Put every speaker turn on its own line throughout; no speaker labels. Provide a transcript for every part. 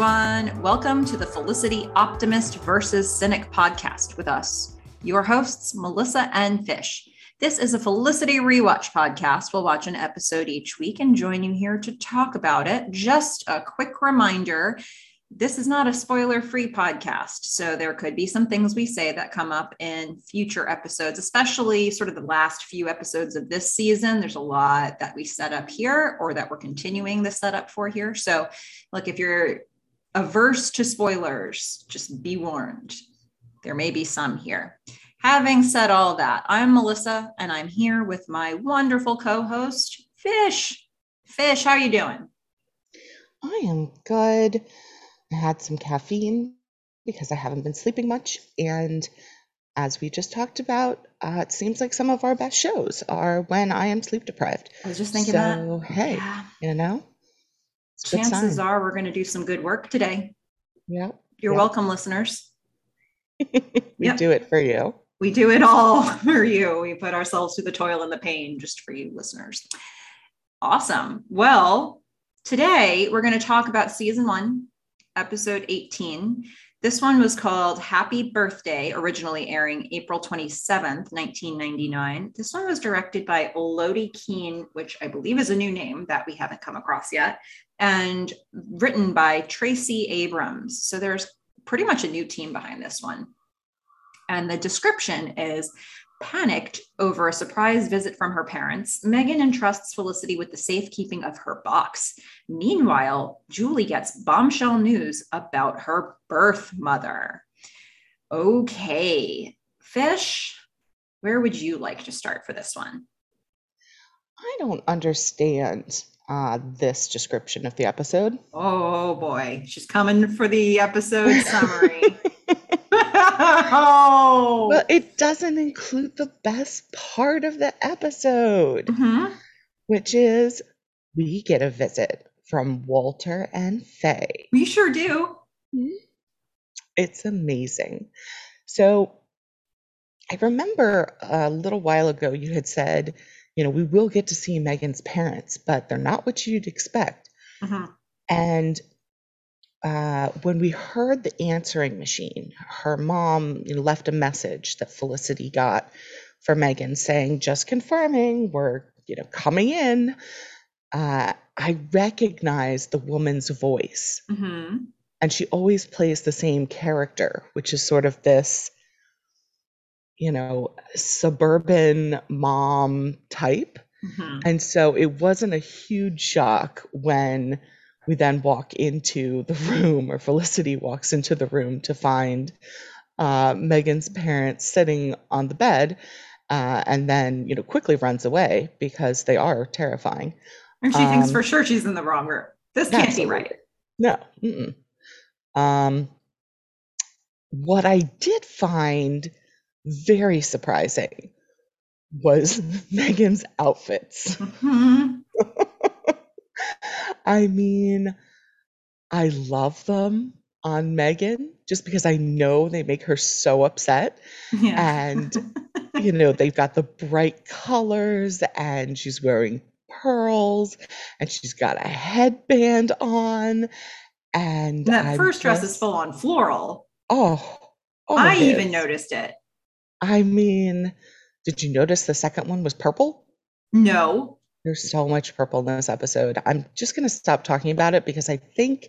everyone. Welcome to the Felicity Optimist versus Cynic podcast with us, your hosts, Melissa and Fish. This is a Felicity Rewatch podcast. We'll watch an episode each week and join you here to talk about it. Just a quick reminder this is not a spoiler free podcast. So there could be some things we say that come up in future episodes, especially sort of the last few episodes of this season. There's a lot that we set up here or that we're continuing the setup for here. So, look, if you're averse to spoilers, just be warned. There may be some here. Having said all that, I'm Melissa and I'm here with my wonderful co-host, Fish. Fish, how are you doing?
I am good. I had some caffeine because I haven't been sleeping much. And as we just talked about, uh, it seems like some of our best shows are when I am sleep deprived.
I was just thinking
so,
that.
hey,
Yeah.
you know, it's a good
Chances
sign.
are we're going to do some good work today.
Yeah.
You're
Yeah.
welcome, listeners.
we
Yep.
do it for you.
We do it all for you. We put ourselves through the toil and the pain just for you listeners. Awesome. Well, today we're going to talk about season one, episode 18. This one was called Happy Birthday, originally airing April 27th, 1999. This one was directed by Elodie Keene, which I believe is a new name that we haven't come across yet, and written by Tracy Abrams. So there's pretty much a new team behind this one. And the description is panicked over a surprise visit from her parents. Megan entrusts Felicity with the safekeeping of her box. Meanwhile, Julie gets bombshell news about her birth mother. Okay, Fish, where would you like to start for this one?
I don't understand uh, this description of the episode.
Oh boy, she's coming for the episode summary. oh.
Well, it doesn't include the best part of the episode,
Mhm.
which is we get a visit from Walter and Faye.
We sure do.
It's amazing. So I remember a little while ago you had said, you know, we will get to see Megan's parents, but they're not what you'd expect.
Mhm.
And uh, when we heard the answering machine, her mom you know, left a message that Felicity got for Megan saying, just confirming, we're, you know, coming in. Uh, I recognized the woman's voice
Mhm.
and she always plays the same character, which is sort of this, you know, suburban mom type.
Mhm.
And so it wasn't a huge shock when we then walk into the room, or Felicity walks into the room to find uh, Megan's parents sitting on the bed, uh, and then you know quickly runs away because they are terrifying.
And she thinks
Um,
for sure she's in the wrong room. This can't be right.
No. Mm-mm. Um, what I did find very surprising was Megan's outfits.
Mhm.
I mean, I love them on Megan just because I know they make her so upset.
Yeah.
And, you know, they've got the bright colors and she's wearing pearls and she's got a headband on. And
And that
I'm
first dress is full on floral.
Oh,
I even noticed it.
I mean, did you notice the second one was purple?
No.
There's so much purple in this episode. I'm just gonna stop talking about it because I think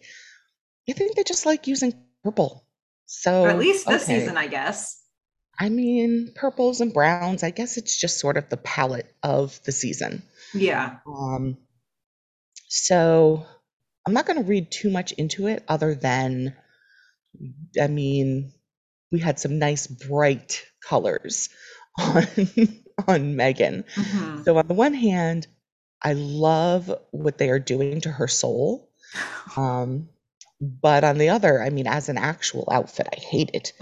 I think they just like using purple. So
Or at least this
okay.
season, I guess.
I mean, purples and browns. I guess it's just sort of the palette of the season.
Yeah.
Um, so I'm not going to read too much into it, other than, I mean, we had some nice bright colors on on Megan.
Mhm.
So on the one hand, I love what they are doing to her soul. Um, but on the other, I mean, as an actual outfit, I hate it.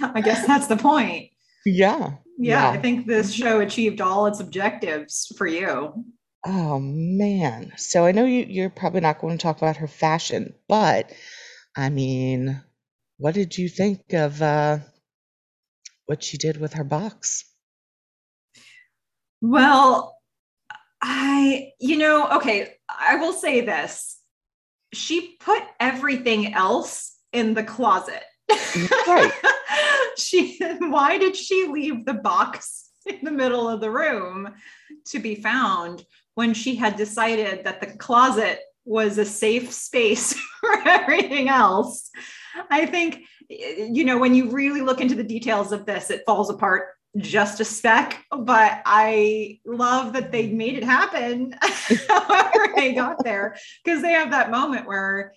I guess that's the point.
Yeah.
Yeah, I think this show achieved all its objectives for you.
Oh man. So I know you, you're probably not going to talk about her fashion, but I mean, what did you think of uh, what she did with her box?
Well, I, you know, okay, I will say this. She put everything else in the closet. Mm-hmm.
Right.
she why did she leave the box in the middle of the room to be found when she had decided that the closet was a safe space for everything else? I think you know when you really look into the details of this it falls apart just a speck, but I love that they made it happen however they got there because they have that moment where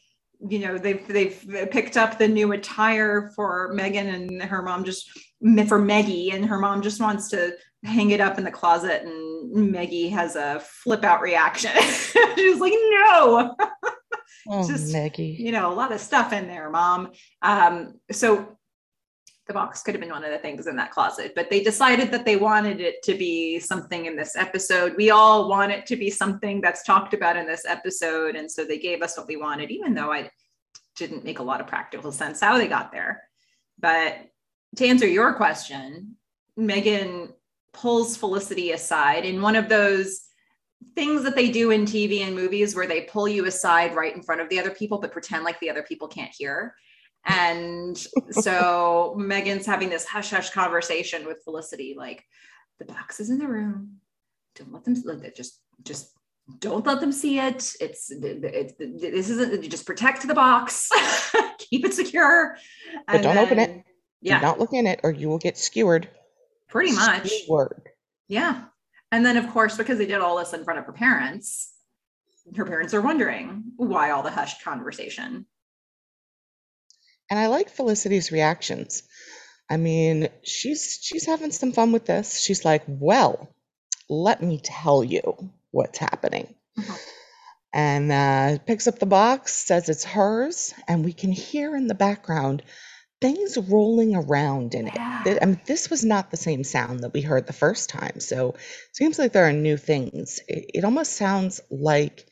you know they've they've picked up the new attire for Megan and her mom just for Meggie and her mom just wants to hang it up in the closet and Meggie has a flip out reaction. She's like, no.
Oh, just Meggie.
You know, a lot of stuff in there, mom. Um, so the box could have been one of the things in that closet, but they decided that they wanted it to be something in this episode. We all want it to be something that's talked about in this episode. And so they gave us what we wanted, even though I didn't make a lot of practical sense how they got there. But to answer your question, Megan pulls Felicity aside in one of those things that they do in TV and movies where they pull you aside right in front of the other people, but pretend like the other people can't hear. And so Megan's having this hush hush conversation with Felicity, like the box is in the room. Don't let them just just don't let them see it. It's, it's this isn't you just protect the box, keep it secure.
But don't then, open it. Yeah. Do not look in it or you will get skewered.
Pretty much. Skewered. Yeah. And then of course, because they did all this in front of her parents, her parents are wondering why all the hushed conversation.
And I like Felicity's reactions. I mean, she's she's having some fun with this. She's like, "Well, let me tell you what's happening." Mhm. And uh, picks up the box, says it's hers, and we can hear in the background things rolling around in it.
Yeah.
I mean, this was not the same sound that we heard the first time, so it seems like there are new things. It, it almost sounds like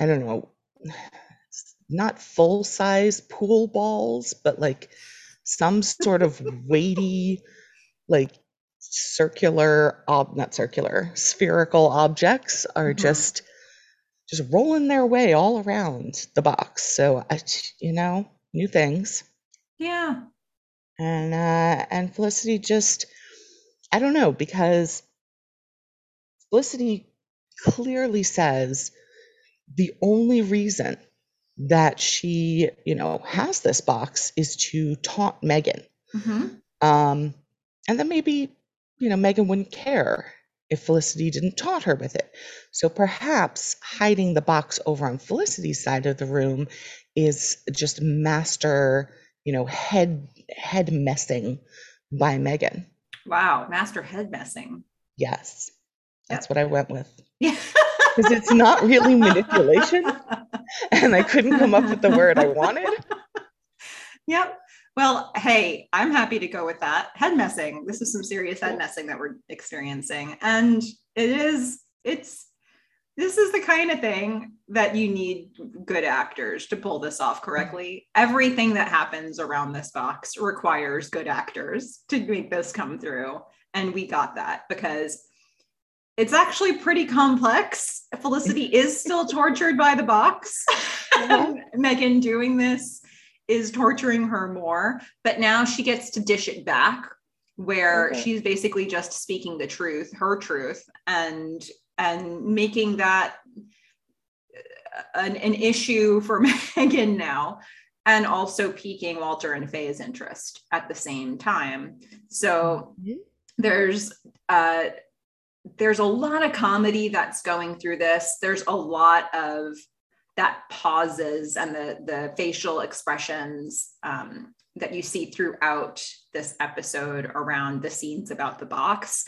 I don't know not full size pool balls, but like some sort of weighty, like circular, ob- not circular, spherical objects are mm-hmm. just just rolling their way all around the box. So I, you know, new things.
Yeah.
And uh, and Felicity just, I don't know because Felicity clearly says the only reason that she, you know, has this box is to taunt Megan.
Mm-hmm.
Um, and then maybe, you know, Megan wouldn't care if Felicity didn't taunt her with it. So perhaps hiding the box over on Felicity's side of the room is just master, you know, head head messing by Megan.
Wow, master head messing.
Yes. That's yep. what I went with.
Yeah.
Because it's not really manipulation. and I couldn't come up with the word I wanted.
Yep. Well, hey, I'm happy to go with that. Head messing. This is some serious head messing that we're experiencing. And it is, it's, this is the kind of thing that you need good actors to pull this off correctly. Mm-hmm. Everything that happens around this box requires good actors to make this come through. And we got that because it's actually pretty complex. Felicity is still tortured by the box. Uh-huh. Megan doing this is torturing her more, but now she gets to dish it back where okay. she's basically just speaking the truth, her truth, and and making that an, an issue for Megan now, and also piquing Walter and Faye's interest at the same time. So mm-hmm. there's uh there's a lot of comedy that's going through this. There's a lot of that pauses and the the facial expressions um, that you see throughout this episode around the scenes about the box.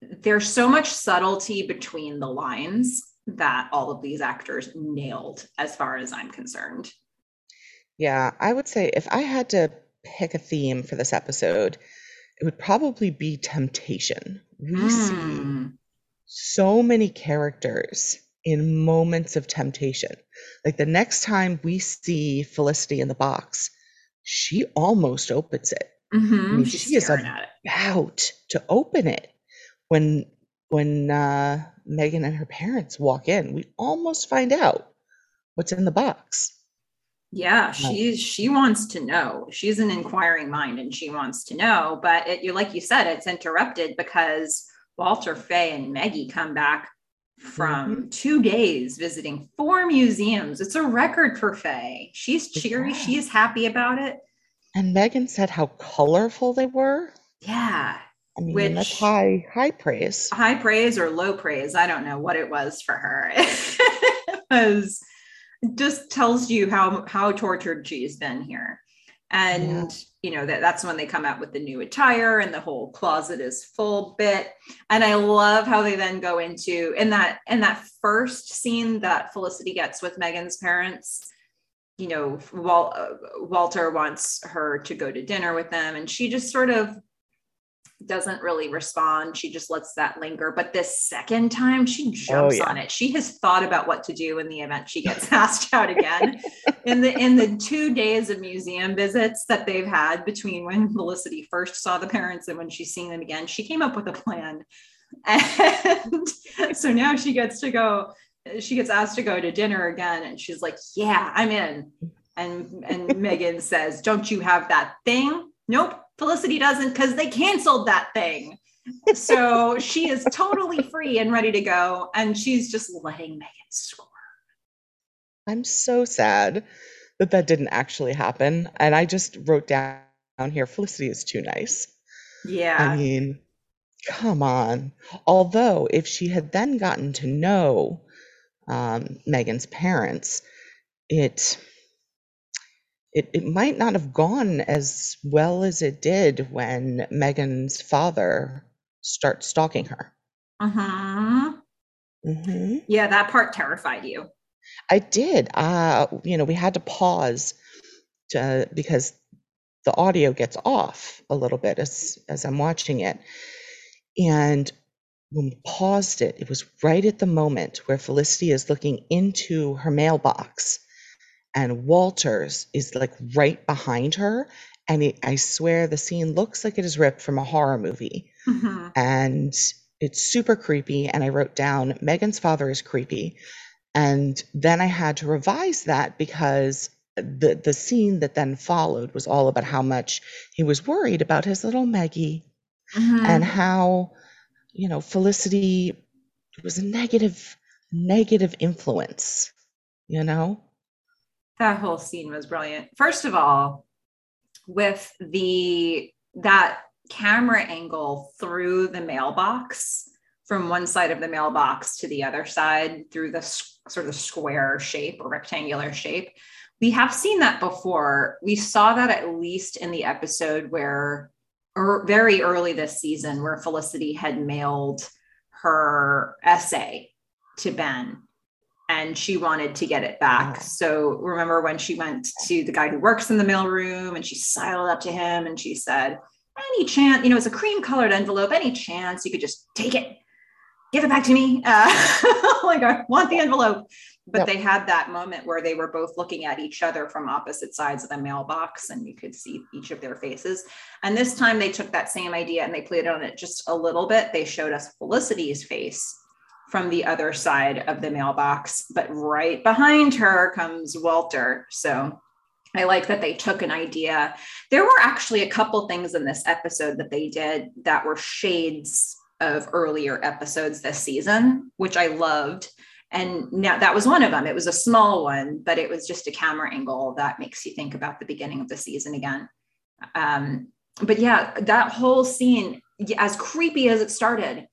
There's so much subtlety between the lines that all of these actors nailed, as far as I'm concerned.
Yeah, I would say if I had to pick a theme for this episode, it would probably be temptation. We mm. see hmm. so many characters in moments of temptation. Like the next time we see Felicity in the box, she almost opens it.
Mm-hmm. I
mean, she is about to open it when when uh, Megan and her parents walk in, we almost find out what's in the box.
Yeah, she's she wants to know. She's an inquiring mind and she wants to know. But it, you like you said, it's interrupted because Walter, Faye and Meggie come back from mm-hmm. two days visiting four museums. It's a record for Faye. She's cheery. Yeah. She's happy about it.
And Megan said how colorful they were.
Yeah.
I mean, Which, that's high high praise.
High praise or low praise. I don't know what it was for her. it was just tells you how how tortured she's been here. And yeah. you know that that's when they come out with the new attire and the whole closet is full bit. And i love how they then go into in that in that first scene that felicity gets with megan's parents you know Wal, uh, walter wants her to go to dinner with them. And she just sort of doesn't really respond. She just lets that linger. But this second time, she oh, jumps oh, yeah. on it. She has thought about what to do in the event she gets asked out again. in the in the two days of museum visits that they've had between when Felicity first saw the parents and when she's seeing them again, she came up with a plan. And so now she gets to go, she gets asked to go to dinner again. And she's like, Yeah, I'm in. And and Megan says, Don't you have that thing? Nope Felicity doesn't because they canceled that thing. So she is totally free and ready to go. And she's just letting Megan score.
I'm so sad that that didn't actually happen. And I just wrote down here Felicity is too nice.
Yeah.
I mean, come on. Although, if she had then gotten to know um, Megan's parents, it it, it might not have gone as well as it did when Megan's father starts stalking her.
Uh-huh. Mm-hmm. Yeah, that part terrified you.
I did. Uh, you know, we had to pause to, because the audio gets off a little bit as as I'm watching it. And when we paused it, it was right at the moment where Felicity is looking into her mailbox and Walters is like right behind her. And it, I swear the scene looks like it is ripped from a horror movie. Mm-hmm. And it's super creepy. And I wrote down Megan's father is creepy. And then I had to revise that because the the scene that then followed was all about how much he was worried about his little Meggie mm-hmm. and how you know Felicity was a negative negative influence, you know?
That whole scene was brilliant. First of all, with the that camera angle through the mailbox from one side of the mailbox to the other side through the sort of square shape or rectangular shape. We have seen that before. We saw that at least in the episode where, or very early this season, where Felicity had mailed her essay to Ben and she wanted to get it back. So remember when she went to the guy who works in the mailroom and she sidled up to him and she said, any chance, you know, it's a cream colored envelope, any chance you could just take it, give it back to me. Uh, like I want the envelope. But yep. they had that moment where they were both looking at each other from opposite sides of the mailbox and you could see each of their faces. And this time they took that same idea and they played on it just a little bit. They showed us Felicity's face from the other side of the mailbox, but right behind her comes Walter. So I like that they took an idea. There were actually a couple things in this episode that they did that were shades of earlier episodes this season, which I loved. And now that was one of them. It was a small one, but it was just a camera angle that makes you think about the beginning of the season again. Um, but yeah, that whole scene, as creepy as it started,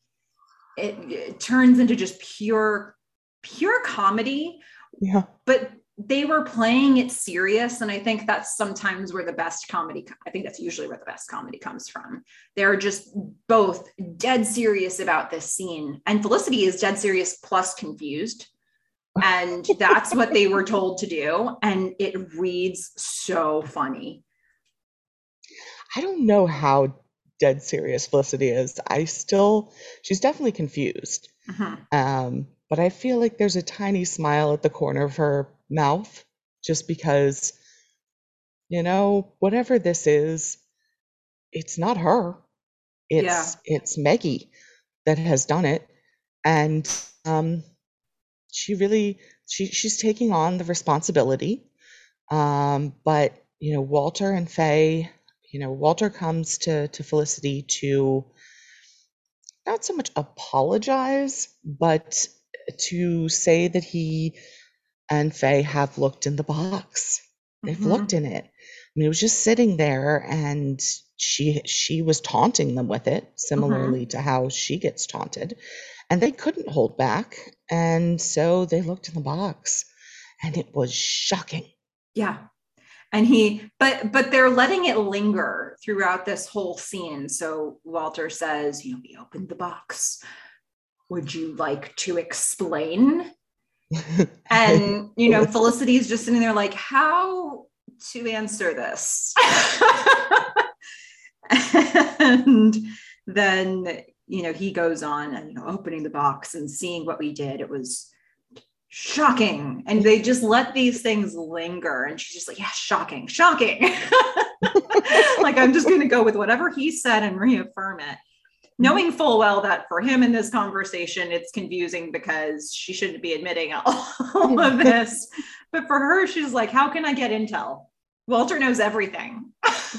it, it turns into just pure pure comedy.
Yeah.
But they were playing it serious and i think that's sometimes where the best comedy i think that's usually where the best comedy comes from. They're just both dead serious about this scene and felicity is dead serious plus confused. And that's what they were told to do and it reads so funny.
I don't know how dead serious Felicity is. I still, she's definitely confused. Uh-huh. Um, but I feel like there's a tiny smile at the corner of her mouth just because, you know, whatever this is, it's not her. It's yeah. it's Meggie. that has done it. And um, she really she she's taking on the responsibility. Um, but you know, Walter and Faye, you know, Walter comes to to Felicity to not so much apologize, but to say that he and Faye have looked in the box. They've
Mhm.
looked in it. I mean, it was just sitting there, and she she was taunting them with it, similarly to how she gets taunted, and they couldn't hold back, and so they looked in the box, and it was shocking.
Yeah. And he, but but they're letting it linger throughout this whole scene. So Walter says, you know, we opened the box. Would you like to explain? And you know, Felicity's just sitting there like, how to answer this? and then you know, he goes on and you know, opening the box and seeing what we did. It was shocking. And they just let these things linger. And she's just like, yeah, shocking, shocking. like, I'm just going to go with whatever he said and reaffirm it. Knowing full well that for him in this conversation, it's confusing because she shouldn't be admitting all of this. But for her, she's like, how can I get intel? Walter knows everything.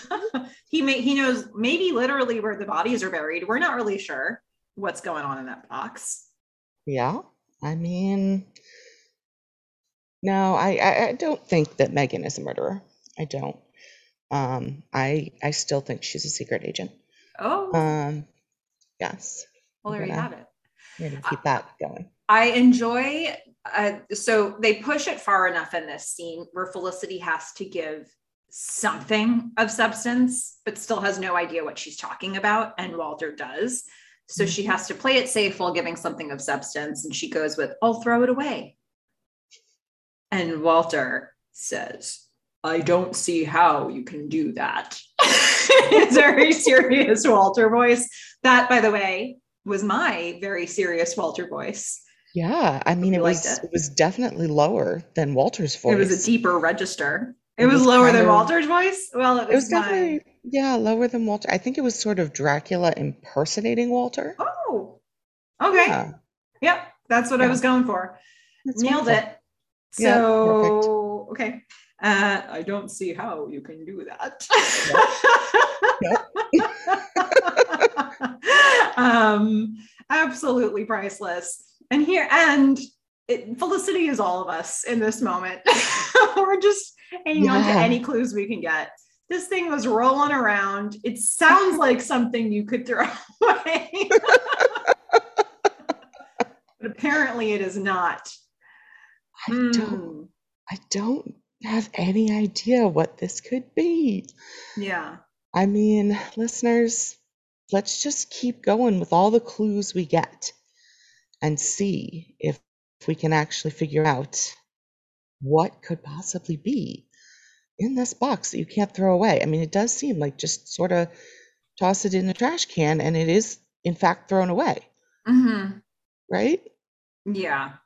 he may he knows maybe literally where the bodies are buried. We're not really sure what's going on in that box.
Yeah, I mean, no, I, I, I don't think that Megan is a murderer. I don't. Um, I I still think she's a secret agent.
Oh,
Um, yes,
well, there you
gonna-
have it.
gonna keep that going.
I enjoy. Uh, so they push it far enough in this scene where Felicity has to give something of substance, but still has no idea what she's talking about, and Walter does. So she has to play it safe while giving something of substance, and she goes with, "I'll throw it away." And Walter says, "I don't see how you can do that." it's very serious Walter voice. That, by the way, was my very serious Walter voice.
Yeah, I mean, it was
it?
it was definitely lower than Walter's voice.
It was a deeper register. It,
It
was,
was
lower than
of-
Walter's voice. Well, it
It was
was, mine.
definitely yeah lower than Walter. I think it was sort of Dracula impersonating Walter.
Oh, okay.
Yeah,
Yep, that's what I was going for.
that's
Nailed
wonderful.
it.
Yeah,
So, okay. Uh, I don't see how you can do that. um, absolutely priceless. And here, and it, Felicity is all of us in this moment. We're just hanging on to any clues we can get. This thing was rolling around. It sounds like something you could throw away. but apparently it is not.
I don't
Hmm.
I don't have any idea what this could be.
Yeah.
I mean, listeners, let's just keep going with all the clues we get and see if, if we can actually figure out what could possibly be in this box that you can't throw away. I mean, it does seem like just sort of toss it in a trash can and it is, in fact, thrown away,
hmm
right?
Yeah.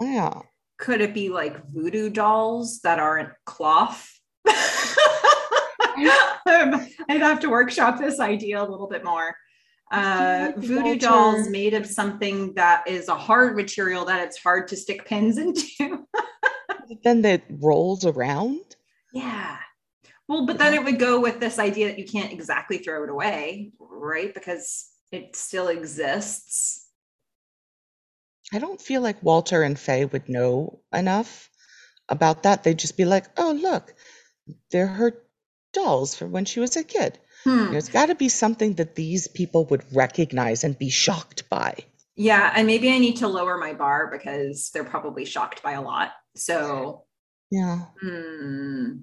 Yeah.
Could it be like voodoo dolls that aren't cloth? Um, I'd have to workshop this idea a little bit more. Uh, voodoo
Walter-
dolls made of something that is a hard material that it's hard to stick pins into.
Then that rolls around.
yeah. Well, but then it would go with this idea that you can't exactly throw it away, right? Because it still exists.
I don't feel like Walter and Faye would know enough about that. They'd just be like, oh, look, they're her dolls from when she was a kid.
Hmm.
There's got to be something that these people would recognize and be shocked by.
Yeah, and maybe I need to lower my bar because they're probably shocked by a lot. So,
Yeah.
hmm.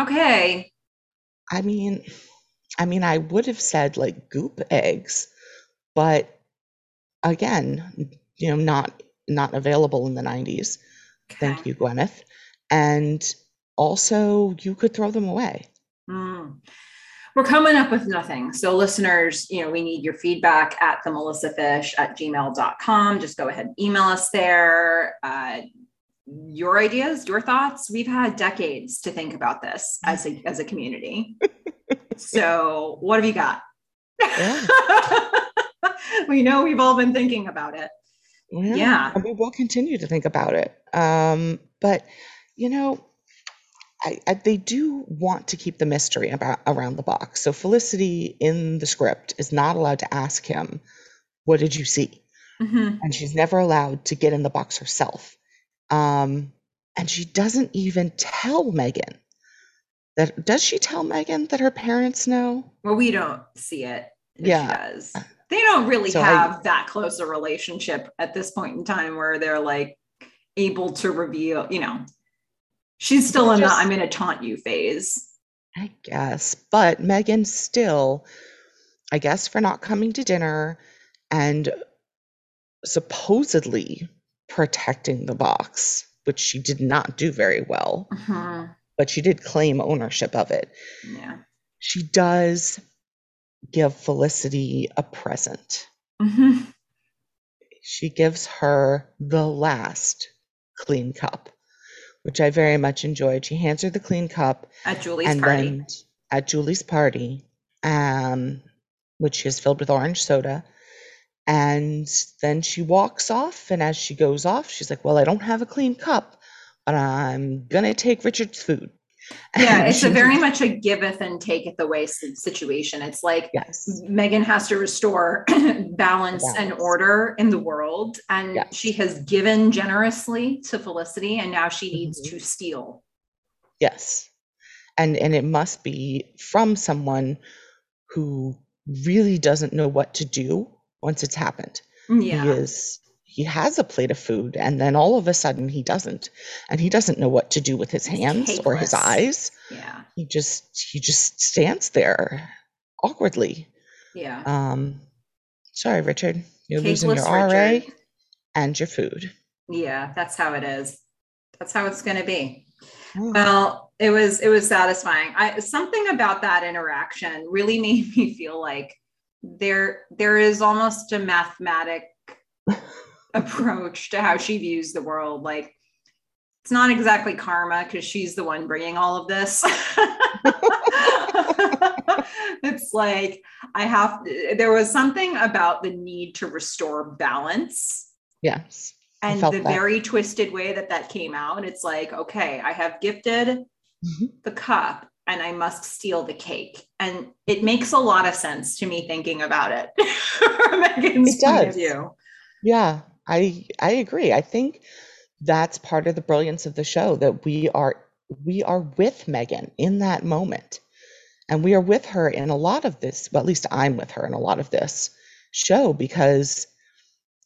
okay.
I mean, I mean, I would have said like goop eggs, but again, you know, not not available in the 90s. Thank you, Gwyneth. And also, you could throw them away.
Hmm. We're coming up with nothing. So, listeners, you know, we need your feedback at the melissafish at gmail.com. Just go ahead and email us there. Uh, your ideas, your thoughts. We've had decades to think about this as a, as a community. so, what have you got?
Yeah.
we know we've all been thinking about it.
Yeah.
Yeah.
And we will continue to think about it. Um, but, you know, I, I, they do want to keep the mystery about around the box. So Felicity in the script is not allowed to ask him, "What did you see?"
Mhm.
and she's never allowed to get in the box herself. Um, and she doesn't even tell Megan that. Does she tell Megan that her parents know?
Well, we don't see it. if
Yeah.
She does. They don't really
So I-
have that close a relationship at this point in time where they're like able to reveal, you know, she's still in the I'm going to taunt you phase.
I guess. But Megan still, I guess, for not coming to dinner and supposedly protecting the box, which she did not do very well,
Mhm.
but she did claim ownership of it.
Yeah.
She does give Felicity a present.
Mhm.
She gives her the last clean cup, which I very much enjoyed. She hands her the clean cup
At Julie's
and
party.
then at Julie's party, um, which is filled with orange soda. And then she walks off, and as she goes off, she's like, "Well, I don't have a clean cup, but I'm gonna take Richard's food."
Yeah, it's a very much a giveth and taketh away situation. It's like
yes,
Megan has to restore balance and order in the world. And
Yes.
she has given generously to Felicity, and now she needs
Mhm.
to steal.
yes, and and it must be from someone who really doesn't know what to do once it's happened.
Yeah.
He is he has a plate of food and then all of a sudden he doesn't and he doesn't know what to do with his
He's
hands or his eyes.
Yeah.
He just he just stands there awkwardly.
Yeah.
Um sorry Richard, you're losing your RA
Richard.
and your food.
Yeah, that's how it is. That's how it's going to be.
Oh,
Well, it was it was satisfying. I something about that interaction really made me feel like there there is almost a mathematic approach to how she views the world. Like it's not exactly karma because she's the one bringing all of this. it's like I have there was something about the need to restore balance
yes.
And the
that.
very twisted way that that came out it's like okay i have gifted
Mhm.
the cup and i must steal the cake and it makes a lot of sense to me thinking about it
It does. Yeah, I I agree. I think that's part of the brilliance of the show that we are we are with Megan in that moment. And we are with her in a lot of this, well, at least I'm with her in a lot of this show because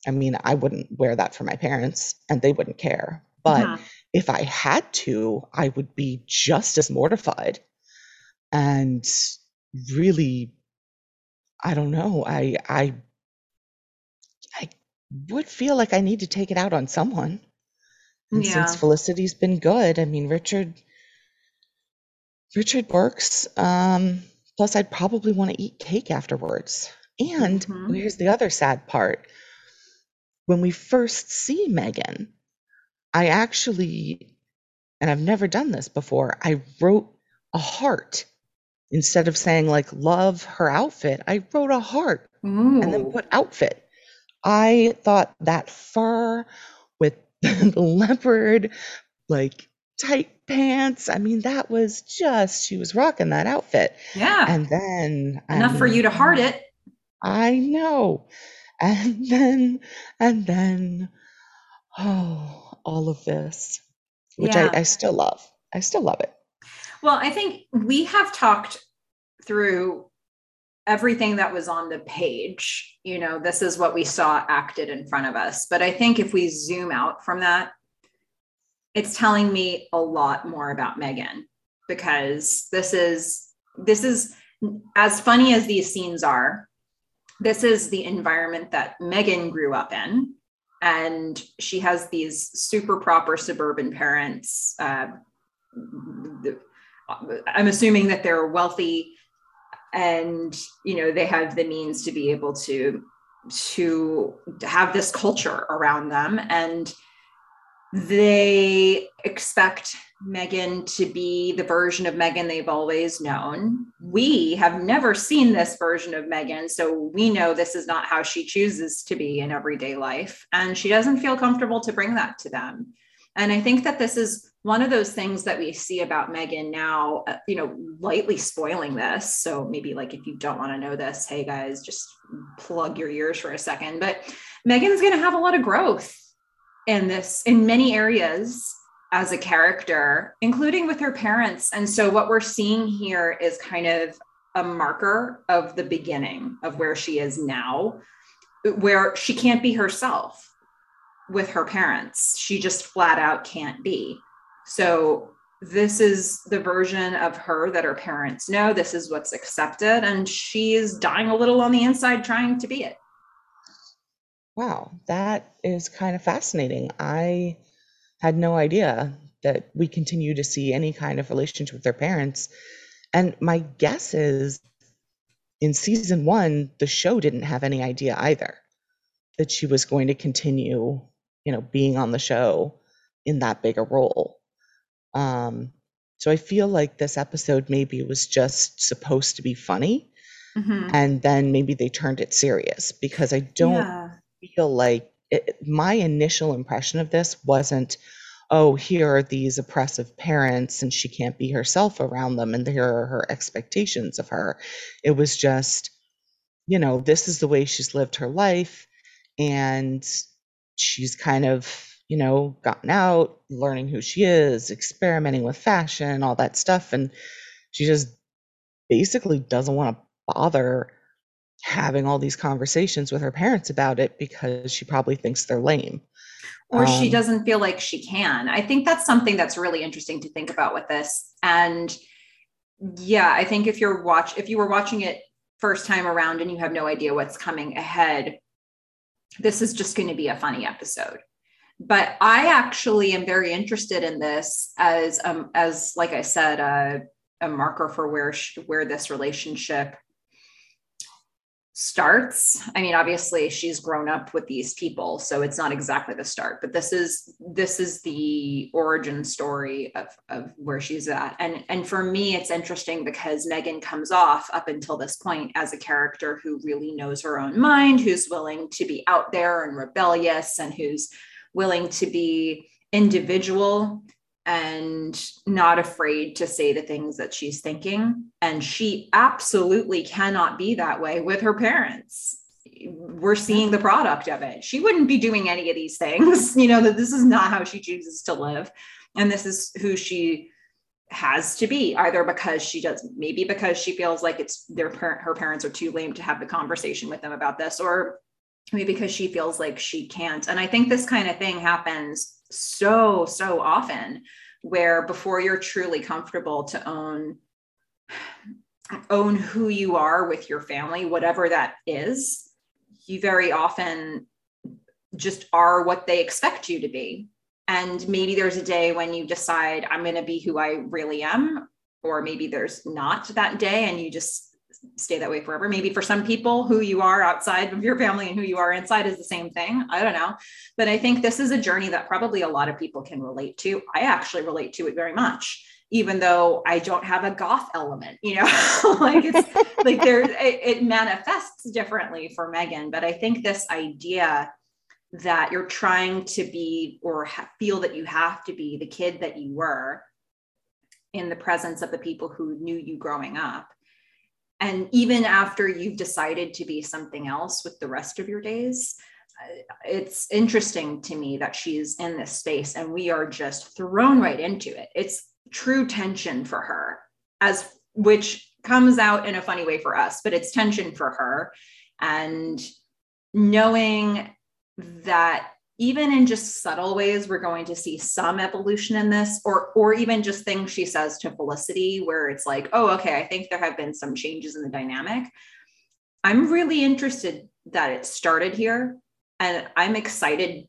I mean, I wouldn't wear that for my parents and they wouldn't care. But
Mhm.
if I had to, I would be just as mortified and really I don't know. I I would feel like I need to take it out on someone. And
Yeah.
since Felicity's been good, I mean Richard Richard works. Um, plus I'd probably want to eat cake afterwards. And
Mhm.
here's the other sad part. When we first see Megan, I actually, and I've never done this before, I wrote a heart. Instead of saying like love her outfit, I wrote a heart and then put outfit. I thought that fur with the leopard, like tight pants. I mean, that was just, she was rocking that outfit.
yeah
And then,
enough for you to heart it
I know. And then, and then, oh, all of this, which
Yeah.
I, I still love. I still love it.
Well, I think we have talked through everything that was on the page. You know, this is what we saw acted in front of us. But I think if we zoom out from that, it's telling me a lot more about Megan because this is this is as funny as these scenes are. This is the environment that Megan grew up in. And she has these super proper suburban parents. Uh, I'm assuming that they're wealthy and you know they have the means to be able to to have this culture around them and they expect Megan to be the version of Megan they've always known. We have never seen this version of Megan, so we know this is not how she chooses to be in everyday life. And she doesn't feel comfortable to bring that to them. And I think that this is one of those things that we see about Megan now, uh, you know, lightly spoiling this. So maybe like if you don't want to know this, hey guys, just plug your ears for a second. But Megan's going to have a lot of growth in this in many areas as a character, including with her parents. And so what we're seeing here is kind of a marker of the beginning of where she is now, where she can't be herself with her parents. She just flat out can't be. So this is the version of her that her parents know. This is what's accepted. And she's dying a little on the inside trying to be it.
Wow, that is kind of fascinating. I had no idea that we continue to see any kind of relationship with their parents. And my guess is in season one, the show didn't have any idea either that she was going to continue, you know, being on the show in that big a role. Um, so I feel like this episode maybe was just supposed to be funny. Mm-hmm. And then maybe they turned it serious because I don't yeah. feel like it, my initial impression of this wasn't, oh, here are these oppressive parents and she can't be herself around them and here are her expectations of her. It was just, you know, this is the way she's lived her life and she's kind of, you know, gotten out, learning who she is, experimenting with fashion, all that stuff. And she just basically doesn't want to bother having all these conversations with her parents about it because she probably thinks they're lame.
Or um, she doesn't feel like she can. I think that's something that's really interesting to think about with this. And yeah, I think if you're watch if you were watching it first time around and you have no idea what's coming ahead, this is just going to be a funny episode. But I actually am very interested in this as um as like I said, uh, a marker for where sh- where this relationship starts. I mean obviously she's grown up with these people so it's not exactly the start but this is this is the origin story of, of where she's at. And and for me it's interesting because megan comes off up until this point as a character who really knows her own mind who's willing to be out there and rebellious and who's willing to be individual and not afraid to say the things that she's thinking. And she absolutely cannot be that way with her parents. We're seeing the product of it. She wouldn't be doing any of these things, you know, that this is not how she chooses to live. And this is who she has to be either because she does maybe because she feels like it's their parent her parents are too lame to have the conversation with them about this or because she feels like she can't. And i think this kind of thing happens so so often where before you're truly comfortable to own own who you are with your family whatever that is you very often just are what they expect you to be. And maybe there's a day when you decide i'm going to be who i really am or maybe there's not that day and you just stay that way forever. Maybe for some people, who you are outside of your family and who you are inside is the same thing. I don't know. But I think this is a journey that probably a lot of people can relate to. I actually relate to it very much, even though I don't have a goth element, you know, like it's like there, it, it manifests differently for Megan. But I think this idea that you're trying to be or ha- feel that you have to be the kid that you were in the presence of the people who knew you growing up and even after you've decided to be something else with the rest of your days uh, it's interesting to me that she's in this space and we are just thrown right into it. It's true tension for her as which comes out in a funny way for us but it's tension for her. And knowing that even in just subtle ways we're going to see some evolution in this or or even just things she says to felicity where it's like oh okay i think there have been some changes in the dynamic. I'm really interested that it started here and i'm excited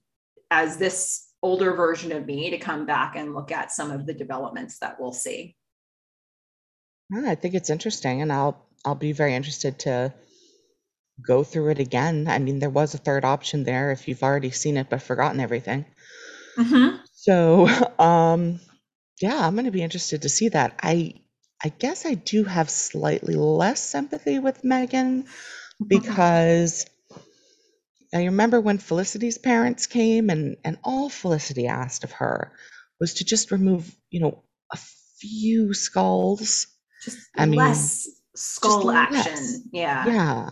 as this older version of me to come back and look at some of the developments that we'll see.
I think it's interesting and i'll i'll be very interested to go through it again. I mean, there was a third option there if you've already seen it but forgotten everything. Mm-hmm. So, um, yeah, I'm going to be interested to see that. I I guess I do have slightly less sympathy with Megan because I remember when Felicity's parents came and and all Felicity asked of her was to just remove, you know, a few skulls.
Just
I mean,
less skull action.
less.
Yeah.
Yeah.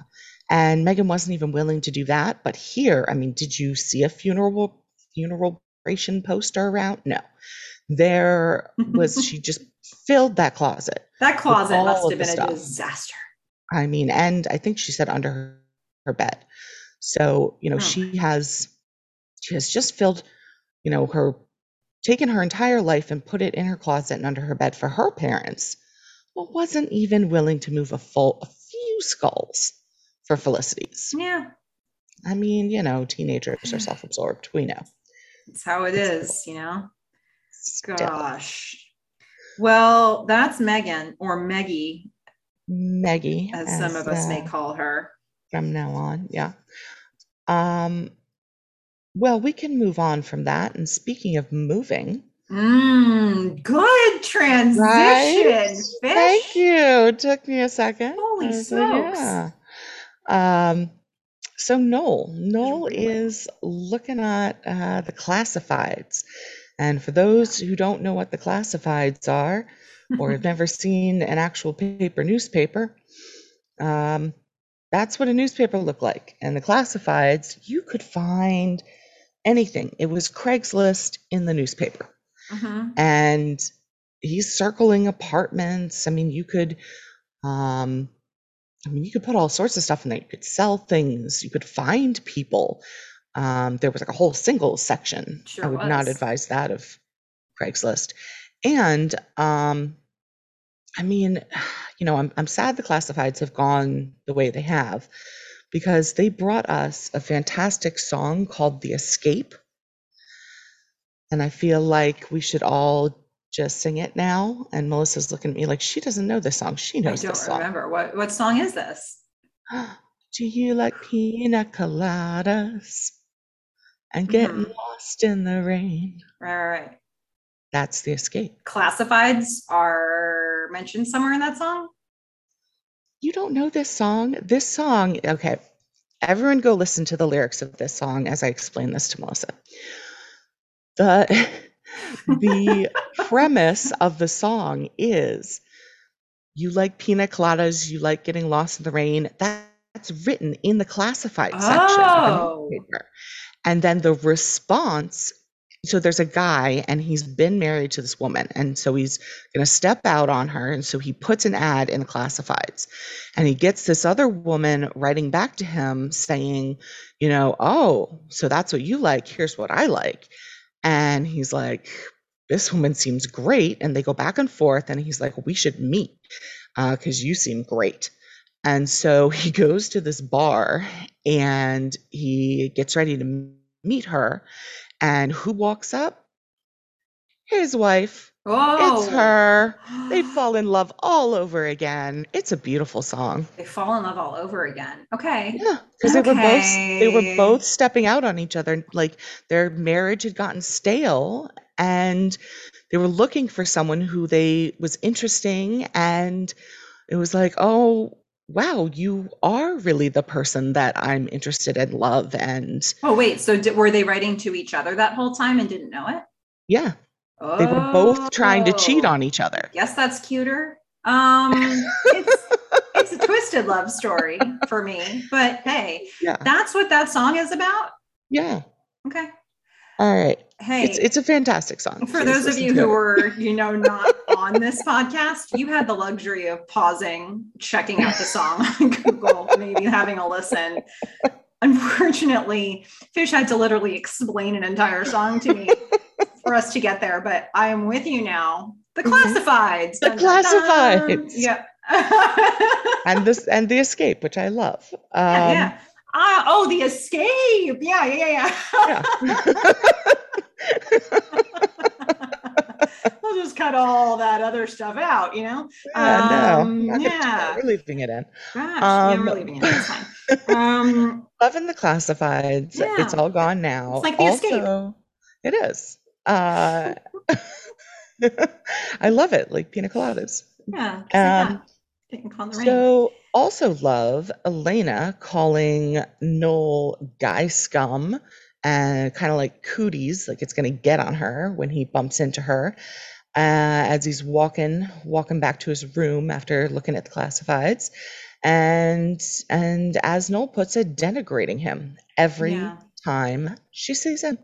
And Meghan wasn't even willing to do that. But here, I mean, did you see a funeral funeral poster around? No. There was she just filled that closet.
That closet must have been a
stuff.
disaster.
I mean, and I think she said under her, her bed. So, you know,
Oh.
she has she has just filled, you know, her taken her entire life and put it in her closet and under her bed for her parents, but wasn't even willing to move a full a few skulls for Felicity's.
Yeah.
I mean, you know, teenagers are self-absorbed. We know.
That's how it is, you know?
Still.
Gosh. Well, that's Meghan or Meggie,
Maggie,
as some of us may call her.
from now on. Yeah. Um, well, we can move on from that. And speaking of moving,
Mm, good transition,
Right?
fish.
thank you. It took me a second.
Holy
like,
smokes.
yeah. Um, so Noel, Noel is looking at uh, the classifieds. And for those who don't know what the classifieds are, or have never seen an actual paper newspaper, um, that's what a newspaper looked like. And the classifieds, you could find anything. It was Craigslist in the newspaper.
Mhm.
And he's circling apartments. I mean, you could, um, I mean, you could put all sorts of stuff in there. You could sell things. You could find people. Um, there was like a whole singles section.
Sure
I would not advise that of Craigslist. And um, I mean, you know, I'm I'm sad the classifieds have gone the way they have because they brought us a fantastic song called The Escape. And I feel like we should all just sing it now. And Melissa's looking at me like she doesn't know this song. She knows.
I don't
this song.
remember. What what song is this?
Do you like pina coladas and getting
Mhm.
lost in the rain?
Right, right, right.
That's the escape.
Classifieds are mentioned somewhere in that song.
You don't know this song? This song, okay. Everyone go listen to the lyrics of this song as I explain this to Melissa. The the premise of the song is you like pina coladas, you like getting lost in the rain. That's written in the classified section of
Oh.
the newspaper. And then the response so there's a guy and he's been married to this woman and so he's going to step out on her and so he puts an ad in the classifieds and he gets this other woman writing back to him saying you know oh so that's what you like here's what i like and he's like this woman seems great. And they go back and forth and he's like we should meet uh, because you seem great. And so he goes to this bar and he gets ready to meet her. And who walks up? His wife
Oh,
it's her they fall in love all over again it's a beautiful song
They fall in love all over again. Okay.
yeah because they were both they were both stepping out on each other like their marriage had gotten stale and they were looking for someone who they was interesting and it was like oh wow you are really the person that i'm interested in love and
Oh wait, so did, were they writing to each other that whole time and didn't know it?
yeah they were both trying to cheat on each other
Yes, that's cuter. Um, it's it's a twisted love story for me, but hey,
yeah
that's what that song is about.
yeah
Okay.
all right
Hey,
it's it's a fantastic song
for
Please
those of you who
it.
were, you know, not on this podcast, you had the luxury of pausing, checking out the song on Google, maybe having a listen. Unfortunately, Fish had to literally explain an entire song to me for us to get there, but I am with you now. The
Mhm.
classifieds.
The
Dun, dun, dun.
classifieds.
Yeah.
and this and the escape which i love um
yeah, yeah. Ah, oh, the escape. Yeah, yeah, yeah. we'll just cut all that other stuff out, you know?
yeah,
Um,
gonna
yeah.
we're leaving it in.
Gosh, yeah,
Um,
we're leaving it. It's fine. Um,
Loving the classifieds.
Yeah.
It's all gone now.
It's like The Escape.
it is. Uh, I love it, like pina coladas.
Yeah, like
Um,
caught in rain.
so also love Elena calling Noel guy scum and kind of like cooties, like it's gonna get on her when he bumps into her. Uh, as he's walking walking back to his room after looking at the classifieds and and as Noel puts it, denigrating him every
Yeah.
time she sees him.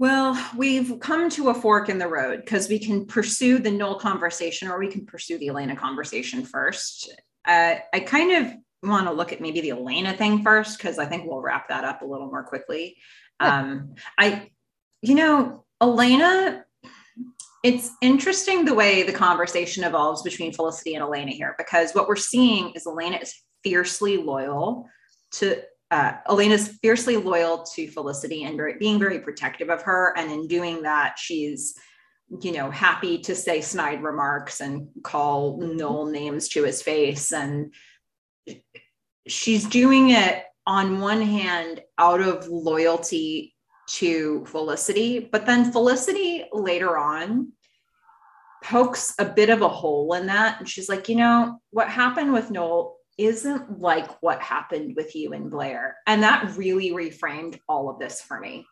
Well, we've come to a fork in the road because we can pursue the Noel conversation or we can pursue the Elena conversation first. Uh, I kind of want to look at maybe the Elena thing first because I think we'll wrap that up a little more quickly. Um, I, you know, Elena, it's interesting the way the conversation evolves between Felicity and Elena here because what we're seeing is Elena is fiercely loyal to uh, Elena's fiercely loyal to Felicity and very, being very protective of her. And in doing that, she's, you know, happy to say snide remarks and call Noel names to his face. And she's doing it on one hand out of loyalty to Felicity, but then Felicity later on pokes a bit of a hole in that. And she's like, you know, what happened with Noel isn't like what happened with you and Blair. And that really reframed all of this for me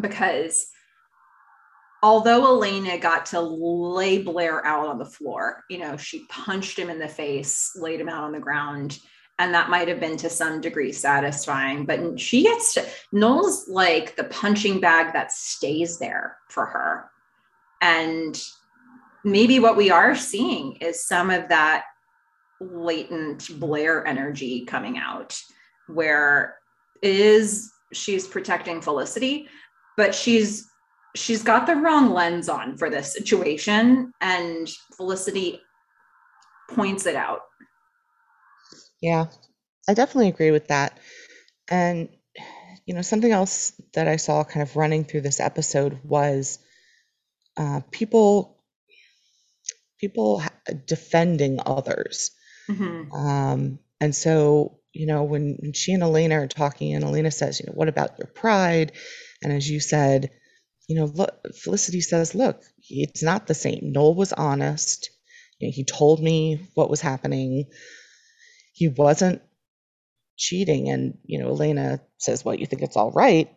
because although Elena got to lay Blair out on the floor, you know, she punched him in the face, laid him out on the ground. And that might have been to some degree satisfying, but she gets to, Noel's like the punching bag that stays there for her. And maybe what we are seeing is some of that latent Blair energy coming out, where is she's protecting Felicity, but she's she's got the wrong lens on for this situation, and Felicity points it out.
Yeah, I definitely agree with that. And, you know, something else that I saw kind of running through this episode was uh, people people defending others.
Mhm.
Um, and so, you know, when, when she and Elena are talking, and Elena says, you know, what about your pride? And as you said, you know, look, Felicity says, look, it's not the same. Noel was honest. You know, he told me what was happening. He wasn't cheating. And, you know, Elena says, well, you think it's all right?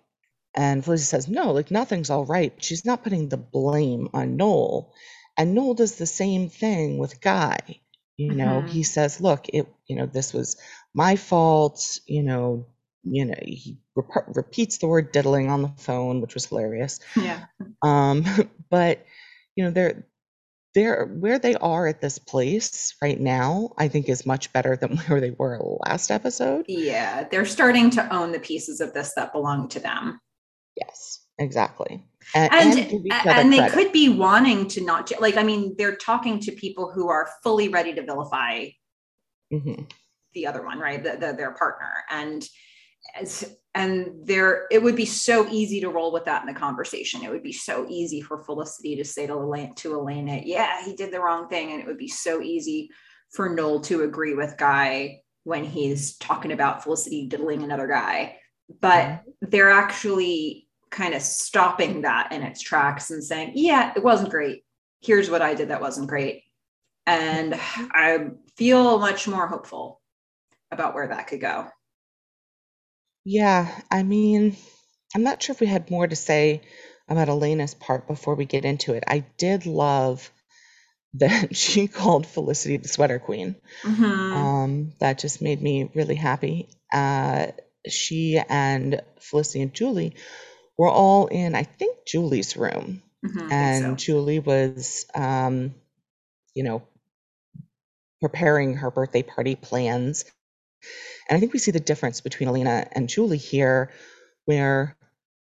And Felicity says, no, like nothing's all right. She's not putting the blame on Noel. And Noel does the same thing with Guy. You know,
Mhm.
he says, look, it, you know, this was my fault. You know, you know, he rep- repeats the word diddling on the phone, which was hilarious.
Yeah.
Um, but you know, they're they're where they are at this place right now, I think is much better than where they were last episode.
Yeah. They're starting to own the pieces of this that belong to them.
Yes, exactly. And,
and
and give each other
and they
credit.
could be wanting to not like i mean they're talking to people who are fully ready to vilify
Mhm.
the other one right? The, the, their partner. And and there it would be so easy to roll with that in the conversation. It would be so easy for felicity to say to elena, to elena yeah he did the wrong thing. And it would be so easy for noel to agree with guy when he's talking about felicity diddling another guy. But they're actually kind of stopping that in its tracks and saying, yeah, it wasn't great. Here's what I did that wasn't great. And I feel much more hopeful about where that could go.
Yeah, I mean, I'm not sure if we had more to say about Elena's part before we get into it. I did love that she called Felicity the sweater queen.
Mhm.
Um, that just made me really happy. Uh, she and Felicity and Julie were all in, I think, Julie's room.
Mhm,
And
so.
Julie was, um, you know, preparing her birthday party plans. And I think we see the difference between Elena and Julie here, where,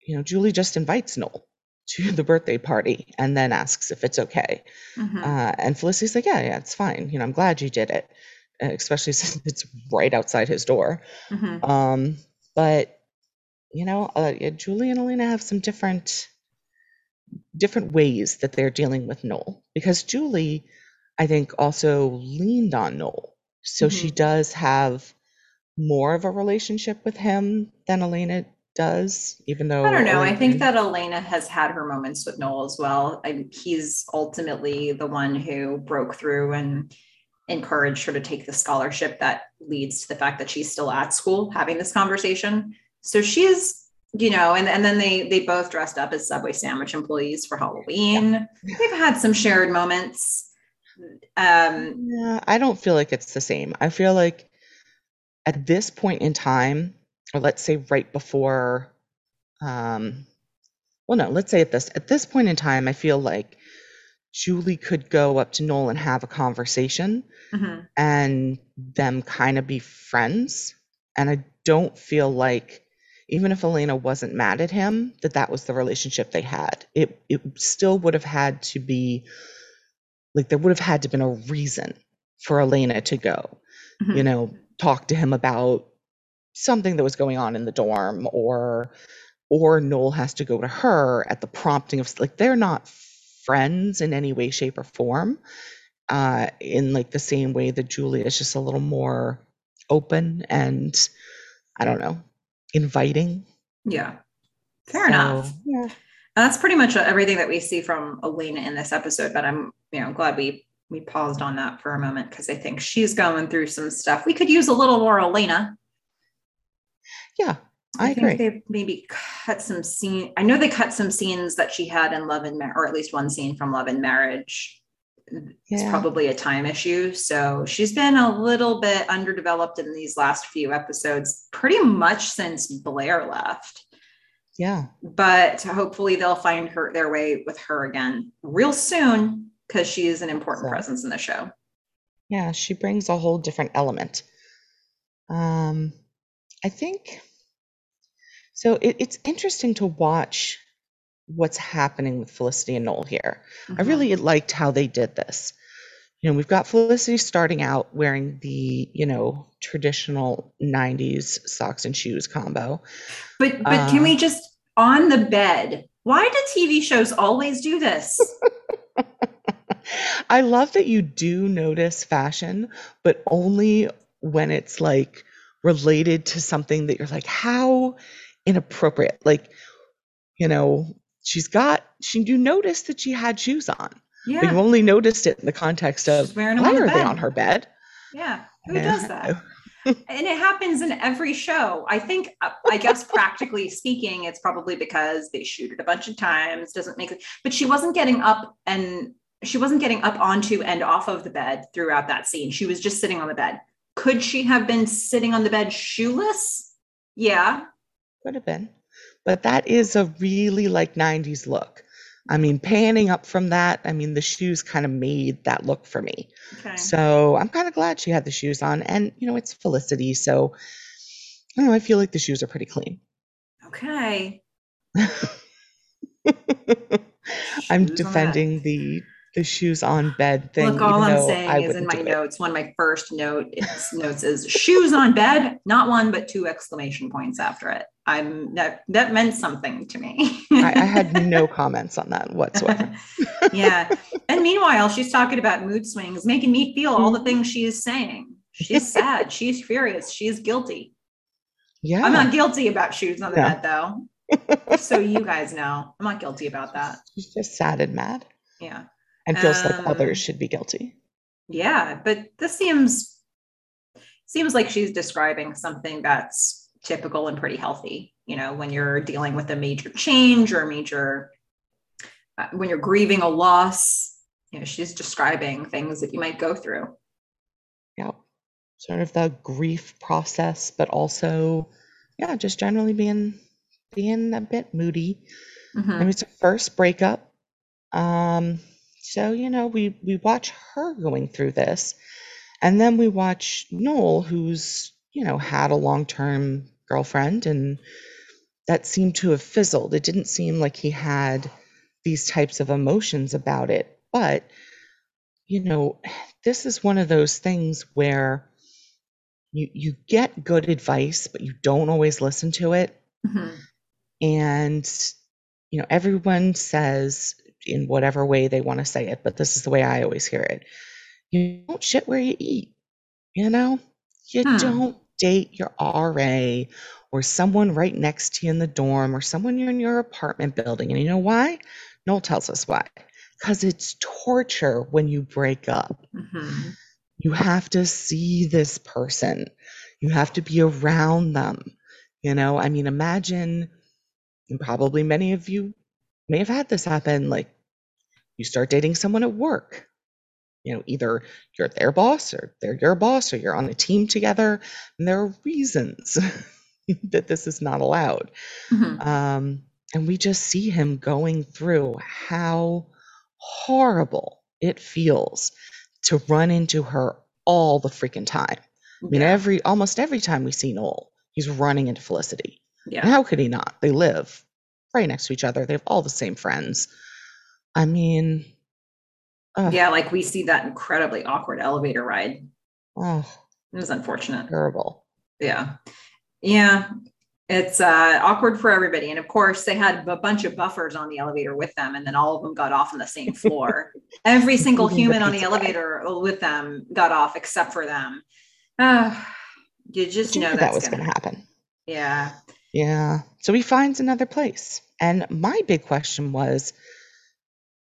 you know, Julie just invites Noel to the birthday party and then asks if it's okay.
Mhm.
Uh, and Felicity's like, yeah, yeah, it's fine. You know, I'm glad you did it, uh, especially since it's right outside his door.
Mhm.
Um, but you know, uh, Julie and Elena have some different different ways that they're dealing with Noel because Julie, I think, also leaned on Noel, so she
Mhm.
does have more of a relationship with him than Elena does, even though
I don't know. I think that Elena has had her moments with Noel as well. I, he's ultimately the one who broke through and encouraged her to take the scholarship that leads to the fact that she's still at school having this conversation. So she's, you know, and, and then they they both dressed up as Subway sandwich employees for Halloween. Yeah. They've had some shared moments.
Um yeah, I don't feel like it's the same. I feel like at this point in time, or let's say right before um well no, let's say at this at this point in time, I feel like Julie could go up to Noel and have a conversation mm-hmm. and them kind of be friends. And I don't feel like, even if Elena wasn't mad at him, that that was the relationship they had. It, it still would have had to be like, there would have had to been a reason for Elena to go, mm-hmm. you know, talk to him about something that was going on in the dorm or or Noel has to go to her at the prompting of like they're not friends in any way, shape, or form. Uh, in like the same way that Julia is just a little more open and I don't know, inviting.
Yeah. Fair so, enough. Yeah. And that's pretty much everything that we see from Elena in this episode, but I'm, you know, glad we we paused on that for a moment because I think she's going through some stuff. We could use a little more Elena.
Yeah, I, I agree.
They maybe cut some scene. I know they cut some scenes that she had in Love and Mar- or at least one scene from Love and Marriage. Yeah. It's probably a time issue. So she's been a little bit underdeveloped in these last few episodes, pretty much since Blair left.
Yeah.
But hopefully they'll find her their way with her again real soon because she is an important so, presence in the show.
Yeah, she brings a whole different element. Um, I think so it, it's interesting to watch what's happening with Felicity and Noel here. Mm-hmm. I really liked how they did this. You know, we've got Felicity starting out wearing the, you know, traditional 90s socks and shoes combo.
But but uh, can we just on the bed? Why do TV shows always do this?
I love that you do notice fashion, but only when it's like related to something that you're like, how inappropriate. Like, you know, she's got she you noticed that she had shoes on. Yeah. But you only noticed it in the context of why are they on her bed?
Yeah. Who yeah. does that? and it happens in every show. I think, uh, I guess, practically speaking, it's probably because they shoot it a bunch of times, doesn't make it, but she wasn't getting up and she wasn't getting up onto and off of the bed throughout that scene. She was just sitting on the bed. Could she have been sitting on the bed shoeless? Yeah.
Could have been. But that is a really like 90s look. I mean, panning up from that, I mean, the shoes kind of made that look for me. Okay. So I'm kind of glad she had the shoes on. And, you know, it's Felicity. So I don't know. I feel like the shoes are pretty clean.
Okay.
I'm defending the the shoes on bed thing.
Look, all I'm saying is in my notes, one of my first note notes is shoes on bed, not one but two exclamation points after it. I'm that that meant something to me.
I, I, had no comments on that whatsoever.
yeah. And meanwhile, she's talking about mood swings, making me feel all the mm-hmm. things she is saying. She's sad. she's furious. She's guilty. Yeah. I'm not guilty about shoes on the no. bed though. so you guys know, I'm not guilty about that.
She's just sad and mad.
Yeah
and feels um, like others should be guilty.
Yeah, but this seems seems like she's describing something that's typical and pretty healthy. You know, when you're dealing with a major change or a major uh, when you're grieving a loss, you know, she's describing things that you might go through.
Yeah. Sort of the grief process, but also, yeah, just generally being being a bit moody. Mm-hmm. I mean, it's a first breakup. Um, so, you know, we we watch her going through this. And then we watch Noel, who's, you know, had a long-term girlfriend and that seemed to have fizzled. It didn't seem like he had these types of emotions about it. But, you know, this is one of those things where you you get good advice, but you don't always listen to it. Mm-hmm. And you know, everyone says in whatever way they want to say it, but this is the way I always hear it. You don't shit where you eat, you know? You hmm. don't date your RA or someone right next to you in the dorm or someone you're in your apartment building. And you know why? Noel tells us why. Because it's torture when you break up.
Mm-hmm.
You have to see this person, you have to be around them. You know, I mean, imagine, and probably many of you may have had this happen like you start dating someone at work. You know, either you're their boss or they're your boss or you're on a team together. And there are reasons that this is not allowed.
Mm-hmm.
Um, and we just see him going through how horrible it feels to run into her all the freaking time. I mean,
Yeah.
every almost every time we see Noel, he's running into Felicity. And
Yeah.
how could he not? They live right next to each other. They have all the same friends. I mean, ugh,
Yeah. Like we see that incredibly awkward elevator ride.
oh,
It was unfortunate.
terrible.
Yeah. Yeah. It's uh, awkward for everybody. And of course, they had a bunch of buffers on the elevator with them, and then all of them got off on the same floor. Every single human on the elevator with them got off except for them. Uh, you just
You
know
knew that was going to happen.
Yeah.
Yeah. So he finds another place. And my big question was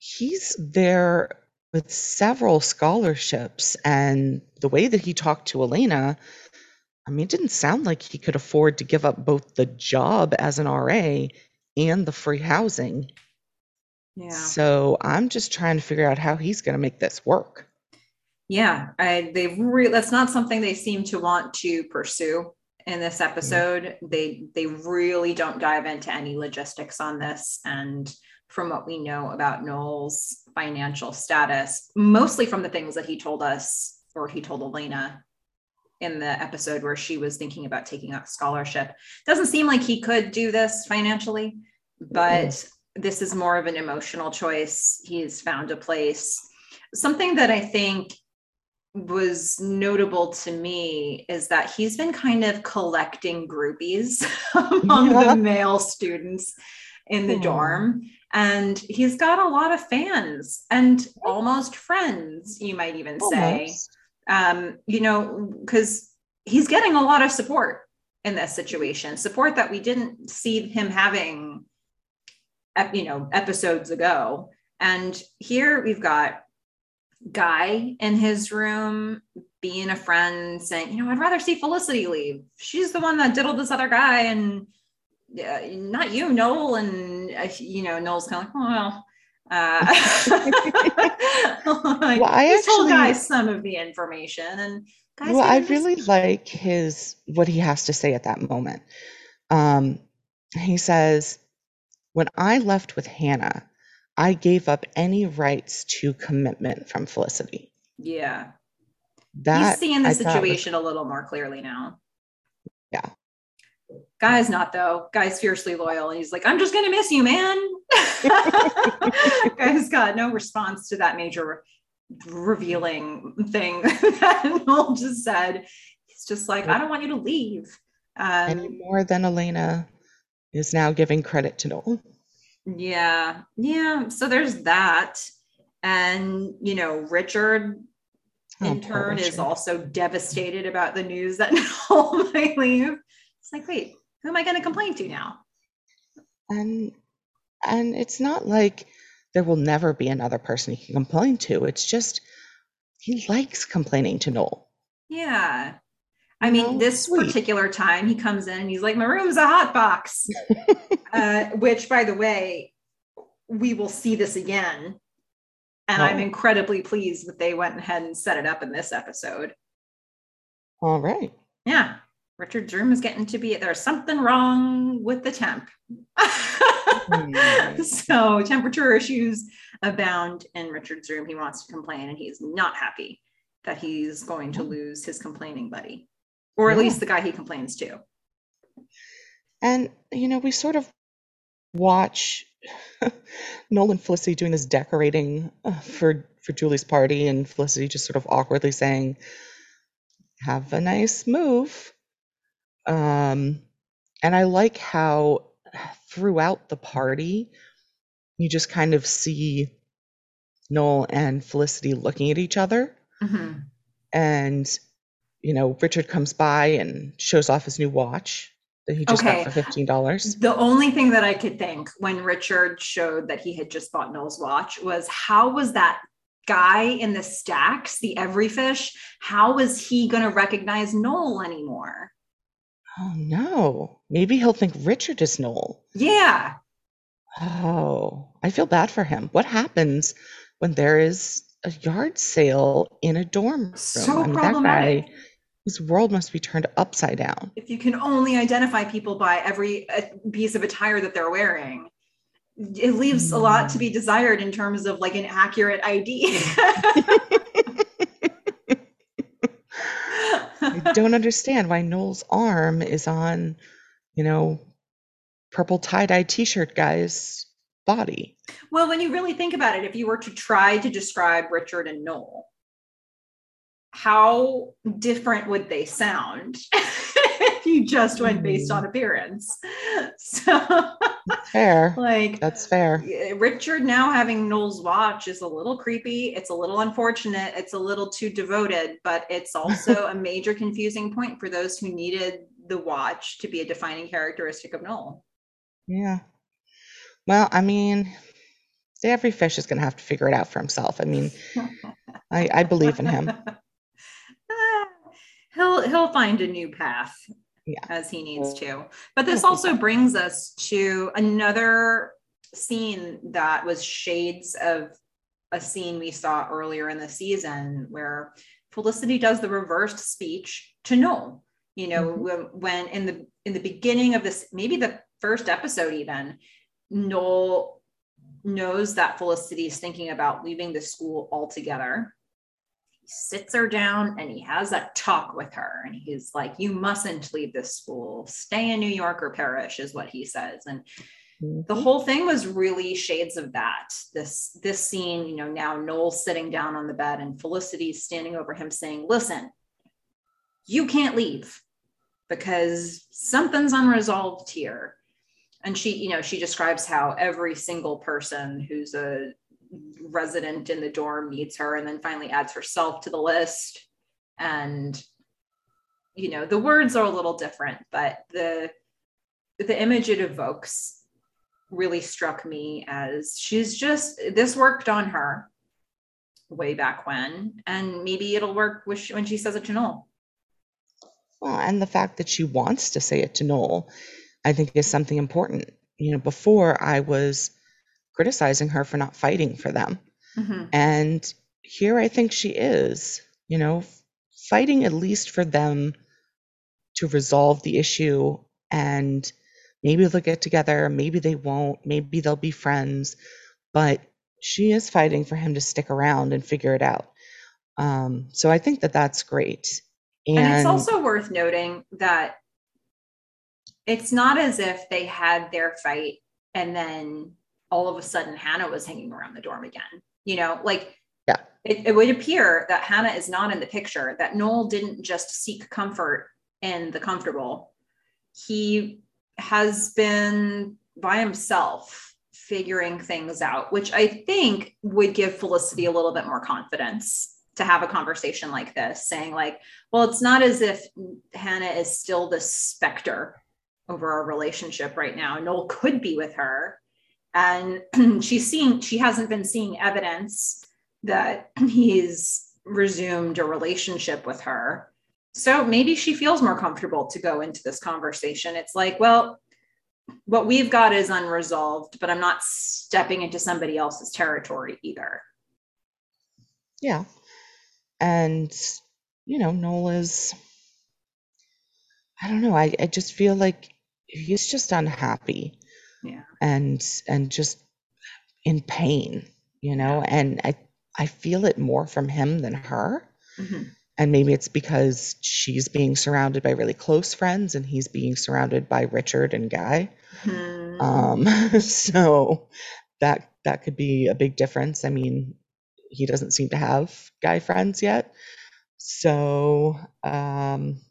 he's there with several scholarships. And the way that he talked to Elena, I mean, it didn't sound like he could afford to give up both the job as an RA and the free housing.
Yeah.
So I'm just trying to figure out how he's going to make this work.
Yeah, I they re- that's not something they seem to want to pursue in this mm-hmm. episode. They they really don't dive into any logistics on this and from what we know about Noel's financial status, mostly from the things that he told us or he told Elena in the episode where she was thinking about taking a scholarship. Doesn't seem like he could do this financially, but this is more of an emotional choice. He's found a place. Something that I think was notable to me is that he's been kind of collecting groupies among
Yeah.
the male students in the
Aw.
dorm. And he's got a lot of fans and almost friends, you might even say um, you know, because he's getting a lot of support in this situation, support that we didn't see him having, you know, episodes ago. And here we've got Guy in his room being a friend, saying, you know, I'd rather see Felicity leave. She's the one that diddled this other guy, and uh, not you, Noel. And uh, you know, Noel's kind of like, well. Uh, like,
Well, I
told
actually-
guys some of the information, and guys.
well, I
just-
really like his what he has to say at that moment. Um, he says, "When I left with Hannah, I gave up any rights to commitment from Felicity."
yeah,
That
he's seeing the
I thought was-
situation a little more clearly now.
Yeah.
Guy's not though. Guy's fiercely loyal, and he's like, "I'm just gonna miss you, man." Guy's got no response to that major revealing thing that Noel just said. He's just like, "I don't want you to leave."
any
Um,
more than Elena is now giving credit to Noel.
yeah, yeah. So there's that, and you know, Richard
Oh,
in
poor
turn is also devastated about the news that Noel might leave. It's like, wait, who am I going to complain to now?
and and it's not like there will never be another person he can complain to. It's just he likes complaining to Noel.
Yeah. I mean,
know,
this
sweet.
particular time he comes in and he's like, my room's a hot box. uh, which, by the way, we will see this again. And I'm
Oh.
incredibly pleased that they went ahead and set it up in this episode.
All right.
Yeah. Richard's room is getting to be there's something wrong with the temp.
Hmm.
so temperature issues abound in Richard's room. He wants to complain and he's not happy that he's going to lose his complaining buddy. Or at
Yeah.
least the guy he complains to.
And you know, we sort of watch Nolan Felicity doing this decorating uh, for for Julie's party, and Felicity just sort of awkwardly saying, "Have a nice move." Um, and I like how throughout the party, you just kind of see Noel and Felicity looking at each other,
Mhm.
and you know, Richard comes by and shows off his new watch. that he just
Okay.
got for fifteen dollars.
The only thing that I could think when Richard showed that he had just bought Noel's watch was how was that guy in the stacks, the every fish, how was he going to recognize Noel anymore?
Oh no. Maybe he'll think Richard is Noel.
Yeah.
Oh, I feel bad for him. What happens when there is a yard sale in a dorm room?
So
I mean, that
problematic.
guy, his world must be turned upside down.
If you can only identify people by every uh, piece of attire that they're wearing, it leaves a lot to be desired in terms of like an accurate ID.
I don't understand why Noel's arm is on, you know, purple tie-dye t-shirt guy's body.
Well, when you really think about it, if you were to try to describe Richard and Noel, how different would they sound you just went based on appearance? So,
Fair.
like,
That's fair.
Richard now having Noel's watch is a little creepy. It's a little unfortunate. It's a little too devoted, but it's also a major confusing point for those who needed the watch to be a defining characteristic of Noel.
Yeah. Well, I mean, every fish is going to have to figure it out for himself. I mean, I, I believe in him.
Ah, he'll he'll find a new path
Yeah.
as he needs to. But this also brings us to another scene that was shades of a scene we saw earlier in the season where Felicity does the reversed speech to Noel. You know,
Mhm.
when, when in the in the beginning of this, maybe the first episode even, Noel knows that Felicity is thinking about leaving the school altogether he sits her down and he has a talk with her and he's like you mustn't leave this school. Stay in new york or perish is what he says. And the
Mhm.
whole thing was really shades of that. This this scene you know now noel sitting down on the bed and felicity standing over him saying listen you can't leave because something's unresolved here. And she you know she describes how every single person who's a resident in the dorm meets her and then finally adds herself to the list and you know the words are a little different but the the image it evokes really struck me as she's just this worked on her way back when and maybe it'll work when she says it to Noel.
Well, and the fact that she wants to say it to Noel, I think is something important. You know, before I was criticizing her for not fighting for them.
Mhm.
And here I think she is, you know, fighting at least for them to resolve the issue and maybe they'll get together, maybe they won't, maybe they'll be friends, but she is fighting for him to stick around and figure it out. Um, so I think that that's great. And,
And it's also worth noting that it's not as if they had their fight and then all of a sudden Hannah was hanging around the dorm again. You know, like
Yeah.
it, it would appear that Hannah is not in the picture, that Noel didn't just seek comfort in the comfortable. He has been by himself figuring things out, which I think would give Felicity a little bit more confidence to have a conversation like this, saying, like, well, it's not as if Hannah is still the specter over our relationship right now. Noel could be with her. And she's seeing, she hasn't been seeing evidence that he's resumed a relationship with her. So maybe she feels more comfortable to go into this conversation. It's like, well, what we've got is unresolved, but I'm not stepping into somebody else's territory either.
Yeah. And, you know, Noel is, I don't know, I, I just feel like he's just unhappy
Yeah.
and and just in pain, you know, and I I feel it more from him than her.
Mhm.
And maybe it's because she's being surrounded by really close friends and he's being surrounded by Richard and Guy.
Hmm.
Um, so that that could be a big difference. I mean, he doesn't seem to have guy friends yet. So um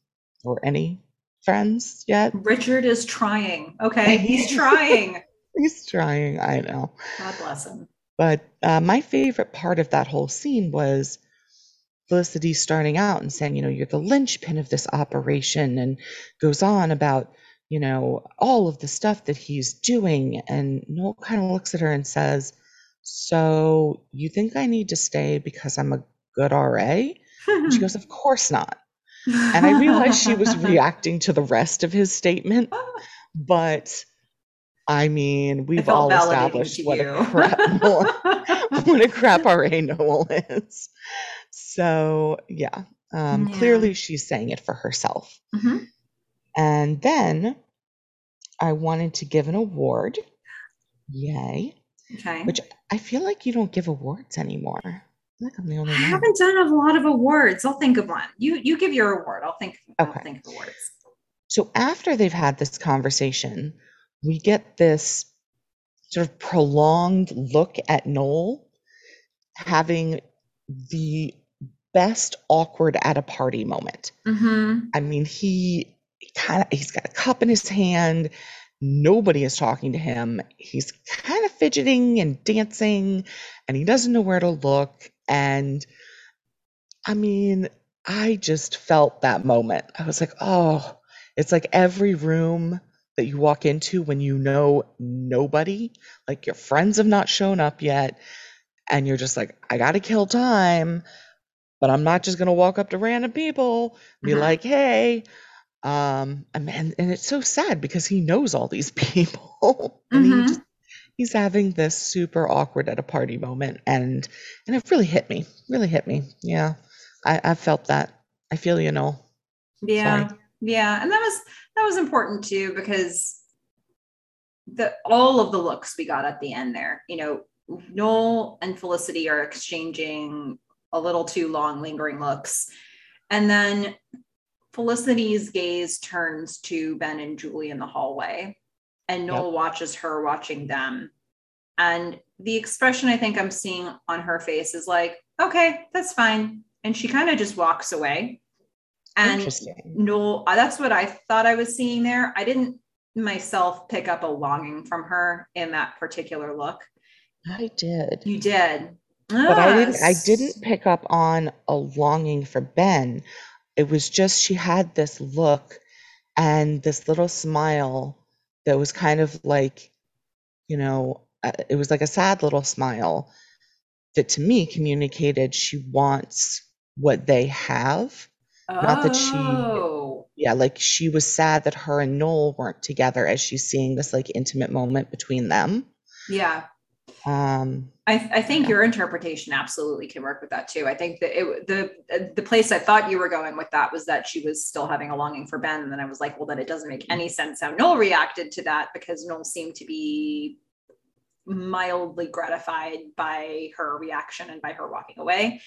or any friends yet.
Richard is trying. Okay. He's trying.
He's trying, I know.
God bless him.
But uh, my favorite part of that whole scene was Felicity starting out and saying, you know, you're the linchpin of this operation, and goes on about, you know, all of the stuff that he's doing. And Noel kind of looks at her and says, So you think I need to stay because I'm a good RA? She goes, Of course not. And I realized she was reacting to the rest of his statement, but I mean, we've all established what a crap what a crap RA Noel is. So yeah, um,
Yeah.
clearly she's saying it for herself.
Mhm.
And then I wanted to give an award. Yay.
Okay.
Which I feel like you don't give awards anymore. I I'm the
I
one.
haven't done a lot of awards. I'll think of one. You you give your award. I'll think. I'll
Okay.
think of awards.
So after they've had this conversation, we get this sort of prolonged look at Noel having the best awkward at a party moment.
Mm-hmm.
I mean, he kind of he's got a cup in his hand. Nobody is talking to him. He's kind of fidgeting and dancing, and he doesn't know where to look. And I mean, I just felt that moment. I was like, oh, it's like every room that you walk into when you know nobody, like your friends have not shown up yet, and you're just like, I gotta kill time, but I'm not just gonna walk up to random people be
Mhm.
like, hey. Um, and, and and it's so sad because he knows all these people, and
Mhm.
he just, he's having this super awkward at a party moment, and and it really hit me, really hit me. Yeah, I I felt that. I feel you know.
Yeah.
Sorry.
Yeah. And that was that was important too because the all of the looks we got at the end there, you know, Noel and Felicity are exchanging a little too long lingering looks. And then Felicity's gaze turns to Ben and Julie in the hallway, and Noel watches her watching them. And the expression I think I'm seeing on her face is like, okay, that's fine. And she kind of just walks away. And
Interesting.
no, uh, that's what I thought I was seeing there. I didn't myself pick up a longing from her in that particular look.
I did.
You did.
But I didn't I didn't pick up on a longing for Ben. It was just she had this look and this little smile that was kind of like, you know, uh, it was like a sad little smile that to me communicated she wants what they have. Not that she-
Oh.
Yeah, like she was sad that her and Noel weren't together as she's seeing this like intimate moment between them.
Yeah.
Um,
I, I think
Yeah.
your interpretation absolutely can work with that too. I think that it, the the place I thought you were going with that was that she was still having a longing for Ben, and then I was like, well, then it doesn't make any sense how Noel reacted to that because Noel seemed to be mildly gratified by her reaction and by her walking away.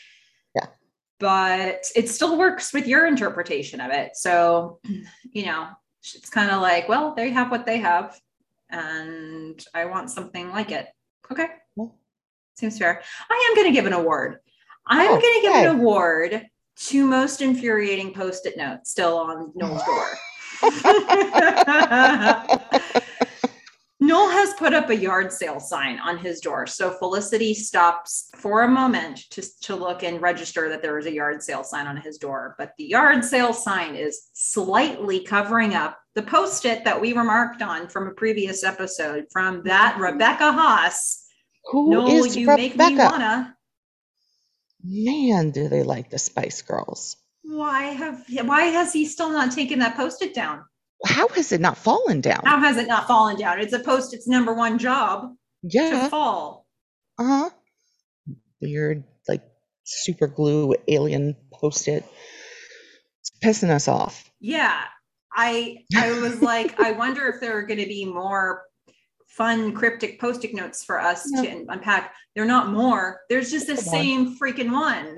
Yeah.
But it still works with your interpretation of it. So, you know, it's kind of like, well, they have what they have, and I want something like it. Okay. Seems fair. I am going to give an award. I'm
Oh,
going to give
okay.
an award to most infuriating post-it note still on Noel's door. Noel has put up a yard sale sign on his door. So Felicity stops for a moment to, to look and register that there is a yard sale sign on his door. But the yard sale sign is slightly covering up the post it that we remarked on from a previous episode from that mm-hmm. Rebecca Haas.
Who
No,
is
you make me
Rebecca?
wanna.
Man, do they like the Spice Girls?
Why have why has he still not taken that post-it down?
How has it not fallen down?
How has it not fallen down? It's a post-it's number one job to
Yeah.
fall.
Uh huh. Weird, like super glue alien post it. It's pissing us off.
yeah i i was like i wonder if there are going to be more fun cryptic post-it notes for us
No.
to unpack they're not more there's just the
Come on.
same freaking one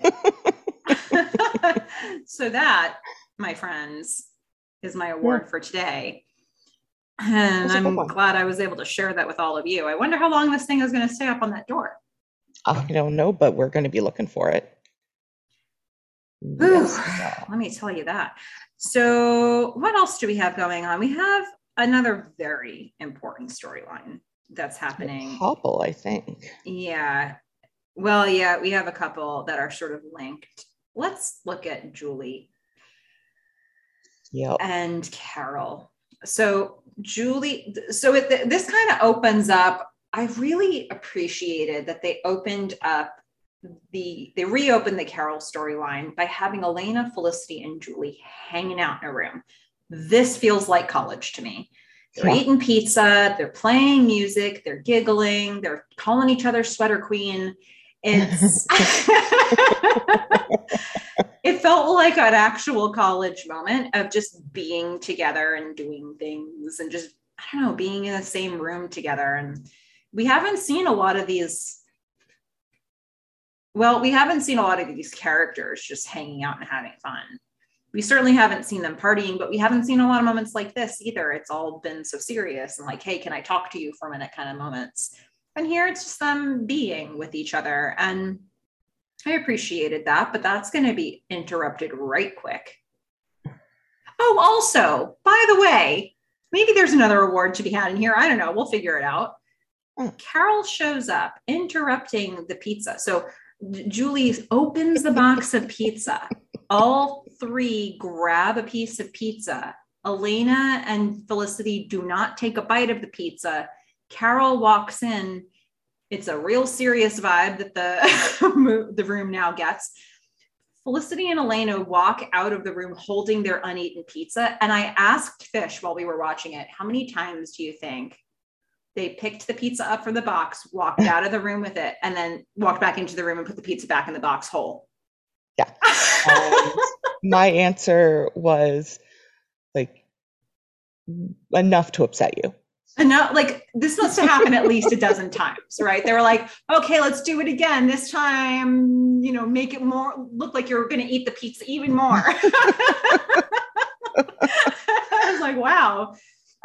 so that my friends is my award for today and
That's a good
i'm glad i was able to share that with all of you i wonder how long this thing is going to stay up on that door
I don't know, but we're going to be looking for it.
Whew.
Yes.
Let me tell you that. So, what else do we have going on? We have another very important storyline that's happening.
couple, I think.
Yeah. Well, yeah, we have a couple that are sort of linked. Let's look at Julie
Yep.
and Carol. so Julie, so it, this kind of opens up. I really appreciated that they opened up the they reopened the Carol storyline by having Elena, Felicity, and Julie hanging out in a room. This feels like college to me. They're yeah. eating pizza, they're playing music, they're giggling, they're calling each other sweater queen. It's it felt like an actual college moment of just being together and doing things and just I don't know, being in the same room together. And we haven't seen a lot of these. Well, we haven't seen a lot of these characters just hanging out and having fun. We certainly haven't seen them partying, but we haven't seen a lot of moments like this either. It's all been so serious and like, hey, can I talk to you for a minute kind of moments. And here it's just them being with each other. And I appreciated that, but that's going to be interrupted right quick. Oh, also, by the way, maybe there's another award to be had in here. I don't know. We'll figure it out. Hmm. Carol shows up interrupting the pizza. So Julie opens the box of pizza. All three grab a piece of pizza. Elena and Felicity do not take a bite of the pizza. Carol walks in it's a real serious vibe that the the room now gets. Felicity and Elena walk out of the room holding their uneaten pizza. And I asked Fish while we were watching it, how many times do you think they picked the pizza up from the box, walked out of the room with it, and then walked back into the room and put the pizza back in the box whole?
Yeah. Um, my answer was like enough to upset you.
Enough, like this must have happened at least a dozen times right? They were like okay let's do it again. This time you know make it more look like you're going to eat the pizza even more. I was like wow.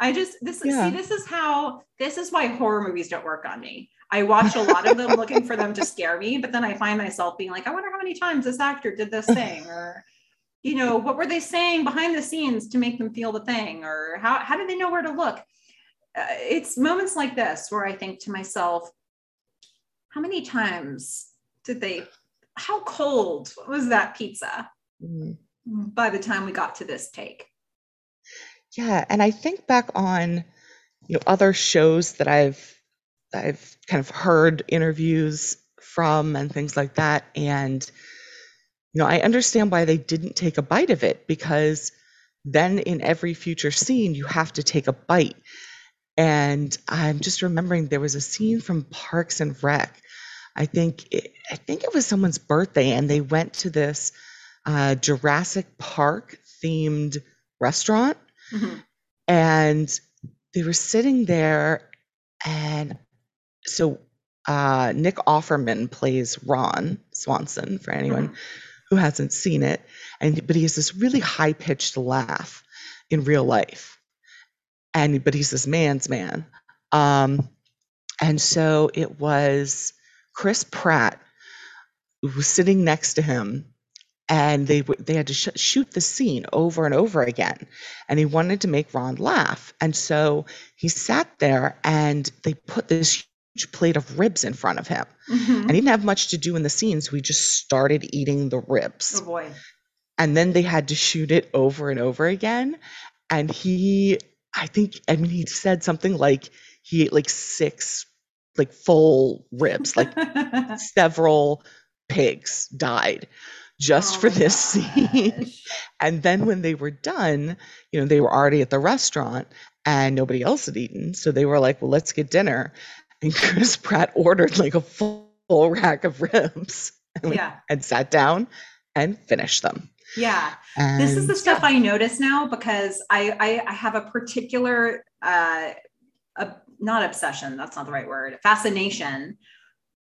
I just this yeah. see this is how this is why horror movies don't work on me i watch a lot of them looking for them to scare me but then i find myself being like i wonder how many times this actor did this thing or you know what were they saying behind the scenes to make them feel the thing or how, how did they know where to look uh, it's moments like this where I think to myself, how many times did they, how cold was that pizza mm-hmm. by the time we got to this take?
Yeah. And I think back on, you know, other shows that I've, I've kind of heard interviews from and things like that. And, you know, I understand why they didn't take a bite of it because then in every future scene, you have to take a bite. And I'm just remembering there was a scene from Parks and Rec. I think it, I think it was someone's birthday, and they went to this uh, Jurassic Park themed restaurant, mm-hmm. and they were sitting there, and so uh, Nick Offerman plays Ron Swanson for anyone mm-hmm. who hasn't seen it, and but he has this really high pitched laugh in real life and but he's this man's man. Um, and so it was Chris Pratt who was sitting next to him, and they they had to sh- shoot the scene over and over again, and he wanted to make Ron laugh, and so he sat there, and they put this plate of ribs in front of him, mm-hmm. and he didn't have much to do in the scene, so he just started eating the ribs.
Oh boy!
And then they had to shoot it over and over again, and he I think, I mean, he said something like he ate like six, like full ribs, like several pigs died just oh for this scene. and then when they were done, you know, they were already at the restaurant and nobody else had eaten. So they were like, well, let's get dinner. And Chris Pratt ordered like a full, full rack of ribs and, yeah. and sat down and finished them.
Yeah. And this is the stuff yeah. I notice now because I, I, I have a particular, uh, a, not obsession, that's not the right word, fascination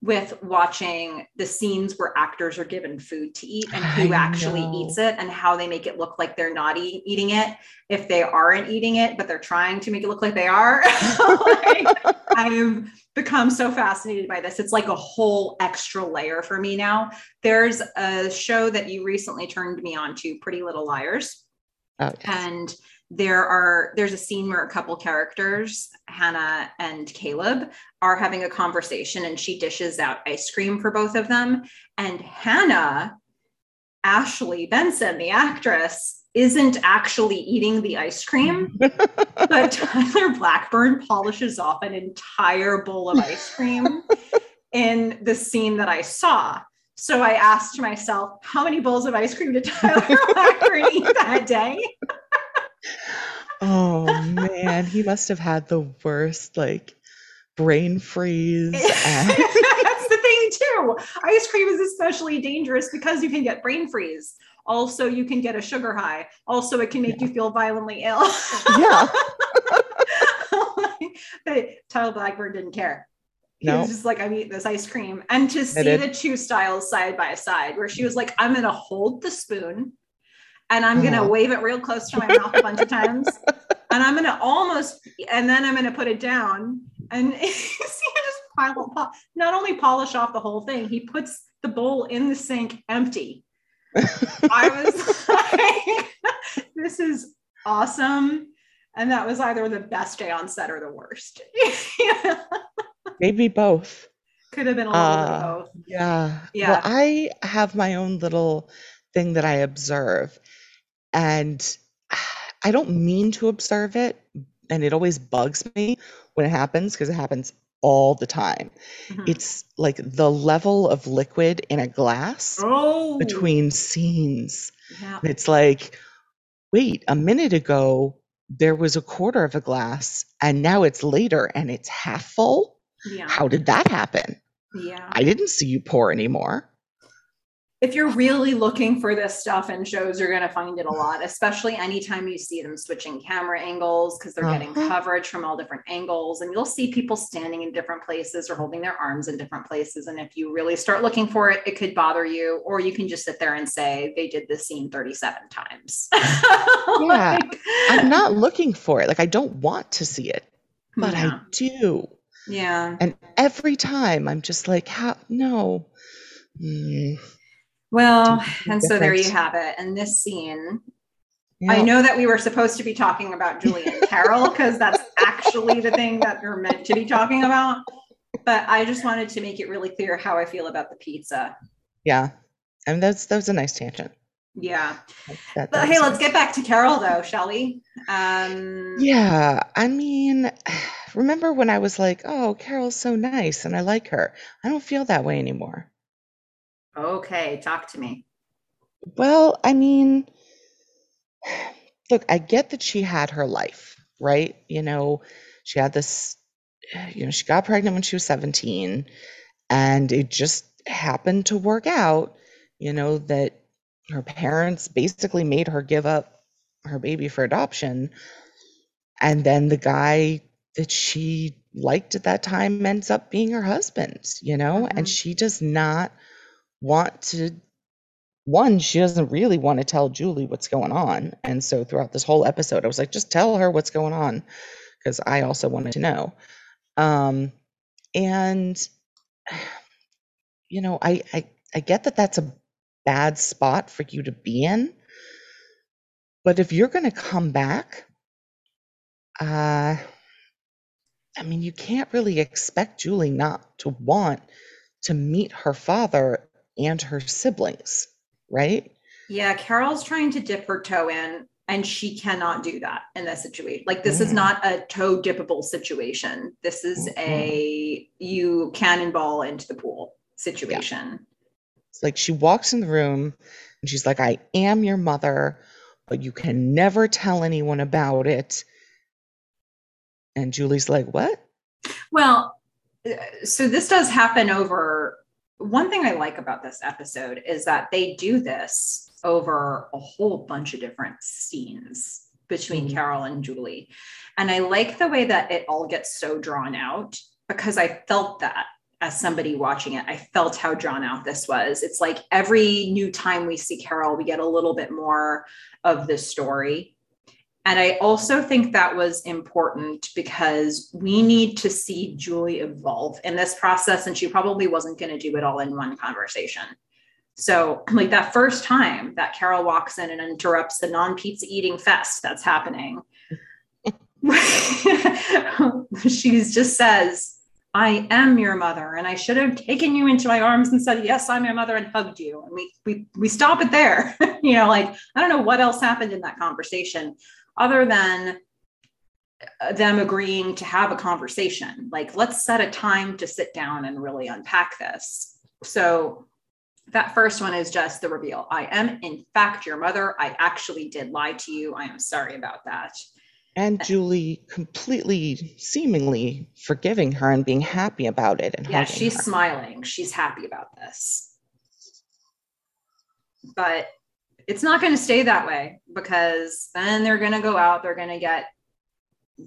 with watching the scenes where actors are given food to eat and who I actually know. eats it and how they make it look like they're not e- eating it if they aren't eating it but they're trying to make it look like they are like, i've become so fascinated by this it's like a whole extra layer for me now there's a show that you recently turned me on to pretty little liars oh, yes. and there are there's a scene where a couple characters hanna and caleb are having a conversation and she dishes out ice cream for both of them and hanna ashley benson the actress isn't actually eating the ice cream, but Tyler Blackburn polishes off an entire bowl of ice cream in the scene that I saw. So I asked myself, how many bowls of ice cream did Tyler Blackburn eat that day?
Oh man, he must have had the worst like brain freeze.
And- That's the thing too. Ice cream is especially dangerous because you can get brain freeze. Also, you can get a sugar high. Also, it can make yeah. you feel violently ill.
yeah.
but Tyler Blackburn didn't care. He no. was just like, I'm eating this ice cream. And to see the two styles side by side, where she was like, I'm going to hold the spoon and I'm going to uh-huh. wave it real close to my mouth a bunch of times. And I'm going to almost, and then I'm going to put it down. And see just pile, pile, not only polish off the whole thing, he puts the bowl in the sink empty. I was like, this is awesome. And that was either the best day on set or the worst.
yeah. Maybe both.
Could have been a little uh, both.
Yeah. Yeah. Well, I have my own little thing that I observe. And I don't mean to observe it. And it always bugs me when it happens because it happens all the time. Mm-hmm. It's like the level of liquid in a glass
oh.
between scenes. Yeah. It's like, wait, a minute ago there was a quarter of a glass and now it's later and it's half full.
Yeah.
How did that happen?
Yeah.
I didn't see you pour anymore
if you're really looking for this stuff in shows, you're going to find it a lot, especially anytime you see them switching camera angles because they're uh-huh. getting coverage from all different angles. And you'll see people standing in different places or holding their arms in different places. And if you really start looking for it, it could bother you, or you can just sit there and say, they did this scene 37 times.
yeah. like, I'm not looking for it. Like, I don't want to see it, but yeah. I do.
Yeah.
And every time I'm just like, how? No. Mm
well, and so there you have it. And this scene, yeah. I know that we were supposed to be talking about Julie and Carol because that's actually the thing that we're meant to be talking about. But I just wanted to make it really clear how I feel about the pizza.
Yeah. I mean, that's that was a nice tangent.
Yeah. That, that but hey, let's get back to Carol though, shall we? Um
Yeah. I mean, remember when I was like, oh, Carol's so nice and I like her. I don't feel that way anymore.
Okay, talk to me.
Well, I mean, look, I get that she had her life, right? You know, she had this, you know, she got pregnant when she was 17, and it just happened to work out, you know, that her parents basically made her give up her baby for adoption. And then the guy that she liked at that time ends up being her husband, you know, mm-hmm. and she does not want to one she doesn't really want to tell julie what's going on. And so throughout this whole episode i was like just tell her what's going on because i also wanted to know. Um and you know I, I i get that that's a bad spot for you to be in but if you're going to come back uh i mean you can't really expect julie not to want to meet her father and her siblings, right?
Yeah, Carol's trying to dip her toe in and she cannot do that in this situation. Like this mm. is not a toe dippable situation. This is mm-hmm. a you cannonball into the pool situation. Yeah.
It's like she walks in the room and she's like, I am your mother, but you can never tell anyone about it. And Julie's like, What?
Well, uh, so this does happen over one thing I like about this episode is that they do this over a whole bunch of different scenes between mm-hmm. Carol and Julie. And I like the way that it all gets so drawn out because I felt that as somebody watching it. I felt how drawn out this was. It's like every new time we see Carol, we get a little bit more of the story. And I also think that was important because we need to see Julie evolve in this process. And she probably wasn't going to do it all in one conversation. So, like that first time that Carol walks in and interrupts the non pizza eating fest that's happening, she just says, I am your mother, and I should have taken you into my arms and said, Yes, I'm your mother, and hugged you. And we we we stop it there. you know, like I don't know what else happened in that conversation other than them agreeing to have a conversation. Like, let's set a time to sit down and really unpack this. So that first one is just the reveal. I am, in fact, your mother. I actually did lie to you. I am sorry about that
and Julie completely seemingly forgiving her and being happy about it and
yeah she's
her.
smiling she's happy about this but it's not going to stay that way because then they're going to go out they're going to get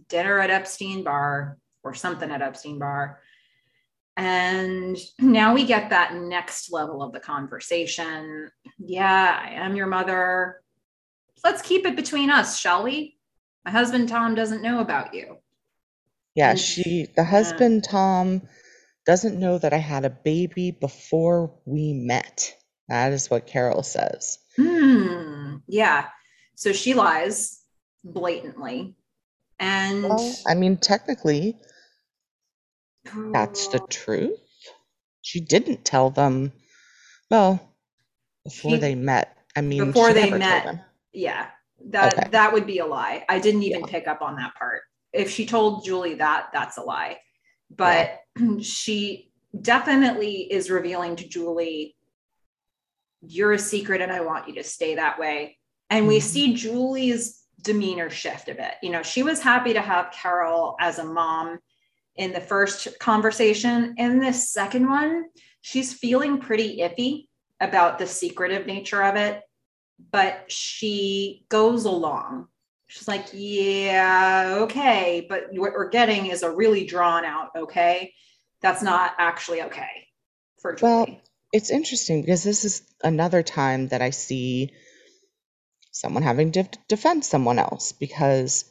dinner at epstein bar or something at epstein bar and now we get that next level of the conversation yeah i am your mother let's keep it between us shall we my husband Tom doesn't know about you.
Yeah, and she, the husband Tom, doesn't know that I had a baby before we met. That is what Carol says.
Hmm. Yeah. So she lies blatantly. And well,
I mean, technically, that's the truth. She didn't tell them, well, before she, they met. I mean,
before they met. Yeah that okay. that would be a lie i didn't even yeah. pick up on that part if she told julie that that's a lie but yeah. she definitely is revealing to julie you're a secret and i want you to stay that way and mm-hmm. we see julie's demeanor shift a bit you know she was happy to have carol as a mom in the first conversation in this second one she's feeling pretty iffy about the secretive nature of it but she goes along. She's like, yeah, okay, but what we're getting is a really drawn out, okay. That's not actually okay for Julie. Well,
it's interesting because this is another time that I see someone having to defend someone else because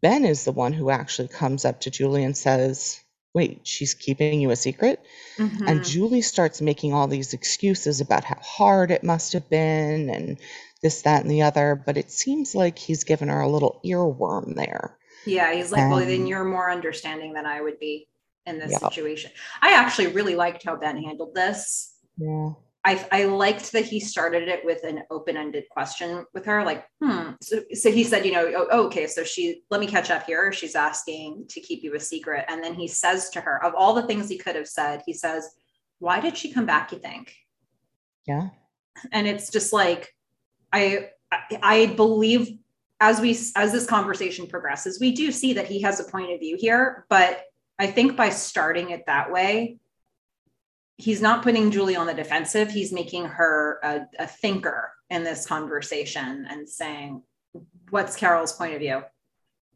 Ben is the one who actually comes up to Julie and says, Wait, she's keeping you a secret? Mm-hmm. And Julie starts making all these excuses about how hard it must have been and this, that, and the other. But it seems like he's given her a little earworm there.
Yeah, he's like, well, then you're more understanding than I would be in this situation. I actually really liked how Ben handled this.
Yeah.
I, I liked that he started it with an open-ended question with her, like, hmm. So, so he said, you know, oh, oh, okay, so she let me catch up here. She's asking to keep you a secret. And then he says to her, of all the things he could have said, he says, Why did she come back, you think?
Yeah.
And it's just like, I I believe as we as this conversation progresses, we do see that he has a point of view here, but I think by starting it that way, he's not putting Julie on the defensive. He's making her a, a thinker in this conversation and saying, "What's Carol's point of view?"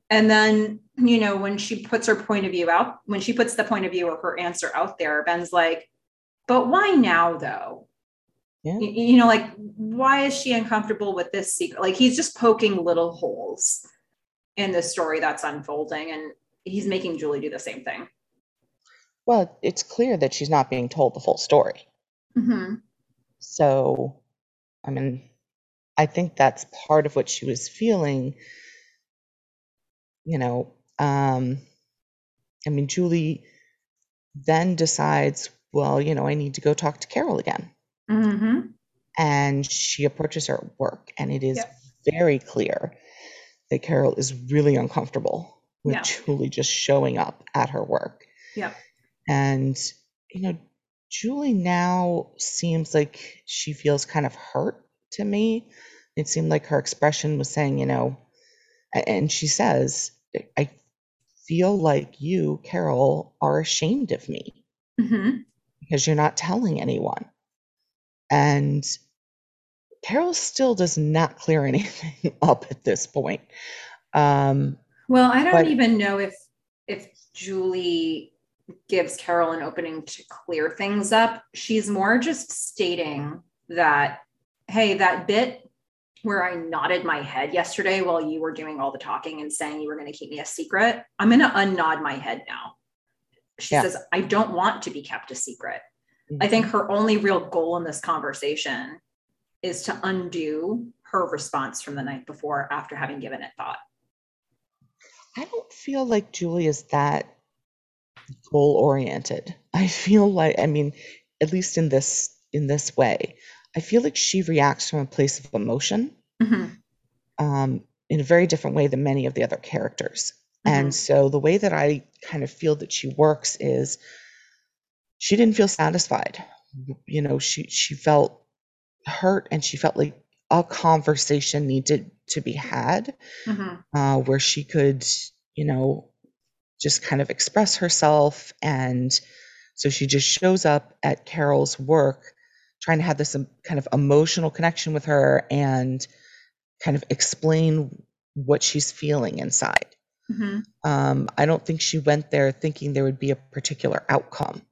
And then, you know, when she puts her point of view out, when she puts the point of view or her answer out there, Ben's like, "But why now, though?" Yeah. You, you know, like, why is she uncomfortable with this secret? Like, he's just poking little holes in the story that's unfolding, and he's making Julie do the same thing.
Well, it's clear that she's not being told the full story.
Mm-hmm.
So, I mean, I think that's part of what she was feeling. You know, um, I mean, Julie then decides, well, you know, I need to go talk to Carol again.
Mm-hmm.
And she approaches her at work, and it is yep. very clear that Carol is really uncomfortable with yeah. Julie just showing up at her work.
Yeah.
And, you know, Julie now seems like she feels kind of hurt to me. It seemed like her expression was saying, you know, and she says, I feel like you, Carol, are ashamed of me
mm-hmm.
because you're not telling anyone. And Carol still does not clear anything up at this point. Um,
well, I don't but, even know if if Julie gives Carol an opening to clear things up. She's more just stating that, hey, that bit where I nodded my head yesterday while you were doing all the talking and saying you were going to keep me a secret, I'm going to unnod my head now. She yeah. says, I don't want to be kept a secret. Mm-hmm. I think her only real goal in this conversation is to undo her response from the night before after having given it thought.
I don't feel like Julie is that goal oriented. I feel like I mean, at least in this in this way, I feel like she reacts from a place of emotion
hmm
um, in a very different way than many of the other characters.
Mhm.
And so the way that I kind of feel that she works is she didn't feel satisfied. You know, she she felt hurt and she felt like a conversation needed to be had
hmm
uh, where she could, you know, just kind of express herself. And so she just shows up at Carol's work, trying to have this um, kind of emotional connection with her and kind of explain what she's feeling inside.
hmm
Um, I don't think she went there thinking there would be a particular outcome.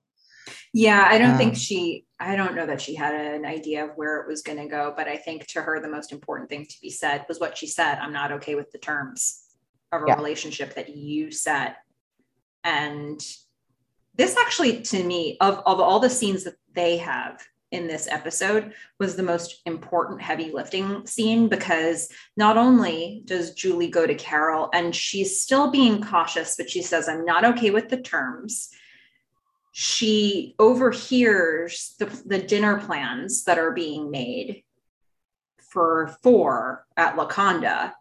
Yeah, I don't think
Um,
she, I don't know that she had an idea of where it was going to go, but I think to her, the most important thing to be said was what she said I'm not okay with the terms of a
Yeah.
relationship that you set. And this actually, to me, of, of all the scenes that they have in this episode, was the most important heavy lifting scene because not only does Julie go to Carol and she's still being cautious, but she says, I'm not okay with the terms she overhears the, the dinner plans that are being made for four at Laconda.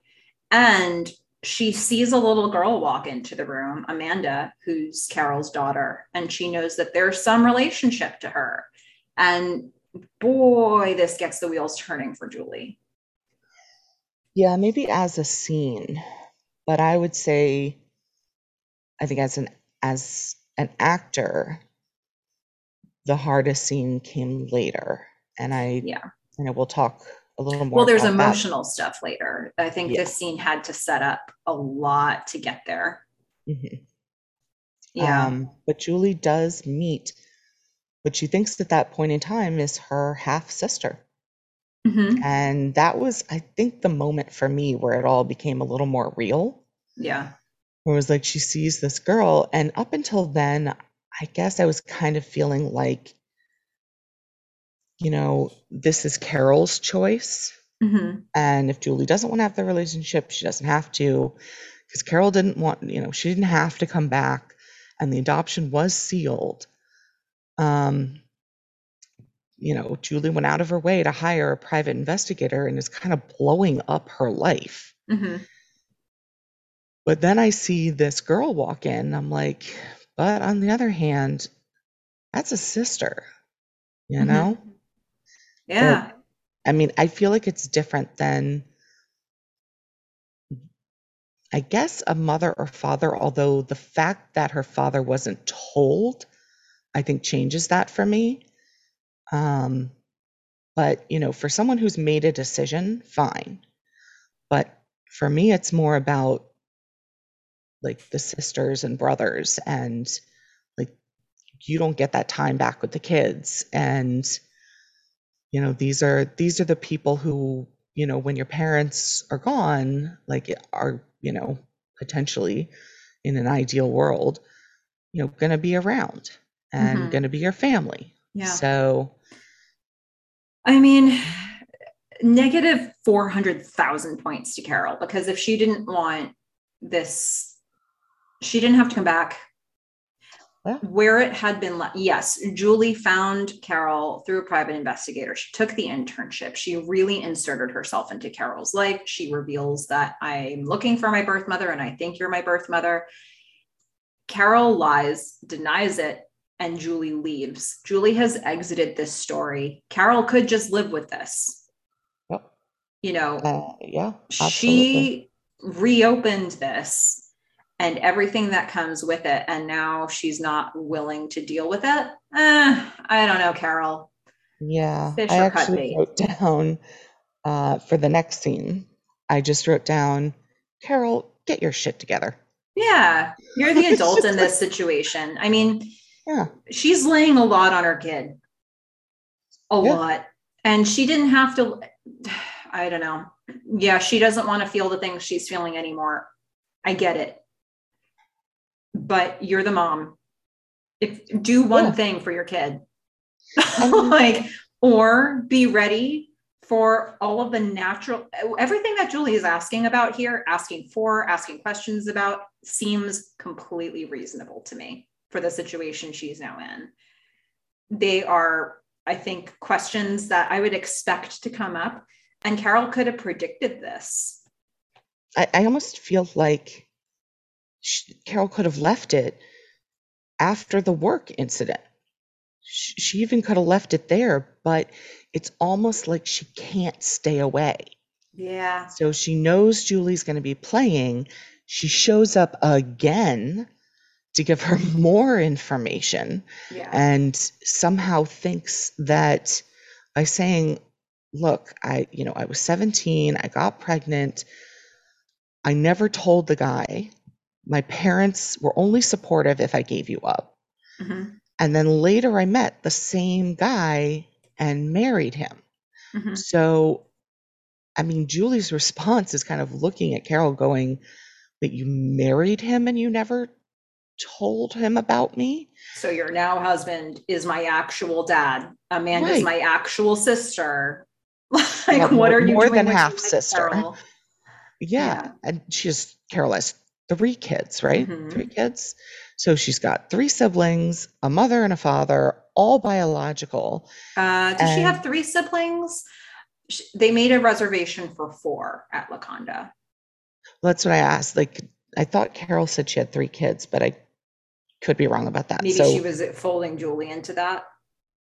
And she sees a little girl walk into the room, Amanda, who's Carol's daughter, and she knows that there's some relationship to her. And boy, this gets the wheels turning for Julie.
Yeah, maybe as a scene, but I would say, I think as an as an actor, the hardest scene came later, and I
Yeah.
and I will talk a little more.
Well, there's
about that.
emotional stuff later. I think
Yeah.
this scene had to set up a lot to get there.
Mhm.
Yeah.
Um, but Julie does meet what she thinks at that point in time is her half sister.
Mhm.
And that was, I think, the moment for me where it all became a little more real.
Yeah.
Where it was like she sees this girl, and up until then, I guess I was kind of feeling like, you know, this is Carol's choice.
hmm
And if Julie doesn't want to have the relationship, she doesn't have to. Because Carol didn't want, you know, she didn't have to come back, and the adoption was sealed. Um, you know, Julie went out of her way to hire a private investigator and is kind of blowing up her life.
hmm
But then I see this girl walk in. I'm like, but on the other hand, that's a sister, you
Mhm.
know?
Yeah.
I mean, I feel like it's different than, I guess, a mother or father, although the fact that her father wasn't told, I think changes that for me. Um, but, you know, for someone who's made a decision, fine. But for me, it's more about like the sisters and brothers and like you don't get that time back with the kids and you know these are these are the people who you know when your parents are gone like are you know potentially in an ideal world you know going to be around and
Mhm.
going to be your family
Yeah.
so
I mean, negative 400,000 points to Carol because if she didn't want this, she didn't have to come back.
Yeah.
Where it had been, le- yes, Julie found Carol through a private investigator. She took the internship. She really inserted herself into Carol's life. She reveals that I'm looking for my birth mother and I think you're my birth mother. Carol lies, denies it, and Julie leaves. Julie has exited this story. Carol could just live with this.
yep,
You know,
uh, yeah absolutely
she reopened this and everything that comes with it. And now she's not willing to deal with it. Eh, I don't know, Carol.
Yeah,
Fish
I actually wrote down uh, for the next scene. I just wrote down, Carol, get your shit together.
Yeah, you're the adult in this situation. I mean,
Yeah,
she's laying a lot on her kid. A
Yeah.
lot. And she didn't have to, I don't know. Yeah, she doesn't want to feel the things she's feeling anymore. I get it. But you're the mom. If do one
Yeah.
thing for your kid. Like, or be ready for all of the natural everything that Julie is asking about here, asking for, asking questions about, seems completely reasonable to me for the situation she's now in. They are, I think, questions that I would expect to come up. And Carol could have predicted this.
I, I almost feel like she, Carol could have left it after the work incident. She, she even could have left it there, but it's almost like she can't stay away.
Yeah.
So she knows Julie's going to be playing. She shows up again to give her more information
Yeah.
and somehow thinks that by saying, Look, I, you know, I was 17, I got pregnant, I never told the guy. My parents were only supportive if I gave you up.
Mhm.
And then later I met the same guy and married him.
Mhm.
So, I mean, Julie's response is kind of looking at Carol going, But you married him and you never told him about me?
So your now husband is my actual dad. Amanda's
Right.
my actual sister. like, what
more-
are you
more
doing
than half sister. Yeah.
Yeah.
And she's, Carol has three kids, right?
Mhm.
Three kids. So she's got three siblings, a mother and a father, all biological.
Uh, does she have three siblings? Sh- They made a reservation for four at Laconda.
That's what I asked. Like, I thought Carol said she had three kids, but I could be wrong about that.
Maybe
so,
she was folding Julie into that.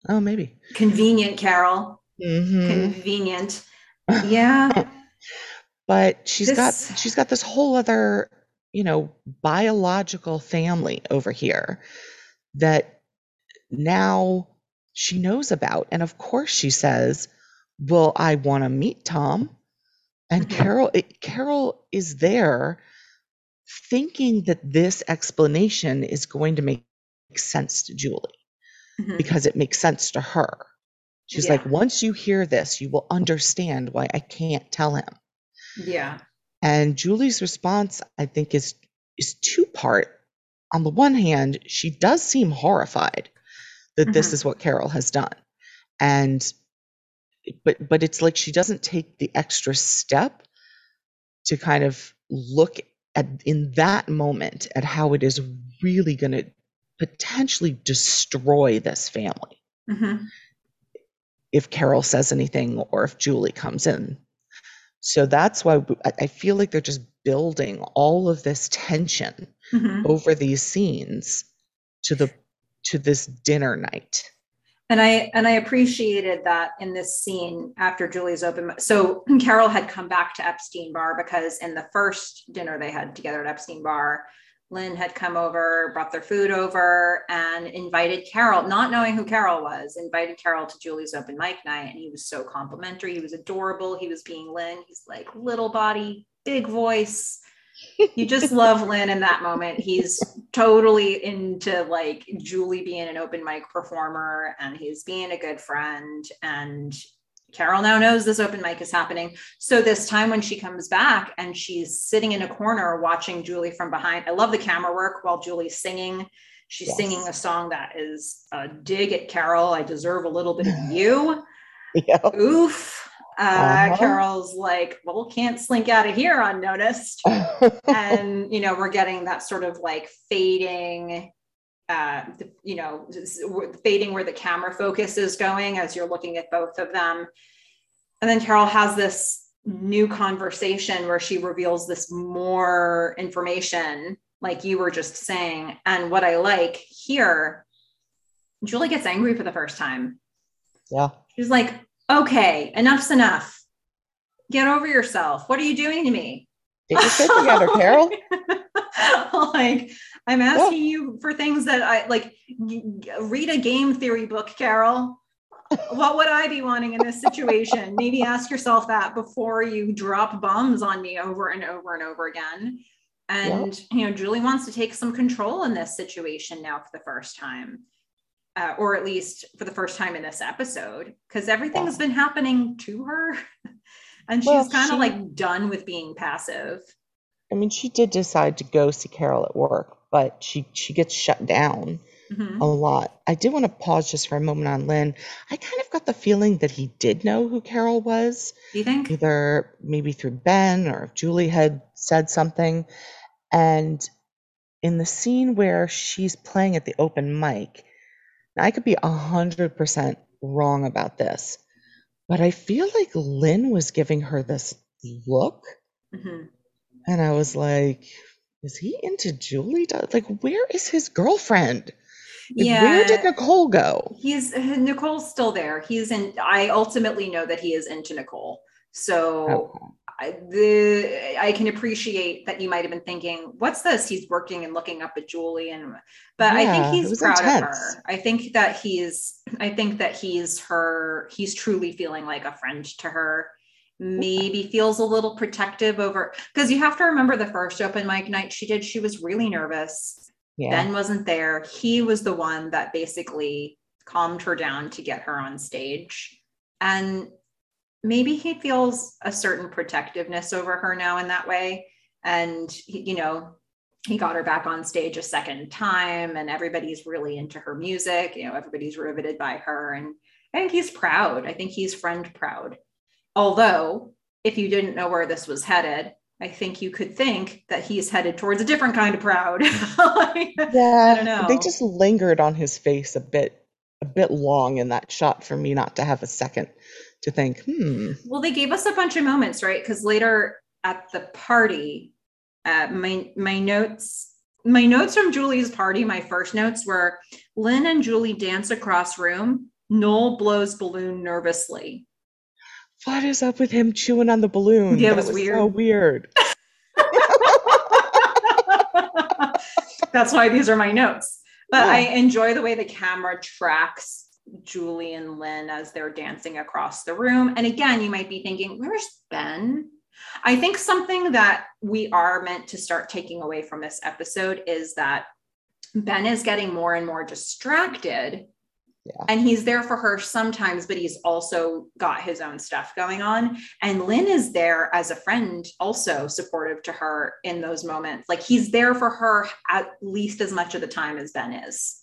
oh, maybe.
Convenient, Carol.
Mhm.
Convenient. Yeah.
but she's
This-
got she's got this whole other you know biological family over here that now she knows about and of course she says well i want to meet tom and
Mhm.
carol it, carol is there thinking that this explanation is going to make sense to julie
Mhm.
because it makes sense to her she's
Yeah.
like once you hear this you will understand why i can't tell him
Yeah.
And Julie's response, I think, is is two part. On the one hand, she does seem horrified that this
Mhm.
is what Carol has done. And but but it's like she doesn't take the extra step to kind of look at in that moment at how it is really going to potentially destroy this family
Mhm.
if Carol says anything or if Julie comes in. So that's why I feel like they're just building all of this tension
Mhm.
over these scenes to the to this dinner night.
And I and I appreciated that in this scene after Julie's open. So Carol had come back to Epstein Bar because in the first dinner they had together at Epstein Bar, Lynn had come over, brought their food over, and invited Carol, not knowing who Carol was, invited Carol to Julie's open mic night. And he was so complimentary. He was adorable. He was being Lynn. He's like little body, big voice. You just love Lynn in that moment. He's totally into like Julie being an open mic performer and he's being a good friend. And Carol now knows this open mic is happening. So this time when she comes back and she's sitting in a corner watching Julie from behind, I love the camera work while Julie's singing. She's
Yes.
singing a song that is a dig at Carol. I deserve a little bit of you.
Yeah.
Oof. Uh,
Uh-huh.
Carol's like, well, can't slink out of here unnoticed and you know we're getting that sort of like fading uh you know fading where the camera focus is going as you're looking at both of them. And then carol has this new conversation where she reveals this more information like you were just saying. And what i like here julie gets angry for the first time.
Yeah.
she's like okay enough's enough. Get over yourself. What are you doing to me?
Get your shit together, Carol.
like I'm asking you for things that I like read a game theory book, Carol. what would I be wanting in this situation? Maybe ask yourself that before you drop bombs on me over and over and over again. And you know, Julie wants to take some control in this situation now for the first time. Uh, or at least for the first time in this episode, because everything's been happening to her. and she's
Well,
kind of
she-
like done with being passive.
I mean, she did decide to go see Carol at work, but she she gets shut down
Mhm.
a lot. I did want to pause just for a moment on Lynn. I kind of got the feeling that he did know who Carol was,
Do you think?
either maybe through Ben or if Julie had said something. And in the scene where she's playing at the open mic, I could be a 100% wrong about this, but I feel like Lynn was giving her this look.
Mhm.
And I was like, is he into Julie? Like, where is his girlfriend? Like, Where did Nicole go?
he's Nicole's still there. He's in. I ultimately know that he is into Nicole. So
Okay.
I, the I can appreciate that you might have been thinking, "What's this?" He's working and looking up at Julie, and but I think he's proud of her. I think that he's. I think that he's her. He's truly feeling like a friend to her. Maybe feels a little protective over because you have to remember the first open mic night she did. She was really nervous.
Yeah.
Ben wasn't there. He was the one that basically calmed her down to get her on stage. And maybe he feels a certain protectiveness over her now in that way. And, you know, he got her back on stage a second time, and everybody's really into her music. You know, everybody's riveted by her. And I think he's proud. I think he's friend proud. Although, if you didn't know where this was headed, I think you could think that he's headed towards a different kind of proud. Like,
yeah.
don't know.
They just lingered on his face a bit a bit long in that shot for me not to have a second to think, hmm.
well, they gave us a bunch of moments, right? Because later at the party, uh, my my notes my notes from Julie's party, my first notes were Lynn and Julie dance across room. Noel blows balloon nervously.
What is up with him chewing on the balloon?
Yeah, it
That
was
so weird.
That's why these are my notes. But I enjoy the way the camera tracks Julie and Lynn as they're dancing across the room. And again, you might be thinking, where's Ben? I think something that we are meant to start taking away from this episode is that Ben is getting more and more distracted.
Yeah.
And he's there for her sometimes, but he's also got his own stuff going on. And Lynn is there as a friend, also supportive to her in those moments. Like he's there for her at least as much of the time as Ben is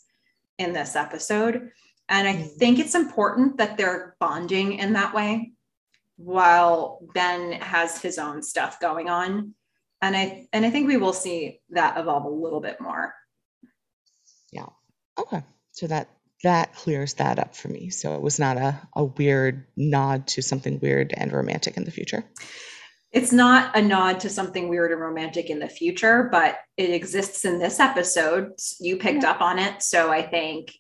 in this episode. And I
Mhm.
think it's important that they're bonding in that way while Ben has his own stuff going on. And I and I think we will see that evolve a little bit more. Yeah.
Okay. So that that clears that up for me. So it was not a, a weird nod to something weird and romantic in the future.
It's not a nod to something weird and romantic in the future, but it exists in this episode. You picked up on it. So I think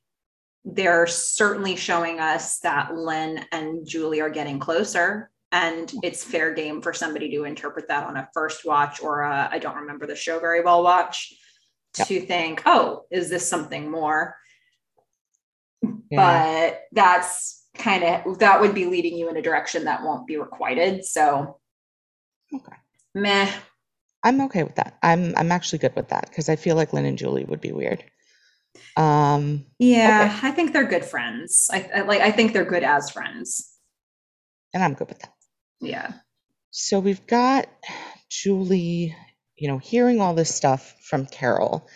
they're certainly showing us that Lynn and Julie are getting closer. And it's fair game for somebody to interpret that on a first watch or a, I don't remember the show very well watch to think, oh, is this something more?
Yeah.
But that's kind of, that would be leading you in a direction that won't be requited. So,
Okay.
meh.
I'm okay with that. I'm I'm actually good with that because I feel like Lynn and Julie would be weird. Um,
Yeah, I think they're good friends. I, I like. I think they're good as friends.
and I'm good with that.
Yeah.
So we've got Julie, you know, hearing all this stuff from Carol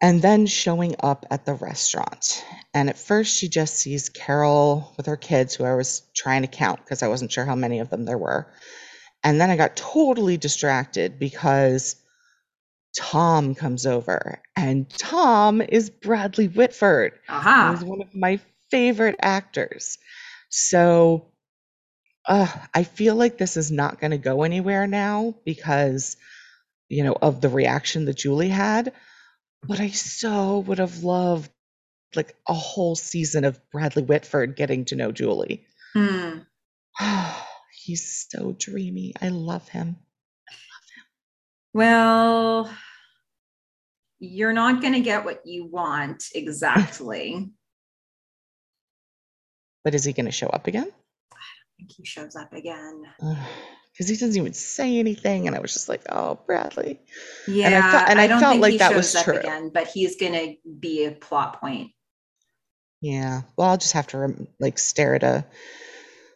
and then showing up at the restaurant. And at first, she just sees Carol with her kids, who I was trying to count because I wasn't sure how many of them there were. And then I got totally distracted because Tom comes over, and Tom is Bradley Whitford.
Aha.
He's one of my favorite actors. So uh, I feel like this is not going to go anywhere now because, you know, of the reaction that Julie had. But I so would have loved like a whole season of Bradley Whitford getting to know Julie.
Hmm.
He's so dreamy. I love him. I love him.
Well, you're not going to get what you want exactly.
But is he going to show up again?
I don't think he shows up again.
Because he doesn't even say anything. And I was just like, oh, Bradley.
Yeah, And
I felt- and I
don't
felt
think
like
he
that
shows
was
up
true.
again, but he's going to be a plot point.
Yeah. Well, I'll just have to rem- like stare at a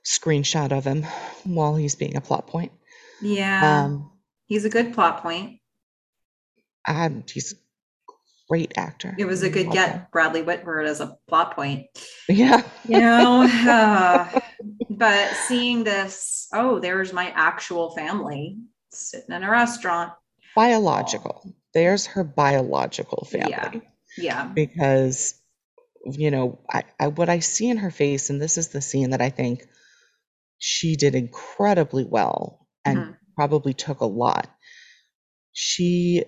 screenshot of him while he's being a plot point.
Yeah,
Um,
he's a good plot point.
and he's a great actor.
It was a good
Love
get. Bradley Whitford as a plot point.
Yeah.
you know uh, but seeing this oh there's my actual family sitting in a restaurant
Biological. there's her biological family.
Yeah. Yeah.
Because, you know, I, I what I see in her face, and this is the scene that I think she did incredibly well and
Mhm.
probably took a lot. She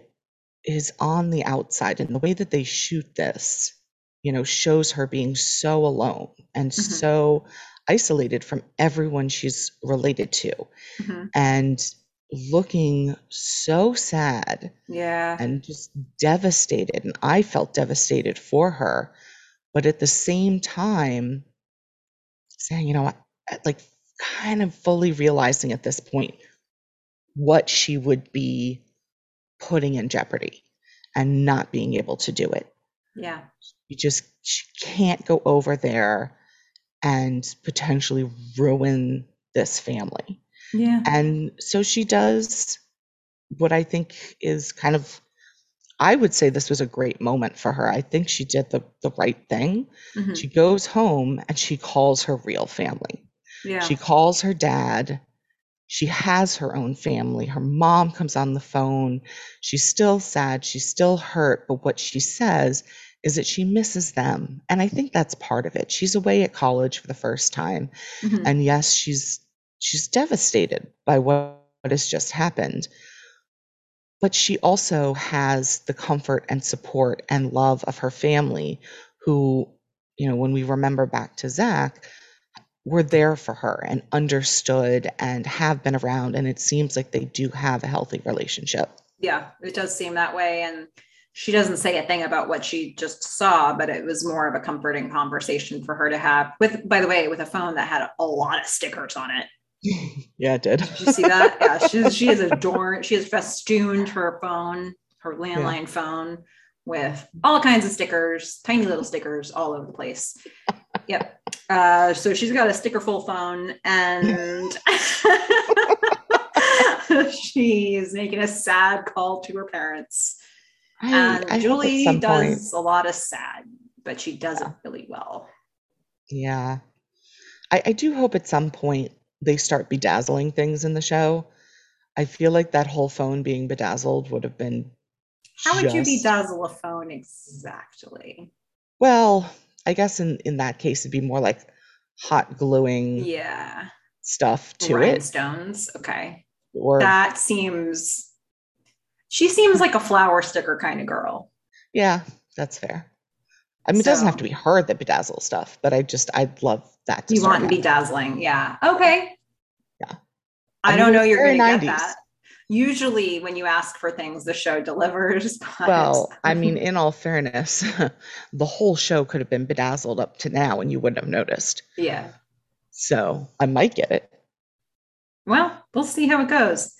is on the outside, and the way that they shoot this, you know, shows her being so alone and
Mhm.
so isolated from everyone she's related to
Mhm.
and looking so sad
Yeah.
and just devastated. And I felt devastated for her. But at the same time, saying, you know, like kind of fully realizing at this point what she would be putting in jeopardy and not being able to do it.
Yeah.
You just she can't go over there and potentially ruin this family.
Yeah.
And so she does what I think is kind of I would say this was a great moment for her. I think she did the, the right thing.
Mhm.
She goes home and she calls her real family.
Yeah.
She calls her dad. She has her own family. Her mom comes on the phone. She's still sad. She's still hurt. But what she says is that she misses them. And I think that's part of it. She's away at college for the first time.
Mhm.
And yes, she's she's devastated by what, what has just happened. But she also has the comfort and support and love of her family who, you know, when we remember back to Zach, were there for her and understood and have been around. And it seems like they do have a healthy relationship.
yeah, it does seem that way. And she doesn't say a thing about what she just saw, but it was more of a comforting conversation for her to have with, by the way, with a phone that had a lot of stickers on it.
Yeah, it did.
Did you see that? yeah, she, she is adorned. She has festooned her phone, her landline phone, with all kinds of stickers, tiny little stickers all over the place. Yep. Uh, so she's got a sticker full phone, and she's making a sad call to her parents. And Julie does
point-
a lot of sad, but she does it really well.
Yeah. I, I do hope at some point they start bedazzling things in the show. I feel like that whole phone being bedazzled would have been.
How would you bedazzle a phone exactly?
Well, I guess in, in that case, it'd be more like hot gluing
Yeah.
stuff to it.
Rhinestones. Okay.
Or,
That seems she seems like a flower sticker kind of girl.
yeah, that's fair. I mean, it doesn't have to be her that bedazzles stuff, but I just, I'd love that. To
You want bedazzling. Yeah. Okay.
Yeah.
I,
I
don't
mean,
know you're going to get that. Usually when you ask for things, the show delivers. but-
Well, I mean, in all fairness, the whole show could have been bedazzled up to now and you wouldn't have noticed.
yeah.
So I might get it.
Well, we'll see how it goes.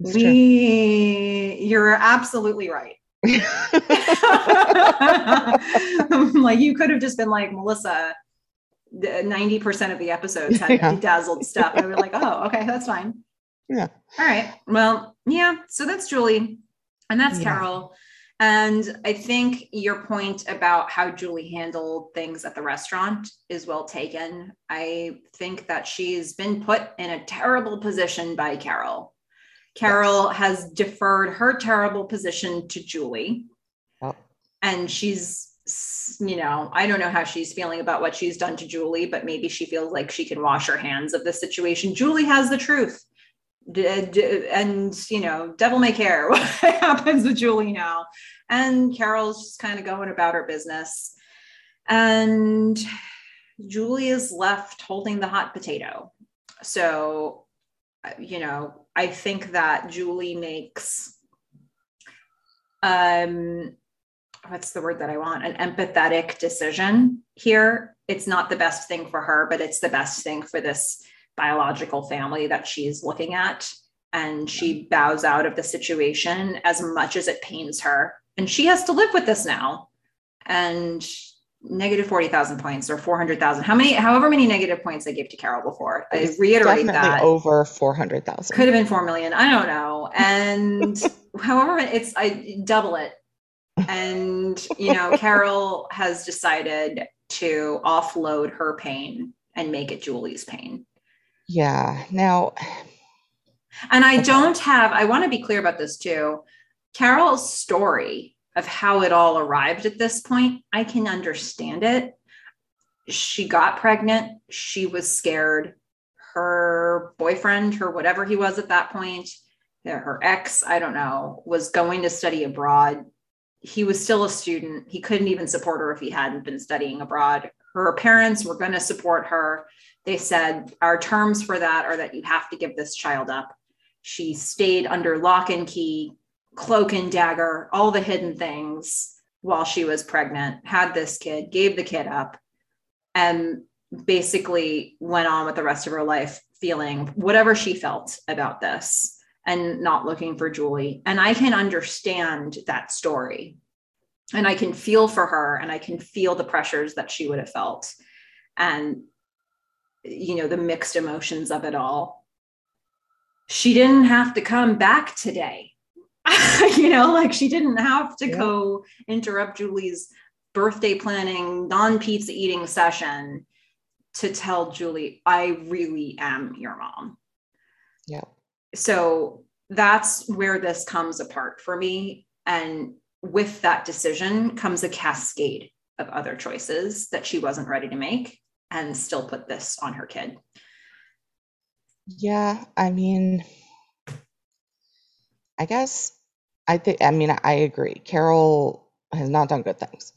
It's true.
we, you're absolutely right. like you could have just been like Melissa. Ninety percent of the episodes had
Yeah.
bedazzled stuff, and we were like, "Oh, okay, that's fine."
Yeah.
All right. Well, yeah. So that's Julie, and that's
Yeah.
Carol. And I think your point about how Julie handled things at the restaurant is well taken. I think that she's been put in a terrible position by Carol. Carol has deferred her terrible position to Julie. And she's you know i don't know how she's feeling about what she's done to julie but maybe she feels like she can wash her hands of the situation. Julie has the truth. D- d- and you know devil may care what happens with julie now. And carol's just kind of going about her business. And julie is left holding the hot potato. So you know i think that julie makes um what's the word that I want? An empathetic decision here. It's not the best thing for her, but it's the best thing for this biological family that she's looking at. And she bows out of the situation as much as it pains her. And she has to live with this now. And negative 40,000 points or 400,000. How many, however many negative points I gave to Carol before. I reiterate
Definitely
that
over 400,000.
could have been 4 million i don't know and however it's i double it and you know carol has decided to offload her pain and make it julie's pain
Yeah. Now,
and i don't have i want to be clear about this too Carol's story of how it all arrived at this point, I can understand it. She got pregnant, she was scared. Her boyfriend, her whatever he was at that point, her ex, I don't know, was going to study abroad. He was still a student. He couldn't even support her if he hadn't been studying abroad. Her parents were going to support her. They said, Our terms for that are that you have to give this child up. She stayed under lock and key, cloak and dagger, all the hidden things while she was pregnant, had this kid, gave the kid up, and basically went on with the rest of her life feeling whatever she felt about this and not looking for Julie. And I can understand that story. And I can feel for her and I can feel the pressures that she would have felt. And, you know, the mixed emotions of it all. She didn't have to come back today. you know, like she didn't have to yeah. go interrupt Julie's birthday planning, non pizza eating session to tell Julie, I really am your mom.
Yeah
so that's where this comes apart for me. And with that decision comes a cascade of other choices that she wasn't ready to make and still put this on her kid.
Yeah, I mean, I guess I think, I mean, I agree. Carol has not done good things.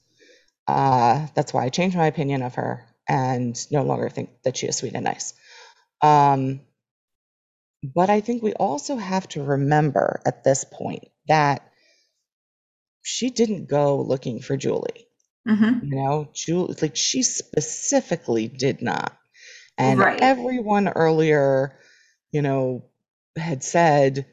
Uh, that's why I changed my opinion of her and no longer think that she is sweet and nice. Um, but I think we also have to remember at this point that she didn't go looking for Julie.
Mm-hmm.
You know, Julie, like she specifically did not. And
Right.
everyone earlier, you know, had said,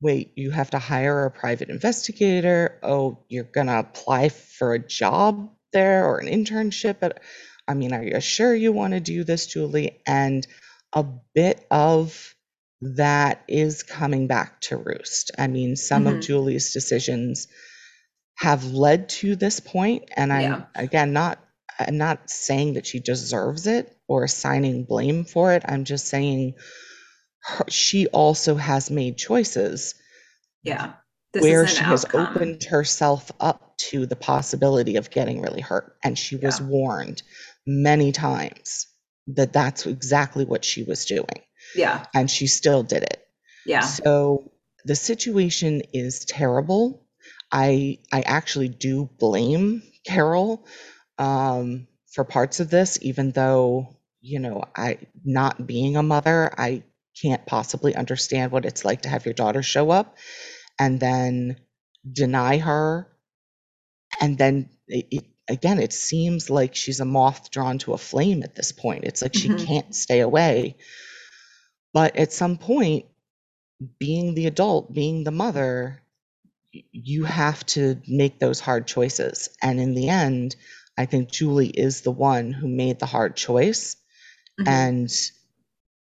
wait, you have to hire a private investigator. Oh, you're going to apply for a job there or an internship. But I mean, are you sure you want to do this, Julie? And a bit of that is coming back to roost. I mean, some of
Mhm.
Julie's decisions have led to this point, and I'm
Yeah.
again not I'm not saying that she deserves it or assigning blame for it. I'm just saying her, she also has made choices
Yeah. This
where she
an
has opened herself up to the possibility of getting really hurt, and she was
Yeah.
warned many times that that's exactly what she was doing,
Yeah.
and she still did it.
Yeah.
So the situation is terrible. I I actually do blame Carol um, for parts of this, even though you know I not being a mother, I can't possibly understand what it's like to have your daughter show up and then deny her, and then it, it, again, it seems like she's a moth drawn to a flame at this point. It's like she
Mhm.
can't stay away. But at some point, being the adult, being the mother, you have to make those hard choices. And in the end, I think Julie is the one who made the hard choice.
Mhm.
And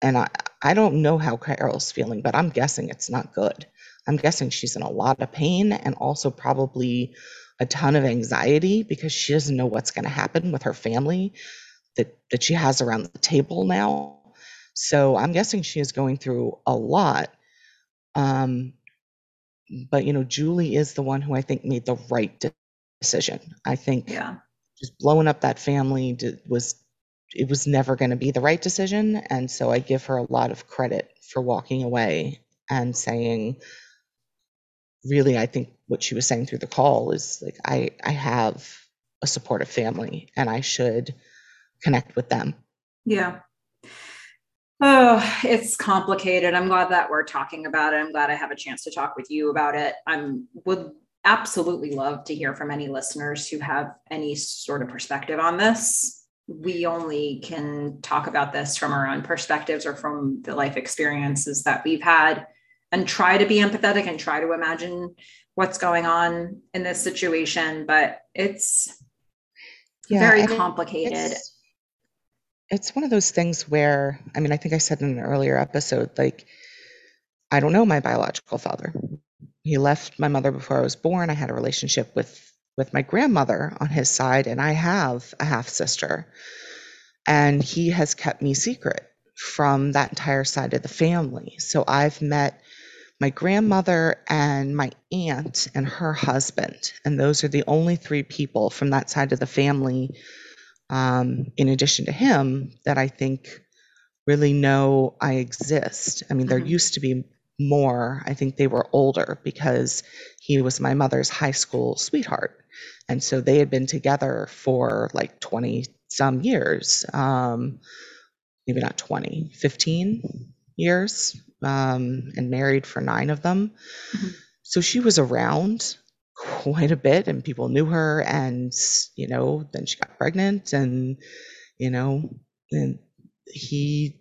and I I don't know how Carol's feeling, but I'm guessing it's not good. I'm guessing she's in a lot of pain and also probably a ton of anxiety because she doesn't know what's going to happen with her family that that she has around the table now. So I'm guessing she is going through a lot. Um, but you know, Julie is the one who I think made the right de- decision. I think
Yeah.
just blowing up that family d- was it was never going to be the right decision, and so I give her a lot of credit for walking away and saying, really, I think what she was saying through the call is like, I I have a supportive family, and I should connect with them.
Yeah. Oh, it's complicated. I'm glad that we're talking about it. I'm glad I have a chance to talk with you about it. I'm would absolutely love to hear from any listeners who have any sort of perspective on this. We only can talk about this from our own perspectives or from the life experiences that we've had and try to be empathetic and try to imagine what's going on in this situation, but it's
Yeah,
very complicated.
It's, it's one of those things where, I mean, I think I said in an earlier episode, like, I don't know my biological father. He left my mother before I was born. I had a relationship with with my grandmother on his side, and I have a half sister. And he has kept me secret from that entire side of the family. So I've met my grandmother and my aunt and her husband. And those are the only three people from that side of the family, um, in addition to him, that I think really know I exist. I mean, there
Mhm.
used to be more. I think they were older because he was my mother's high school sweetheart. And so they had been together for like 20 some years. Um, maybe not 20, 15 years, um, and married for nine of them.
Mhm.
So she was around quite a bit and people knew her. And, you know, then she got pregnant and, you know, and he,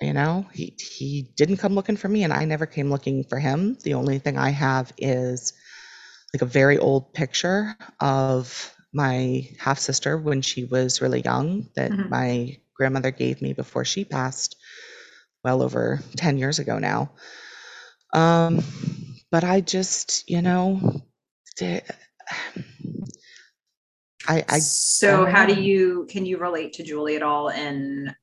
you know, he, he didn't come looking for me and I never came looking for him. The only thing I have is like a very old picture of my half sister when she was really young that
Mhm.
my grandmother gave me before she passed well over 10 years ago now. Um, but I just, you know, I, I,
so
I
how do you can you relate to Julie at all in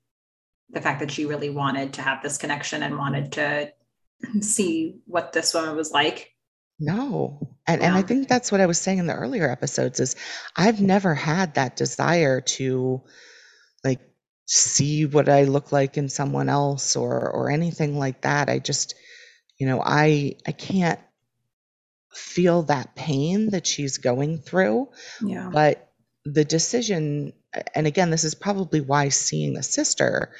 the fact that she really wanted to have this connection and wanted to see what this woman was like?
No. And, and I
Yeah.
think that's what I was saying in the earlier episodes is I've never had that desire to like see what I look like in someone else or, or anything like that. I just, you know, I, I can't feel that pain that she's going through.
Yeah.
but the decision and again this is probably why seeing the sister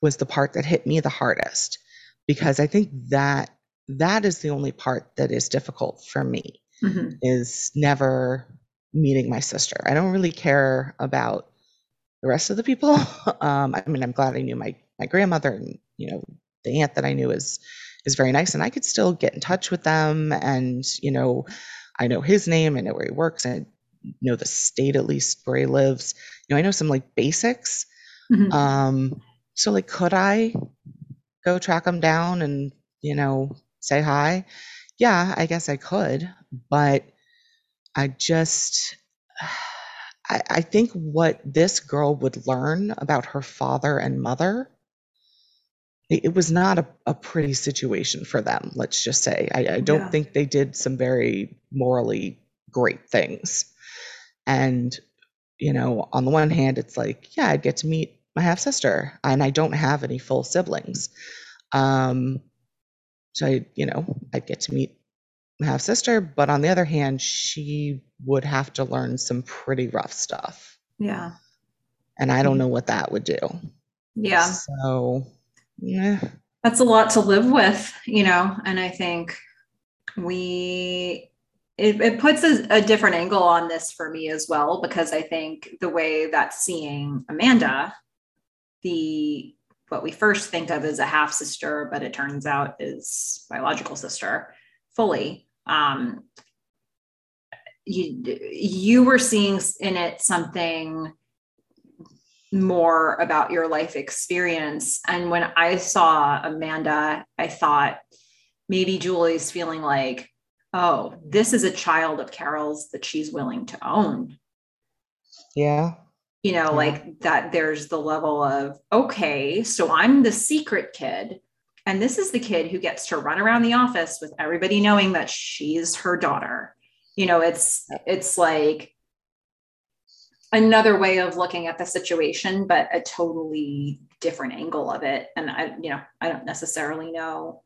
was the part that hit me the hardest because i think that that is the only part that is difficult for me
Mhm.
is never meeting my sister i don't really care about the rest of the people um, i mean i'm glad i knew my my grandmother and you know the aunt that i knew is is very nice and i could still get in touch with them and you know i know his name i know where he works and know the state at least where he lives. You know, I know some like basics.
Mhm.
Um, so like, could I go track him down and you know say hi? Yeah, I guess I could, but I just. I, I think what this girl would learn about her father and mother, it, it was not a, a pretty situation for them, let's just say. I, I don't
Yeah.
think they did some very morally great things. And, you know, on the one hand, it's like, yeah, I'd get to meet my half sister, and I don't have any full siblings. Um, so I, you know, I'd get to meet my half sister, but on the other hand, she would have to learn some pretty rough stuff.
Yeah.
And I don't mm-hmm. know what that would do.
Yeah.
So, yeah.
That's a lot to live with, you know, and I think we it, it puts a, a different angle on this for me as well because I think the way that seeing Amanda, the what we first think of as a half sister, but it turns out is biological sister fully. Um, you you were seeing in it something more about your life experience. And when I saw Amanda, I thought maybe Julie's feeling like, oh, this is a child of Carol's that she's willing to own.
Yeah.
You know,
Yeah.
like that there's the level of, okay, so I'm the secret kid. And this is the kid who gets to run around the office with everybody knowing that she's her daughter. You know, it's it's like another way of looking at the situation, but a totally different angle of it. And I, you know, I don't necessarily know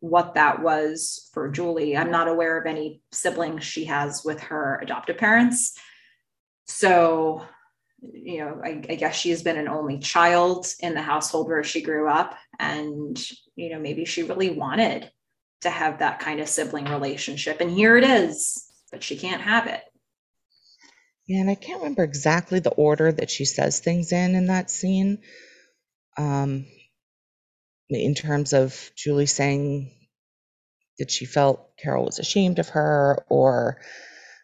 what that was for Julie. I'm not aware of any siblings she has with her adoptive parents. So, you know, I, I guess she's been an only child in the household where she grew up. And, you know, maybe she really wanted to have that kind of sibling relationship. And here it is, but she can't have it.
Yeah, and I can't remember exactly the order that she says things in in that scene. Um, in terms of Julie saying that she felt Carol was ashamed of her, or,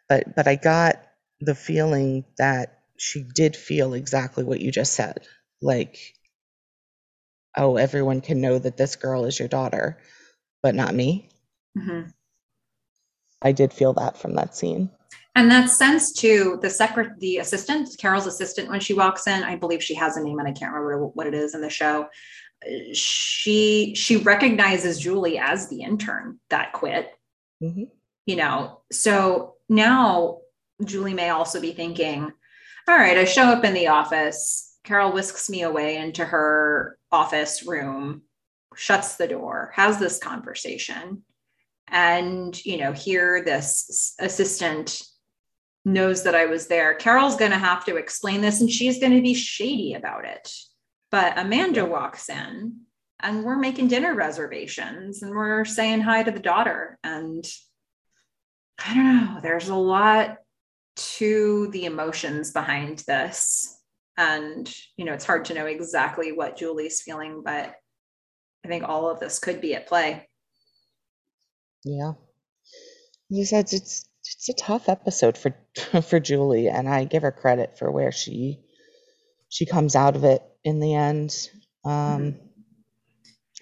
but but I got the feeling that she did feel exactly what you just said, like, oh, everyone can know that this girl is your daughter, but not me.
Mhm.
I did feel that from that scene.
And that sense too, the secret, the assistant, Carol's assistant, when she walks in, I believe she has a name and I can't remember what it is in the show. she she recognizes Julie as the intern that quit. Mm-hmm. You know, so now Julie may also be thinking, all right, I show up in the office. Carol whisks me away into her office room, shuts the door, has this conversation. And, you know, here this assistant knows that I was there. Carol's going to have to explain this and she's going to be shady about it. But Amanda walks in and we're making dinner reservations and we're saying hi to the daughter. And I don't know, there's a lot to the emotions behind this. And, you know, it's hard to know exactly what Julie's feeling, but I think all of this could be at play.
Yeah. You said it's it's a tough episode for for Julie and I give her credit for where she she comes out of it in the end. Um mm-hmm.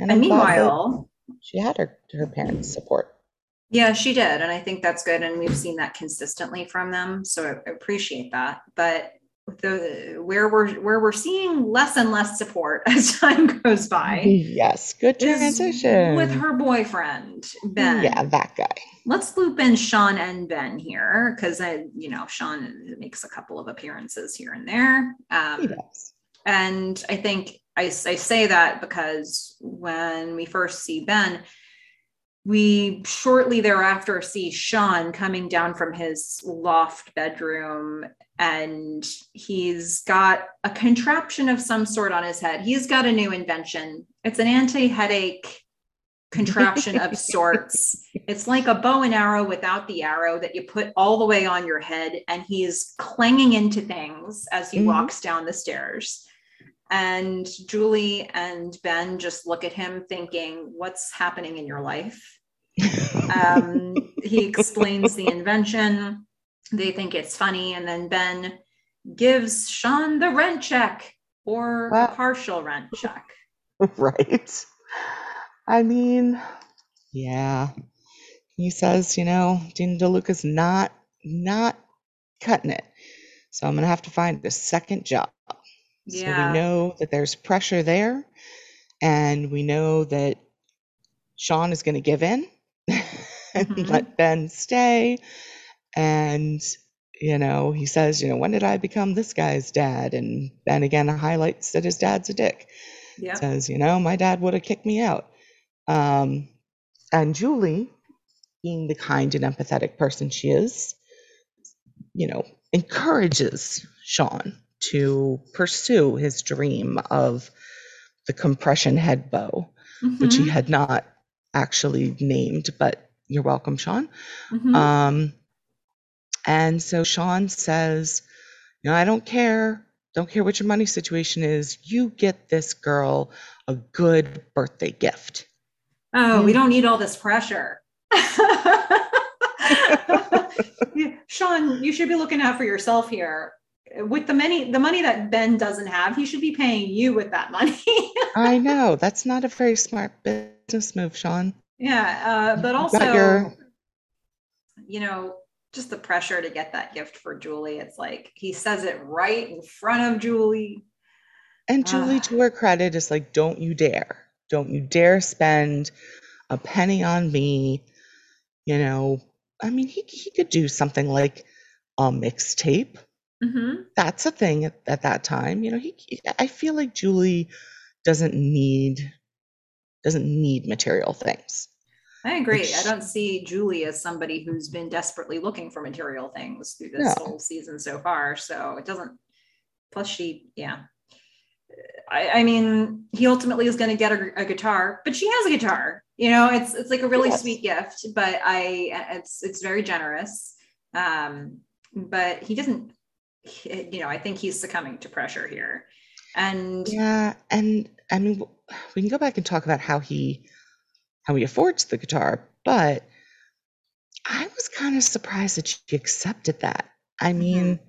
and, and meanwhile
she had her her parents support.
Yeah, she did. And I think that's good. And we've seen that consistently from them. So I appreciate that. But the where we're where we're seeing less and less support as time goes by.
Yes, good transition.
With her boyfriend, Ben.
Yeah, that guy.
Let's loop in Sean and Ben here because I, you know, Sean makes a couple of appearances here and there. Um, he does. And I think I, I say that because when we first see Ben, we shortly thereafter see Sean coming down from his loft bedroom and he's got a contraption of some sort on his head. He's got a new invention. It's an anti headache contraption of sorts. It's like a bow and arrow without the arrow that you put all the way on your head, and he's clanging into things as he mm-hmm. walks down the stairs. And Julie and Ben just look at him thinking, What's happening in your life? um, he explains the invention. They think it's funny. And then Ben gives Sean the rent check or a partial rent check.
Right. I mean, yeah. He says, you know, Dean DeLuca's not not cutting it. So I'm gonna have to find a second job. Yeah. So we know that there's pressure there, and we know that Sean is going to give in and mm-hmm. let Ben stay. And, you know, he says, you know, when did I become this guy's dad? And Ben again highlights that his dad's a dick. Yeah. Says, you know, my dad would have kicked me out. Um, and Julie, being the kind and empathetic person she is, you know, encourages Sean to pursue his dream of the compression head bow, mm-hmm. which he had not actually named, but you're welcome, Sean. Mm-hmm. Um, and so Sean says, you know, I don't care. Don't care what your money situation is. You get this girl a good birthday gift.
Oh, we don't need all this pressure. Sean, you should be looking out for yourself here. With the money, the money that Ben doesn't have, he should be paying you with that money.
I know that's not a very smart business move, Sean.
Yeah, uh, but also, your... you know, just the pressure to get that gift for Julie. It's like he says it right in front of Julie.
And Julie, uh, to her credit, is like, don't you dare. Don't you dare spend a penny on me. You know, I mean, he, he could do something like a mixtape. Mm-hmm. That's a thing at, at, that time. You know, he, I feel like Julie doesn't need doesn't need material things.
I agree. I don't see Julie as somebody who's been desperately looking for material things through this whole season so far. So it doesn't. Plus, she, yeah. I, I mean, he ultimately is going to get a, a, guitar, but she has a guitar. You know, it's it's like a really yes. sweet gift, but I it's it's very generous. Um, but he doesn't. You know, I think he's succumbing to pressure here, and
yeah, and I mean, we can go back and talk about how he how he affords the guitar, but I was kind of surprised that she accepted that. I mm-hmm. mean,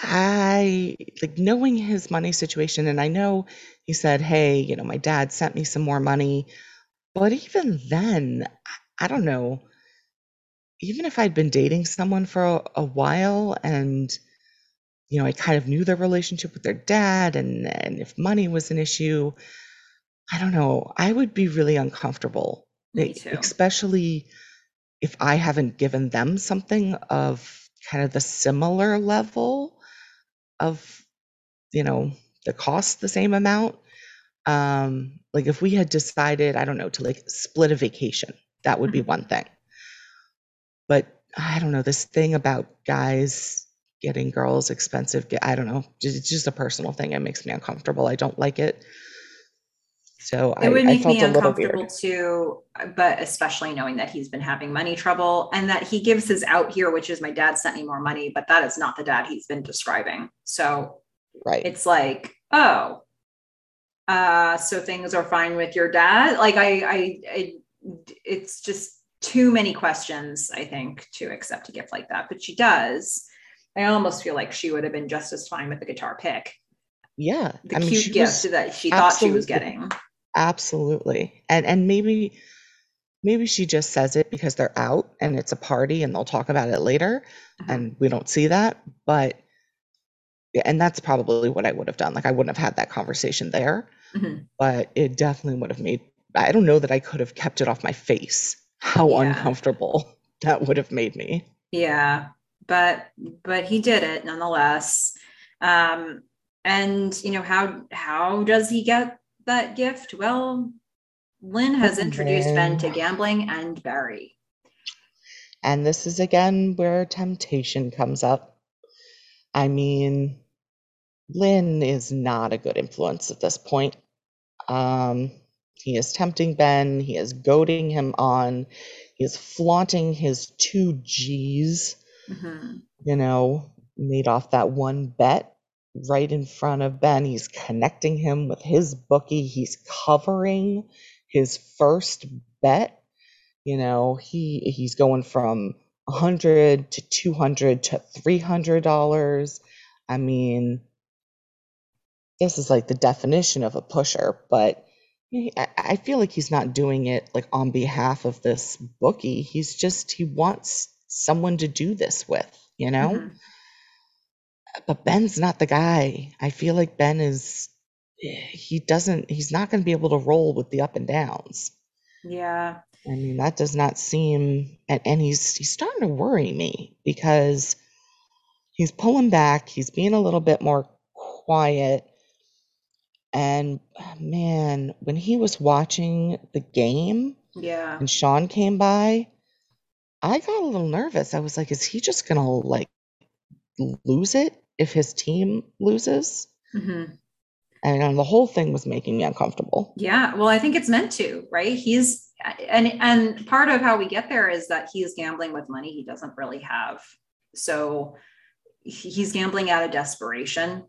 I like knowing his money situation, and I know he said, Hey, you know, my dad sent me some more money. But even then, I don't know, even if I'd been dating someone for a, a while and, you know, I kind of knew their relationship with their dad and and if money was an issue, I don't know, I would be really uncomfortable,
Me too.
especially if I haven't given them something of kind of the similar level of, you know, the cost the same amount. Um, like if we had decided, I don't know, to like split a vacation, that would be
Mhm.
one thing. But I don't know, this thing about guys getting girls expensive, I don't know, it's just a personal thing. It makes me uncomfortable. I don't like it. So
It
I,
would make
felt
me uncomfortable too, but especially knowing that he's been having money trouble and that he gives his out here, which is my dad sent me more money, but that is not the dad he's been describing. So
Right.
it's like, oh, uh, so things are fine with your dad. Like I, I, I, it's just too many questions, I think, to accept a gift like that. But she does. I almost feel like she would have been just as fine with the guitar pick,
Yeah.
the
I mean,
cute gift that she thought she was getting.
absolutely. And and maybe maybe she just says it because they're out and it's a party and they'll talk about it later
Mhm.
and we don't see that. But and that's probably what I would have done. Like I wouldn't have had that conversation there,
Mhm.
but it definitely would have made I don't know that I could have kept it off my face. How
Yeah.
uncomfortable that would have made me.
Yeah, but but he did it nonetheless. Um, and you know how how does he get that gift? Well, Lynn has
Oh
introduced Ben to gambling and Barry.
And this is again where temptation comes up. I mean, Lynn is not a good influence at this point. Um, he is tempting Ben, he is goading him on, he is flaunting his two G's,
Mhm.
you know, made off that one bet right in front of Ben. He's connecting him with his bookie, he's covering his first bet. You know, he he's going from 100 to 200 to 300 dollars. I mean, this is like the definition of a pusher, but he- I, I feel like he's not doing it like on behalf of this bookie. He's just he wants someone to do this with, you know?
Mhm.
But Ben's not the guy. I feel like Ben is he doesn't he's not going to be able to roll with the up and downs.
Yeah.
I mean, that does not seem and, and he's he's starting to worry me because he's pulling back, he's being a little bit more quiet. And man, when he was watching the game
Yeah.
and Sean came by, I got a little nervous. I was like, is he just gonna like lose it if his team loses?
Mhm.
And um, the whole thing was making me uncomfortable.
Yeah. Well, I think it's meant to, right? He's and and part of how we get there is that he's gambling with money he doesn't really have. So he's gambling out of desperation.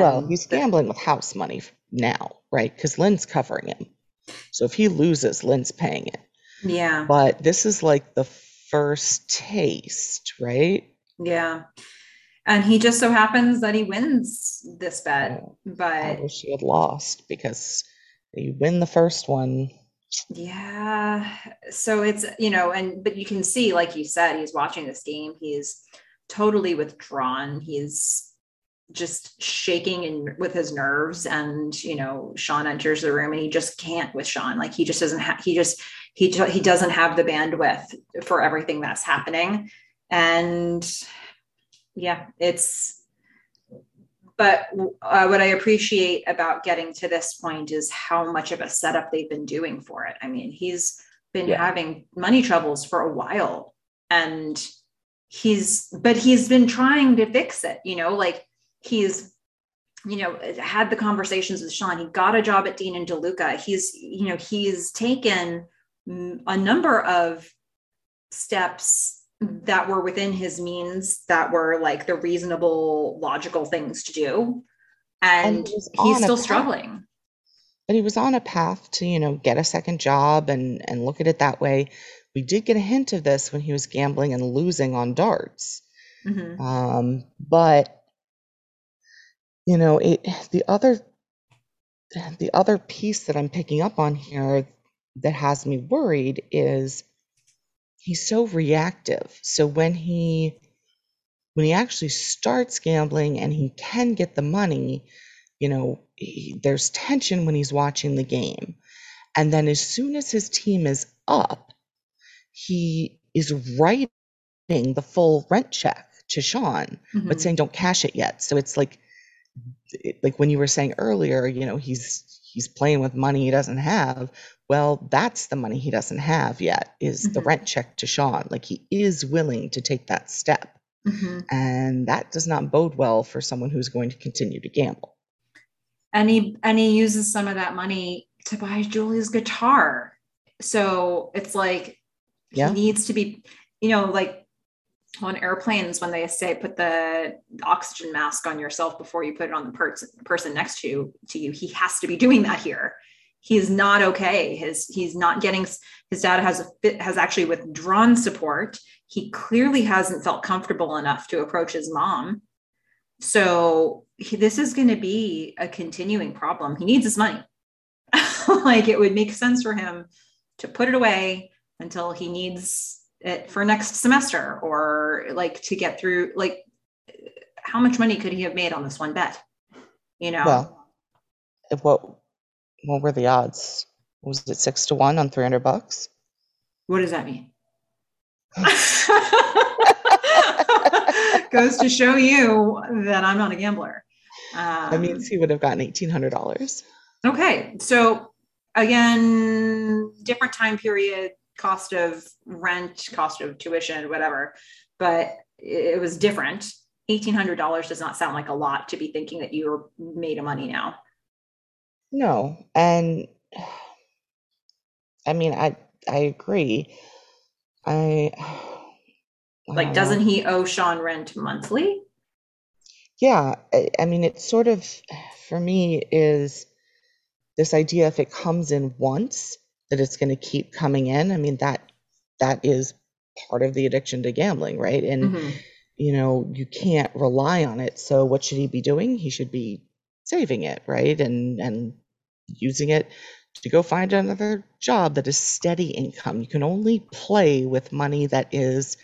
Well, he's gambling with house money now, right? Because Lynn's covering him. So if he loses, Lynn's paying it.
yeah.
But this is like the first taste, right?
Yeah. And he just so happens that he wins this bet.
Oh, I
But
wish he had lost because you win the first one.
yeah, so it's, you know, and but you can see, like you said, he's watching this game. He's totally withdrawn. He's just shaking and with his nerves. And, you know, Sean enters the room and he just can't with Sean. Like he just doesn't have, he just, he, he doesn't have the bandwidth for everything that's happening. And yeah, it's, but uh, what I appreciate about getting to this point is how much of a setup they've been doing for it. I mean, he's been
Yeah.
having money troubles for a while and he's, but he's been trying to fix it, you know, like he's, you know, had the conversations with Sean. He got a job at Dean and DeLuca. He's, you know, he's taken mm, a number of steps that were within his means that were like the reasonable logical things to do and,
he was
he's still struggling
But he was on a path to, you know, get a second job and and look at it that way. We did get a hint of this when he was gambling and losing on darts.
Mhm.
Um, but you know, it the other the other piece that I'm picking up on here that has me worried is he's so reactive. So when he when he actually starts gambling and he can get the money, you know, he, there's tension when he's watching the game. And then as soon as his team is up, he is writing the full rent check to Sean,
Mhm.
but saying don't cash it yet. So it's like it- like when you were saying earlier, you know, he's he's playing with money he doesn't have. Well, that's the money he doesn't have yet is the
Mhm.
rent check to Sean. Like he is willing to take that step.
Mhm.
And that does not bode well for someone who's going to continue to gamble.
and he and he uses some of that money to buy Julie's guitar. So it's like
Yeah.
he needs to be, you know, like on airplanes when they say put the oxygen mask on yourself before you put it on the person person next to you to you. He has to be doing that here. He's not okay. His he's not getting his dad has a has actually withdrawn support. He clearly hasn't felt comfortable enough to approach his mom. So he, this is going to be a continuing problem. He needs his money. like it would make sense for him to put it away until he needs it for next semester or like to get through like how much money could he have made on this one bet? You know.
Well, if what what were the odds? Was it six to one on three hundred bucks?
what does that mean? Goes to show you that I'm not a gambler. Um,
That means he would have gotten eighteen hundred dollars.
Okay, so again, different time period, cost of rent, cost of tuition, whatever, but it was different. Eighteen hundred dollars does not sound like a lot to be thinking that you're made of money now.
No, and I mean, I I agree. I
Like, doesn't he owe Sean rent monthly?
Yeah, I, I mean, it sort of for me is this idea if it comes in once that it's going to keep coming in. I mean, that that is part of the addiction to gambling, right? And
Mhm.
you know, you can't rely on it. So what should he be doing? He should be saving it, right? And and using it to go find another job that is steady income. You can only play with money that is,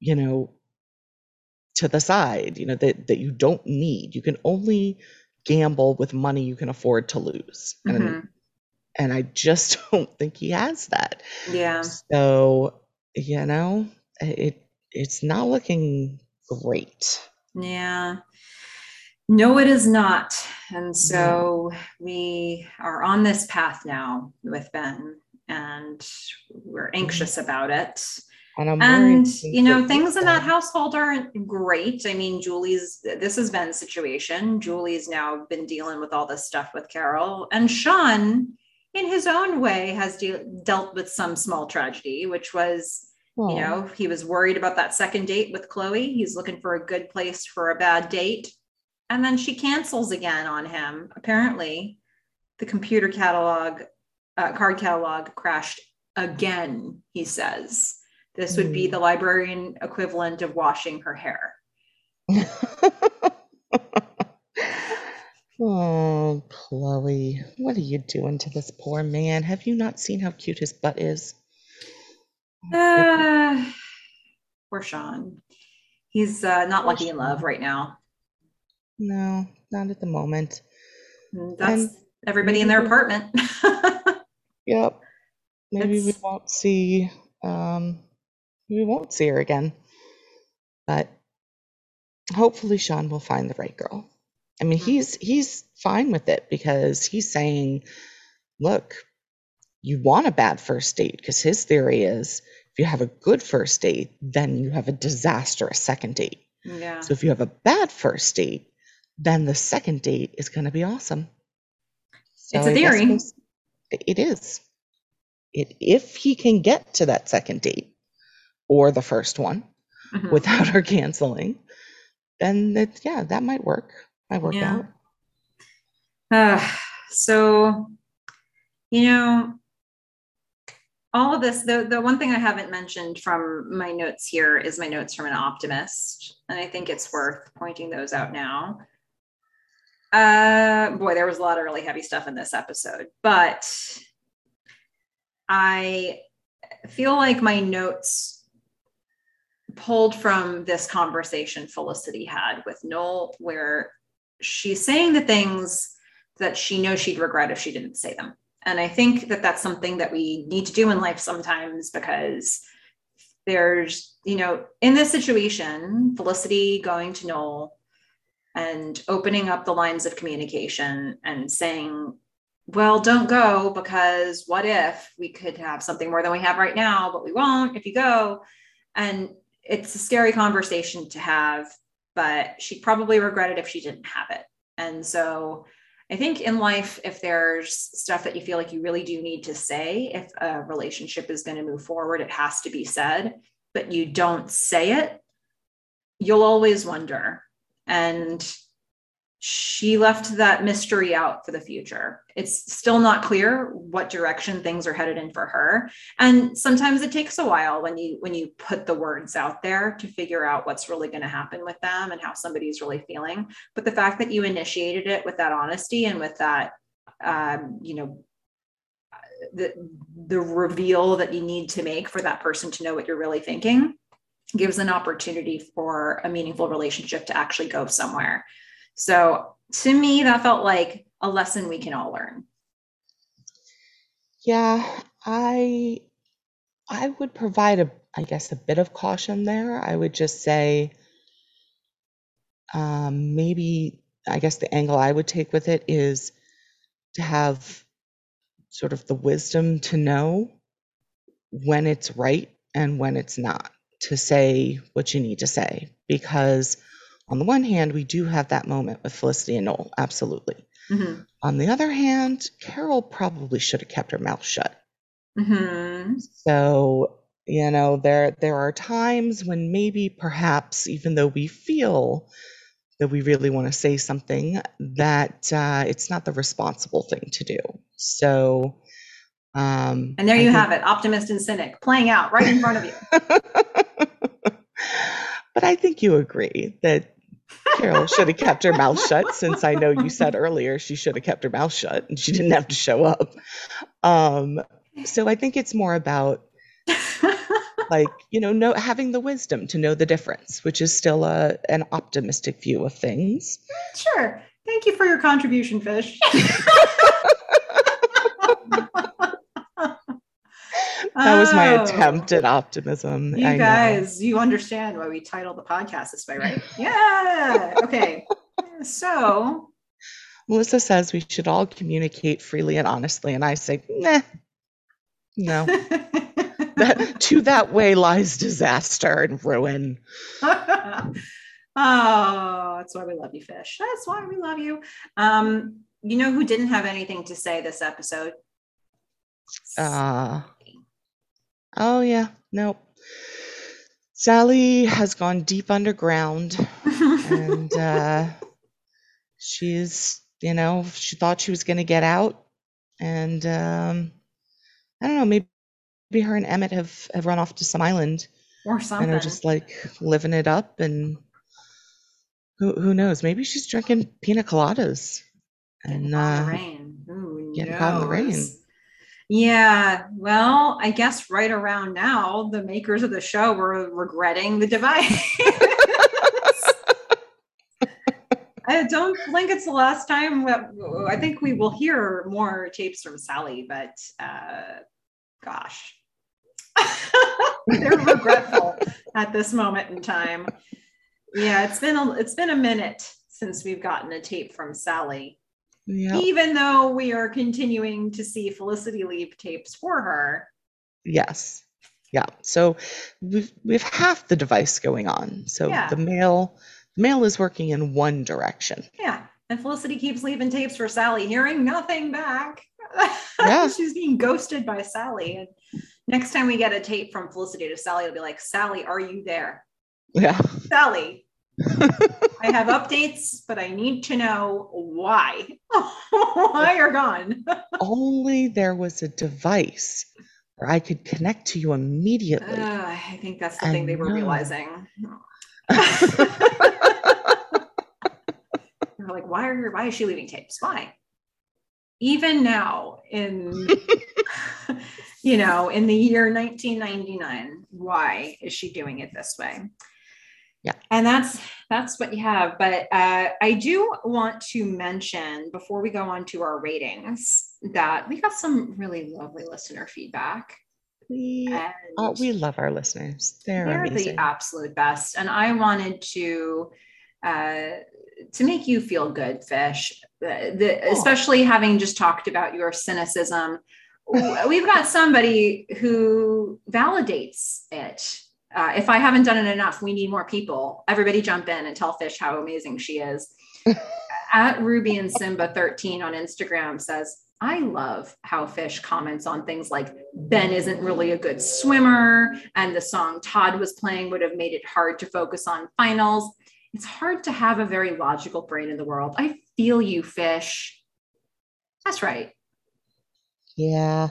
you know, to the side, you know, that that you don't need. You can only gamble with money you can afford to lose. And
Mhm.
And I just don't think he has that.
Yeah.
So, you know, it it's not looking great.
Yeah. No, it is not. And so we are on this path now with Ben, and we're anxious about it.
And I'm
And, you know, things in that household aren't great. I mean, Julie's, this has been a situation. Julie's now been dealing with all this stuff with Carol. And Sean, in his own way, has de- dealt with some small tragedy, which was you know, he was worried about that second date with Chloe. He's looking for a good place for a bad date. And then she cancels again on him. Apparently, the computer catalog, uh, card catalog crashed again, he says. This would be
Hmm.
the librarian equivalent of washing her hair.
oh, Chloe, what are you doing to this poor man? Have you not seen how cute his butt is?
Uh, poor Sean. He's uh, not lucky in love right now.
No, not at the moment.
That's
And
everybody in their apartment.
Yep. Maybe we won't see um we won't see her again. But hopefully Sean will find the right girl. I mean,
Mhm.
he's he's fine with it because he's saying, look, you want a bad first date because his theory is if you have a good first date, then you have a disastrous second date.
yeah.
So if you have a bad first date, then the second date is going to be awesome.
It's
So
a
I guess
theory.
It is. It, if he can get to that second date or the first one
Mhm.
without her canceling, then that yeah, that might work. Might work
Yeah.
out.
Uh, so, you know, all of this, the, the one thing I haven't mentioned from my notes here is my notes from an optimist. And I think it's worth pointing those out now. Uh, boy, there was a lot of really heavy stuff in this episode, but I feel like my notes pulled from this conversation Felicity had with Noel, where she's saying the things that she knows she'd regret if she didn't say them. And I think that that's something that we need to do in life sometimes because there's, you know, in this situation, Felicity going to Noel and opening up the lines of communication and saying, well, don't go because what if we could have something more than we have right now, but we won't if you go. And it's a scary conversation to have, but she'd probably regret it if she didn't have it. And so I think in life, if there's stuff that you feel like you really do need to say, if a relationship is going to move forward, it has to be said, but you don't say it, you'll always wonder. And she left that mystery out for the future. It's still not clear what direction things are headed in for her. And sometimes it takes a while when you when you put the words out there to figure out what's really going to happen with them and how somebody's really feeling. But the fact that you initiated it with that honesty and with that um, you know the the reveal that you need to make for that person to know what you're really thinking gives an opportunity for a meaningful relationship to actually go somewhere so to me, that felt like a lesson we can all learn.
Yeah, I I would provide a I guess a bit of caution there. I would just say um, maybe I guess the angle I would take with it is to have sort of the wisdom to know when it's right and when it's not to say what you need to say because on the one hand, we do have that moment with Felicity and Noel, absolutely. Mm-hmm. On the other hand, Carol probably should have kept her mouth shut. Mm-hmm. So, you know, there there are times when maybe perhaps even though we feel that we really want to say something, that uh, it's not the responsible thing to do. So,
um, and there you think, have it, optimist and cynic playing out right in front of you.
but I think you agree that Carol should have kept her mouth shut since I know you said earlier she should have kept her mouth shut and she didn't have to show up. Um, so I think it's more about like, you know, know, having the wisdom to know the difference, which is still a an optimistic view of things.
Sure. Thank you for your contribution, Fish.
That was my oh. attempt at optimism.
You I guys, know. you understand why we titled the podcast this way, right? yeah. Okay. So
Melissa says we should all communicate freely and honestly. And I say, nah, no. that, to that way lies disaster and ruin.
oh, that's why we love you, Fish. That's why we love you. Um, you know who didn't have anything to say this episode?
Uh, Oh, yeah. Nope. Sally has gone deep underground and uh, she's, you know, she thought she was going to get out. And um, I don't know, maybe, maybe her and Emmett have, have run off to some island
or something.
And are just like living it up. And who, who knows? Maybe she's drinking pina coladas
and uh, rain. Ooh,
getting caught in the rain.
Yeah, well, I guess right around now, the makers of the show were regretting the device. I don't think it's the last time. I think we will hear more tapes from Sally, but uh, gosh, they're regretful at this moment in time. Yeah, it's been a, it's been a minute since we've gotten a tape from Sally. Yep. Even though we are continuing to see Felicity leave tapes for her.
Yes. Yeah. So we've we've half the device going on. So yeah. the mail the mail is working in one direction.
Yeah. And Felicity keeps leaving tapes for Sally, hearing nothing back. Yeah. She's being ghosted by Sally. And next time we get a tape from Felicity to Sally, it'll be like, Sally, are you there?
Yeah.
Sally, I have updates, but I need to know why. why you're gone.
Only there was a device where I could connect to you immediately.
Uh, I think that's the thing they were realizing. They're like, why are why is she leaving tapes? Why? Even now in you know, in the year 1999. Why is she doing it this way?
Yeah.
And that's that's what you have. But uh, I do want to mention before we go on to our ratings that we got some really lovely listener feedback.
We,
And
uh, we love our listeners. They're,
they're
amazing.
the absolute best. And I wanted to uh, to make you feel good, Fish. Uh, the,
Oh.
especially having just talked about your cynicism. We've got somebody who validates it. Uh, if I haven't done it enough, we need more people. Everybody jump in and tell Fish how amazing she is. At Ruby and Simba 13 on Instagram says, I love how Fish comments on things like Ben isn't really a good swimmer, and the song Todd was playing would have made it hard to focus on finals. It's hard to have a very logical brain in the world. I feel you, Fish. That's right.
Yeah.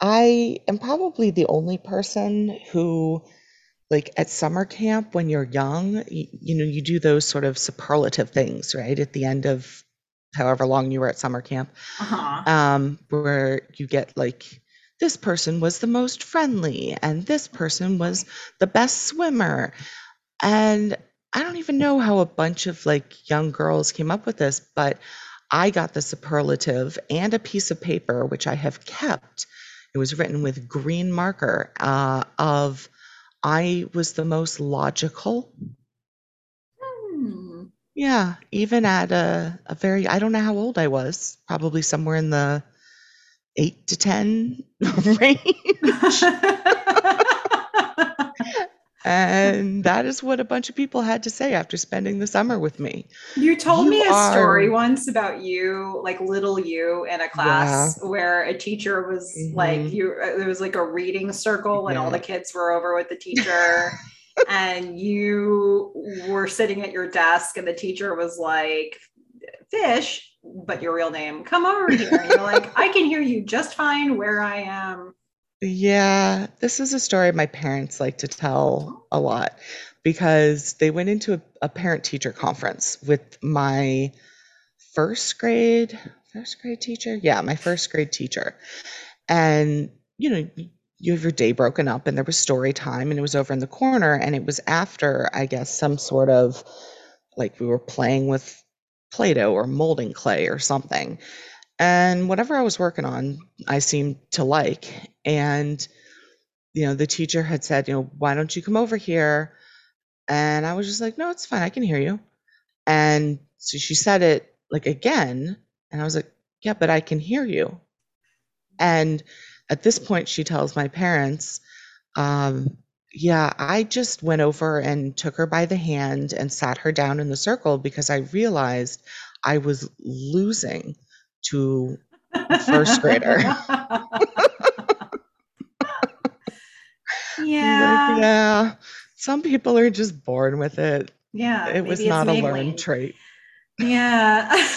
I am probably the only person who, like at summer camp when you're young, you, you know, you do those sort of superlative things, right? At the end of however long you were at summer camp,
Uh-huh.
um, where you get like, this person was the most friendly and this person was the best swimmer. And I don't even know how a bunch of like young girls came up with this, but I got the superlative and a piece of paper, which I have kept. It was written with green marker uh, of I was the most logical.
Hmm.
Yeah, even at a, a very, I don't know how old I was, probably somewhere in the eight to 10 range. And that is what a bunch of people had to say after spending the summer with me.
you told
You
me a story once about you, like little you in a class where a teacher was like
Mhm.
you there was like a reading circle and all the kids were over with the teacher. And you were sitting at your desk and the teacher was like fish but your real name. Come over here. And you're like i can hear you just fine where i am
Yeah, this is a story my parents like to tell a lot because they went into a, a parent teacher conference with my first grade, first grade teacher. Yeah, my first grade teacher. And, you know, you have your day broken up and there was story time and it was over in the corner and it was after, I guess, some sort of like we were playing with Play-Doh or molding clay or something. And whatever I was working on, I seemed to like. And, you know, the teacher had said, you know, why don't you come over here? And I was just like, no, it's fine. I can hear you. And so she said it like again. And I was like, yeah, but I can hear you. And at this point, she tells my parents, um, yeah, I just went over and took her by the hand and sat her down in the circle because I realized I was losing to First grader.
Yeah
yeah. Some people are just born with it.
yeah
It was not a
Maybelline.
learned trait.
yeah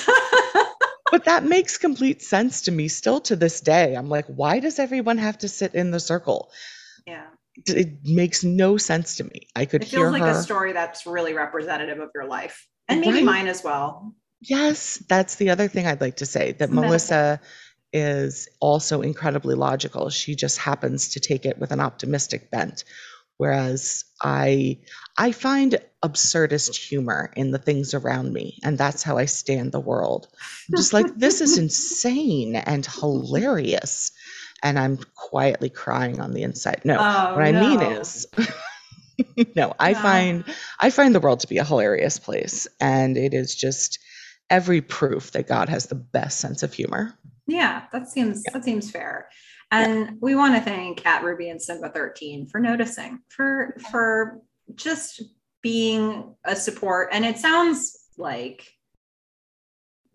But that makes complete sense to me still to this day. I'm like, why does everyone have to sit in the circle?
yeah
It makes no sense to me. I could
it
hear
feels like
her.
a story that's really representative of your life and maybe
Right?
mine as well
Yes, that's the other thing I'd like to say that. Melissa is also incredibly logical. She just happens to take it with an optimistic bent. Whereas I I find absurdist humor in the things around me, and that's how I stand the world. I'm just like, this is insane and hilarious. And I'm quietly crying on the inside. No,
oh,
what I mean is no, I
No.
find I find the world to be a hilarious place, and it is just every proof that God has the best sense of humor.
Yeah, that seems that seems fair. And we want to thank at Ruby and Simba 13 for noticing, for for just being a support. And it sounds like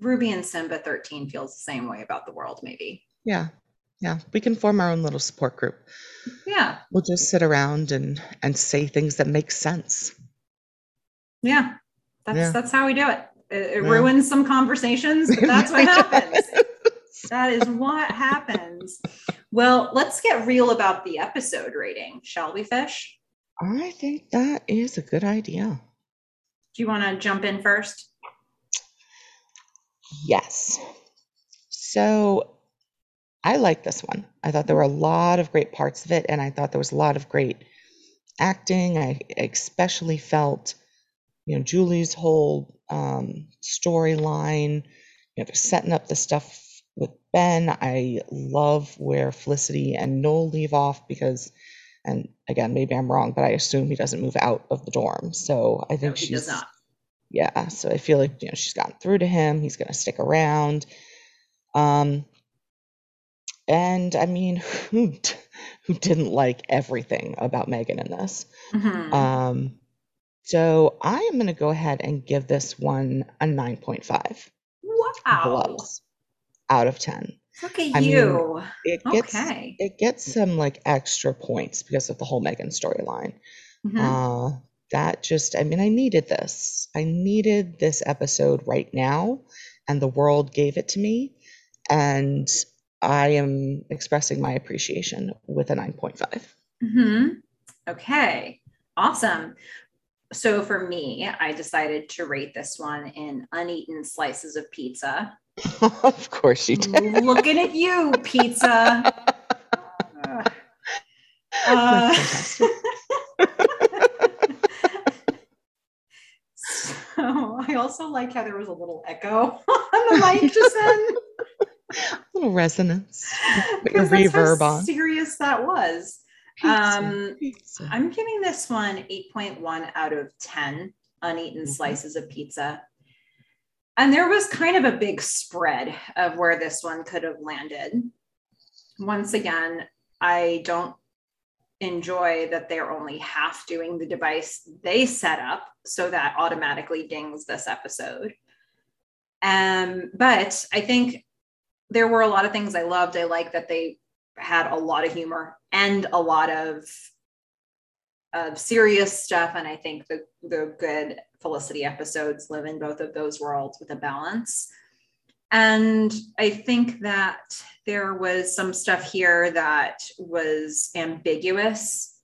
Ruby and Simba 13 feels the same way about the world, maybe.
Yeah, yeah, we can form our own little support group.
Yeah,
We'll just sit around and and say things that make sense.
yeah. That's
Yeah.
that's how we do it. It, it
Yeah.
ruins some conversations, but that's what happens. That is what happens. Well, let's get real about the episode rating, shall we, Fish?
I think that is a good idea.
Do you want to jump in first?
Yes. So I like this one. I thought there were a lot of great parts of it, and I thought there was a lot of great acting. I especially felt, you know, Julie's whole um, storyline. You know, they're setting up the stuff with Ben. I love where Felicity and Noel leave off because, and again, maybe I'm wrong, but I assume he doesn't move out of the dorm. So I
No,
think
he
she's
does not.
yeah. So I feel like you know she's gotten through to him. He's going to stick around. Um, and I mean, who who didn't like everything about Meghan in this?
Mhm.
Um, so I am going to go ahead and give this one a 9.5
wow.
gloves out of 10.
Look at
I mean,
you.
It gets
Okay.
it gets some like extra points because of the whole Meghan storyline.
Mhm.
Uh, that just, I mean, I needed this. I needed this episode right now, and the world gave it to me. And I am expressing my appreciation with a 9.5.
hmm Okay, awesome. So for me, I decided to rate this one in uneaten slices of pizza.
of course you did.
Looking at you, pizza. Uh, so I also like how there was a little echo on the mic just then.
A little resonance. Put your
that's how
reverb on.
serious that was.
Pizza,
Um,
pizza.
I'm giving this one 8.1 out of 10 uneaten
Mhm.
slices of pizza. And there was kind of a big spread of where this one could have landed. Once again, I don't enjoy that they're only half doing the device they set up, so that automatically dings this episode. Um, but I think there were a lot of things I loved. I like that they had a lot of humor and a lot of of serious stuff and i think the the good felicity episodes live in both of those worlds with a balance. And i think that there was some stuff here that was ambiguous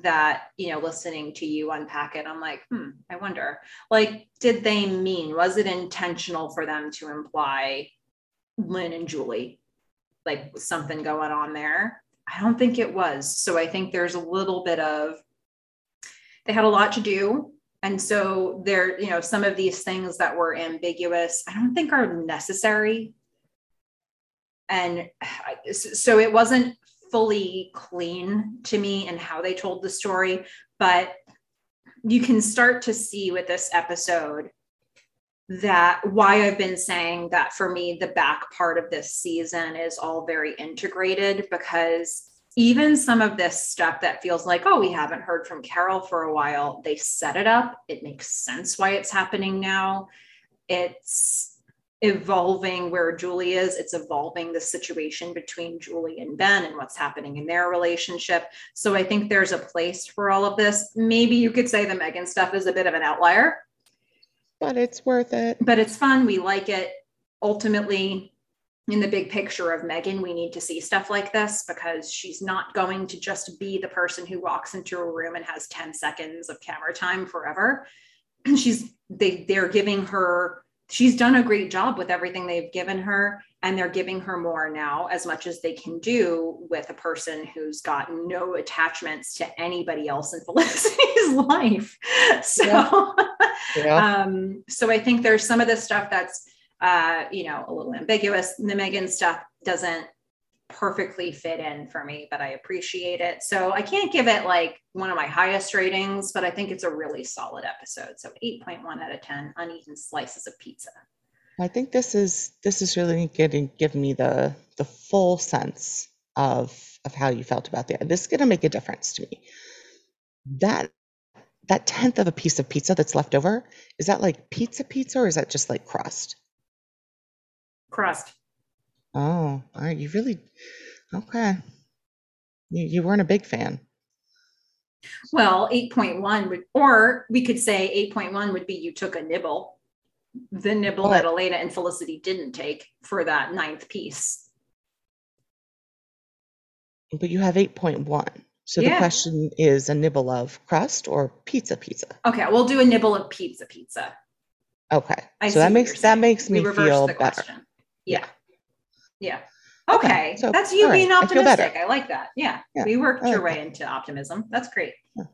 that you know listening to you unpack it i'm like hmm i wonder like did they mean was it intentional for them to imply lynn and julie like something going on there I don't think it was. So I think there's a little bit of they had a lot to do. And so there, you know, some of these things that were ambiguous, I don't think are necessary. And so it wasn't fully clean to me and how they told the story, but you can start to see with this episode that why I've been saying that for me, the back part of this season is all very integrated because even some of this stuff that feels like, oh, we haven't heard from Carol for a while, they set it up. It makes sense why it's happening now. It's evolving where Julie is, it's evolving the situation between Julie and Ben and what's happening in their relationship. So I think there's a place for all of this. Maybe you could say the Meghan stuff is a bit of an outlier
but it's worth it.
but it's fun. We like it. Ultimately, in the big picture of Meghan, we need to see stuff like this because she's not going to just be the person who walks into a room and has 10 seconds of camera time forever. She's they they're giving her she's done a great job with everything they've given her and they're giving her more now as much as they can do with a person who's got no attachments to anybody else in Felicity's life. So
Yeah.
um, so I think there's some of this stuff that's, uh, you know, a little ambiguous. The Meghan stuff doesn't perfectly fit in for me, but I appreciate it. So I can't give it like one of my highest ratings, but I think it's a really solid episode. So 8.1 out of 10 uneaten slices of pizza.
I think this is this is really getting give me the the full sense of of how you felt about the this is gonna make a difference to me. That that tenth of a piece of pizza that's left over, is that like pizza pizza or is that just like crust?
Crust.
Oh, all right. You really okay. You you weren't a big fan.
Well, 8.1 would, or we could say 8.1 would be you took a nibble, the nibble that Elena and Felicity didn't take for that ninth piece.
But you have 8.1. So the question is a nibble of crust or pizza pizza.
Okay, we'll do a nibble of pizza pizza.
Okay.
I
so that makes that makes me feel better.
question. Yeah.
Okay.
Okay.
so,
That's you
all right,
being
I
optimistic. I, like that. Yeah.
Yeah,
We worked
I
your
like
way into optimism. That's great.
Yeah.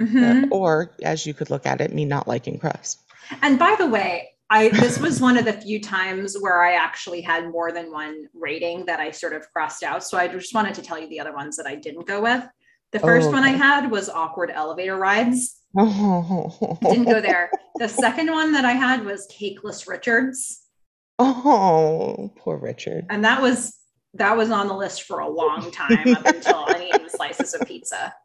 Mhm.
Or as you could look at it, me not liking crust.
And by the way, I this was one of the few times where I actually had more than one rating that I sort of crossed out. So I just wanted to tell you the other ones that I didn't go with. The first
Oh,
one I had was awkward elevator rides.
Oh,
Didn't go there. The second one that I had was cakeless Richards,
oh, poor Richard.
and that was that was on the list for a long time up until I eating slices of pizza.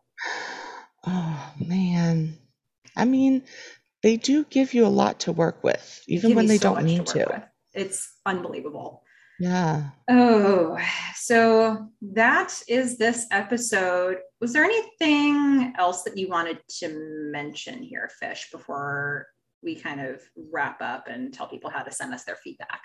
Oh man. I mean, they do give you a lot to work with, even when they
so
don't
need
mean
work
to.
It's unbelievable.
Yeah.
Oh, so that is this episode. Was there anything else that you wanted to mention here, Fish, before we kind of wrap up and tell people how to send us their feedback?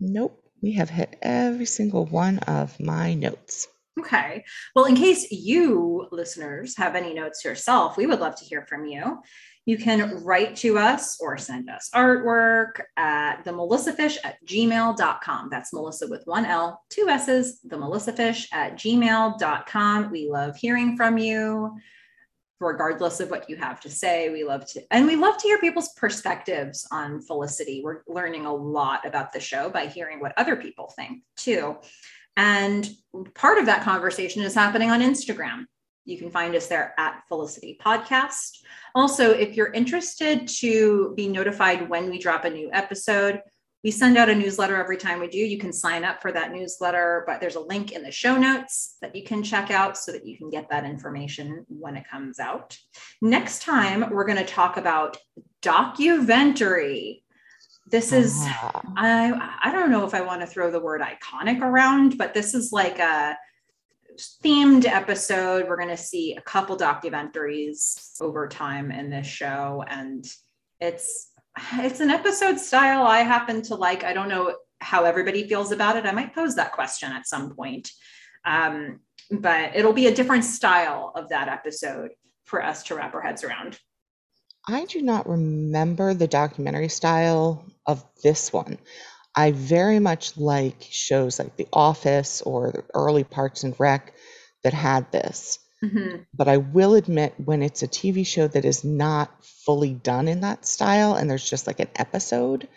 Nope. We have hit every single one of my notes.
Okay. Well, in case you listeners have any notes yourself, we would love to hear from you. You can write to us or send us artwork at the melissafish at gmail.com. That's Melissa with one L, two S's, the melissafish at gmail.com. We love hearing from you, regardless of what you have to say. We love to, and we love to hear people's perspectives on Felicity. We're learning a lot about the show by hearing what other people think too. And part of that conversation is happening on Instagram. You can find us there at Felicity Podcast. Also, if you're interested to be notified when we drop a new episode, we send out a newsletter every time we do. You can sign up for that newsletter, but there's a link in the show notes that you can check out so that you can get that information when it comes out. Next time, we're going to talk about documentary. This is
Ah,
I I don't know if I want to throw the word iconic around, but this is like a themed episode. We're going to see a couple documentaries over time in this show, and it's it's an episode style I happen to like. I don't know how everybody feels about it. I might pose that question at some point, um, but it'll be a different style of that episode for us to wrap our heads around.
I do not remember the documentary style of this one. I very much like shows like The Office or the early Parks and Rec that had this.
Mhm.
But I will admit, when it's a TV show that is not fully done in that style and there's just like an episode,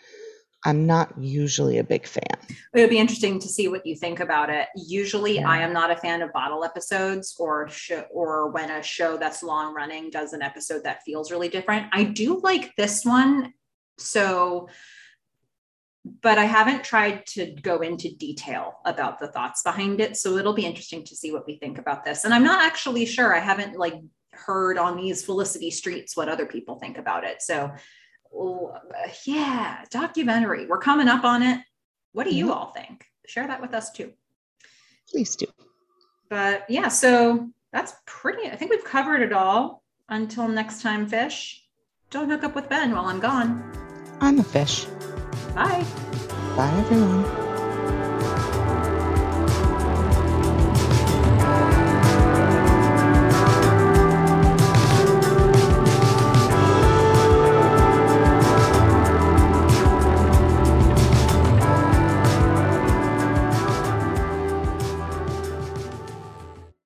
I'm not usually a big fan.
It would be interesting to see what you think about it. Usually,
Yeah.
I am not a fan of bottle episodes or show, or when a show that's long running does an episode that feels really different. I do like this one, so but I haven't tried to go into detail about the thoughts behind it. So it'll be interesting to see what we think about this. And I'm not actually sure. I haven't like heard on these Felicity streets what other people think about it. So well, yeah, documentary. We're coming up on it. What do you
Mhm.
all think? Share that with us too.
Please do.
But yeah, so that's pretty, I think we've covered it all. Until next time, fish. Don't hook up with Ben while I'm gone.
I'm a fish.
Bye.
Bye, everyone.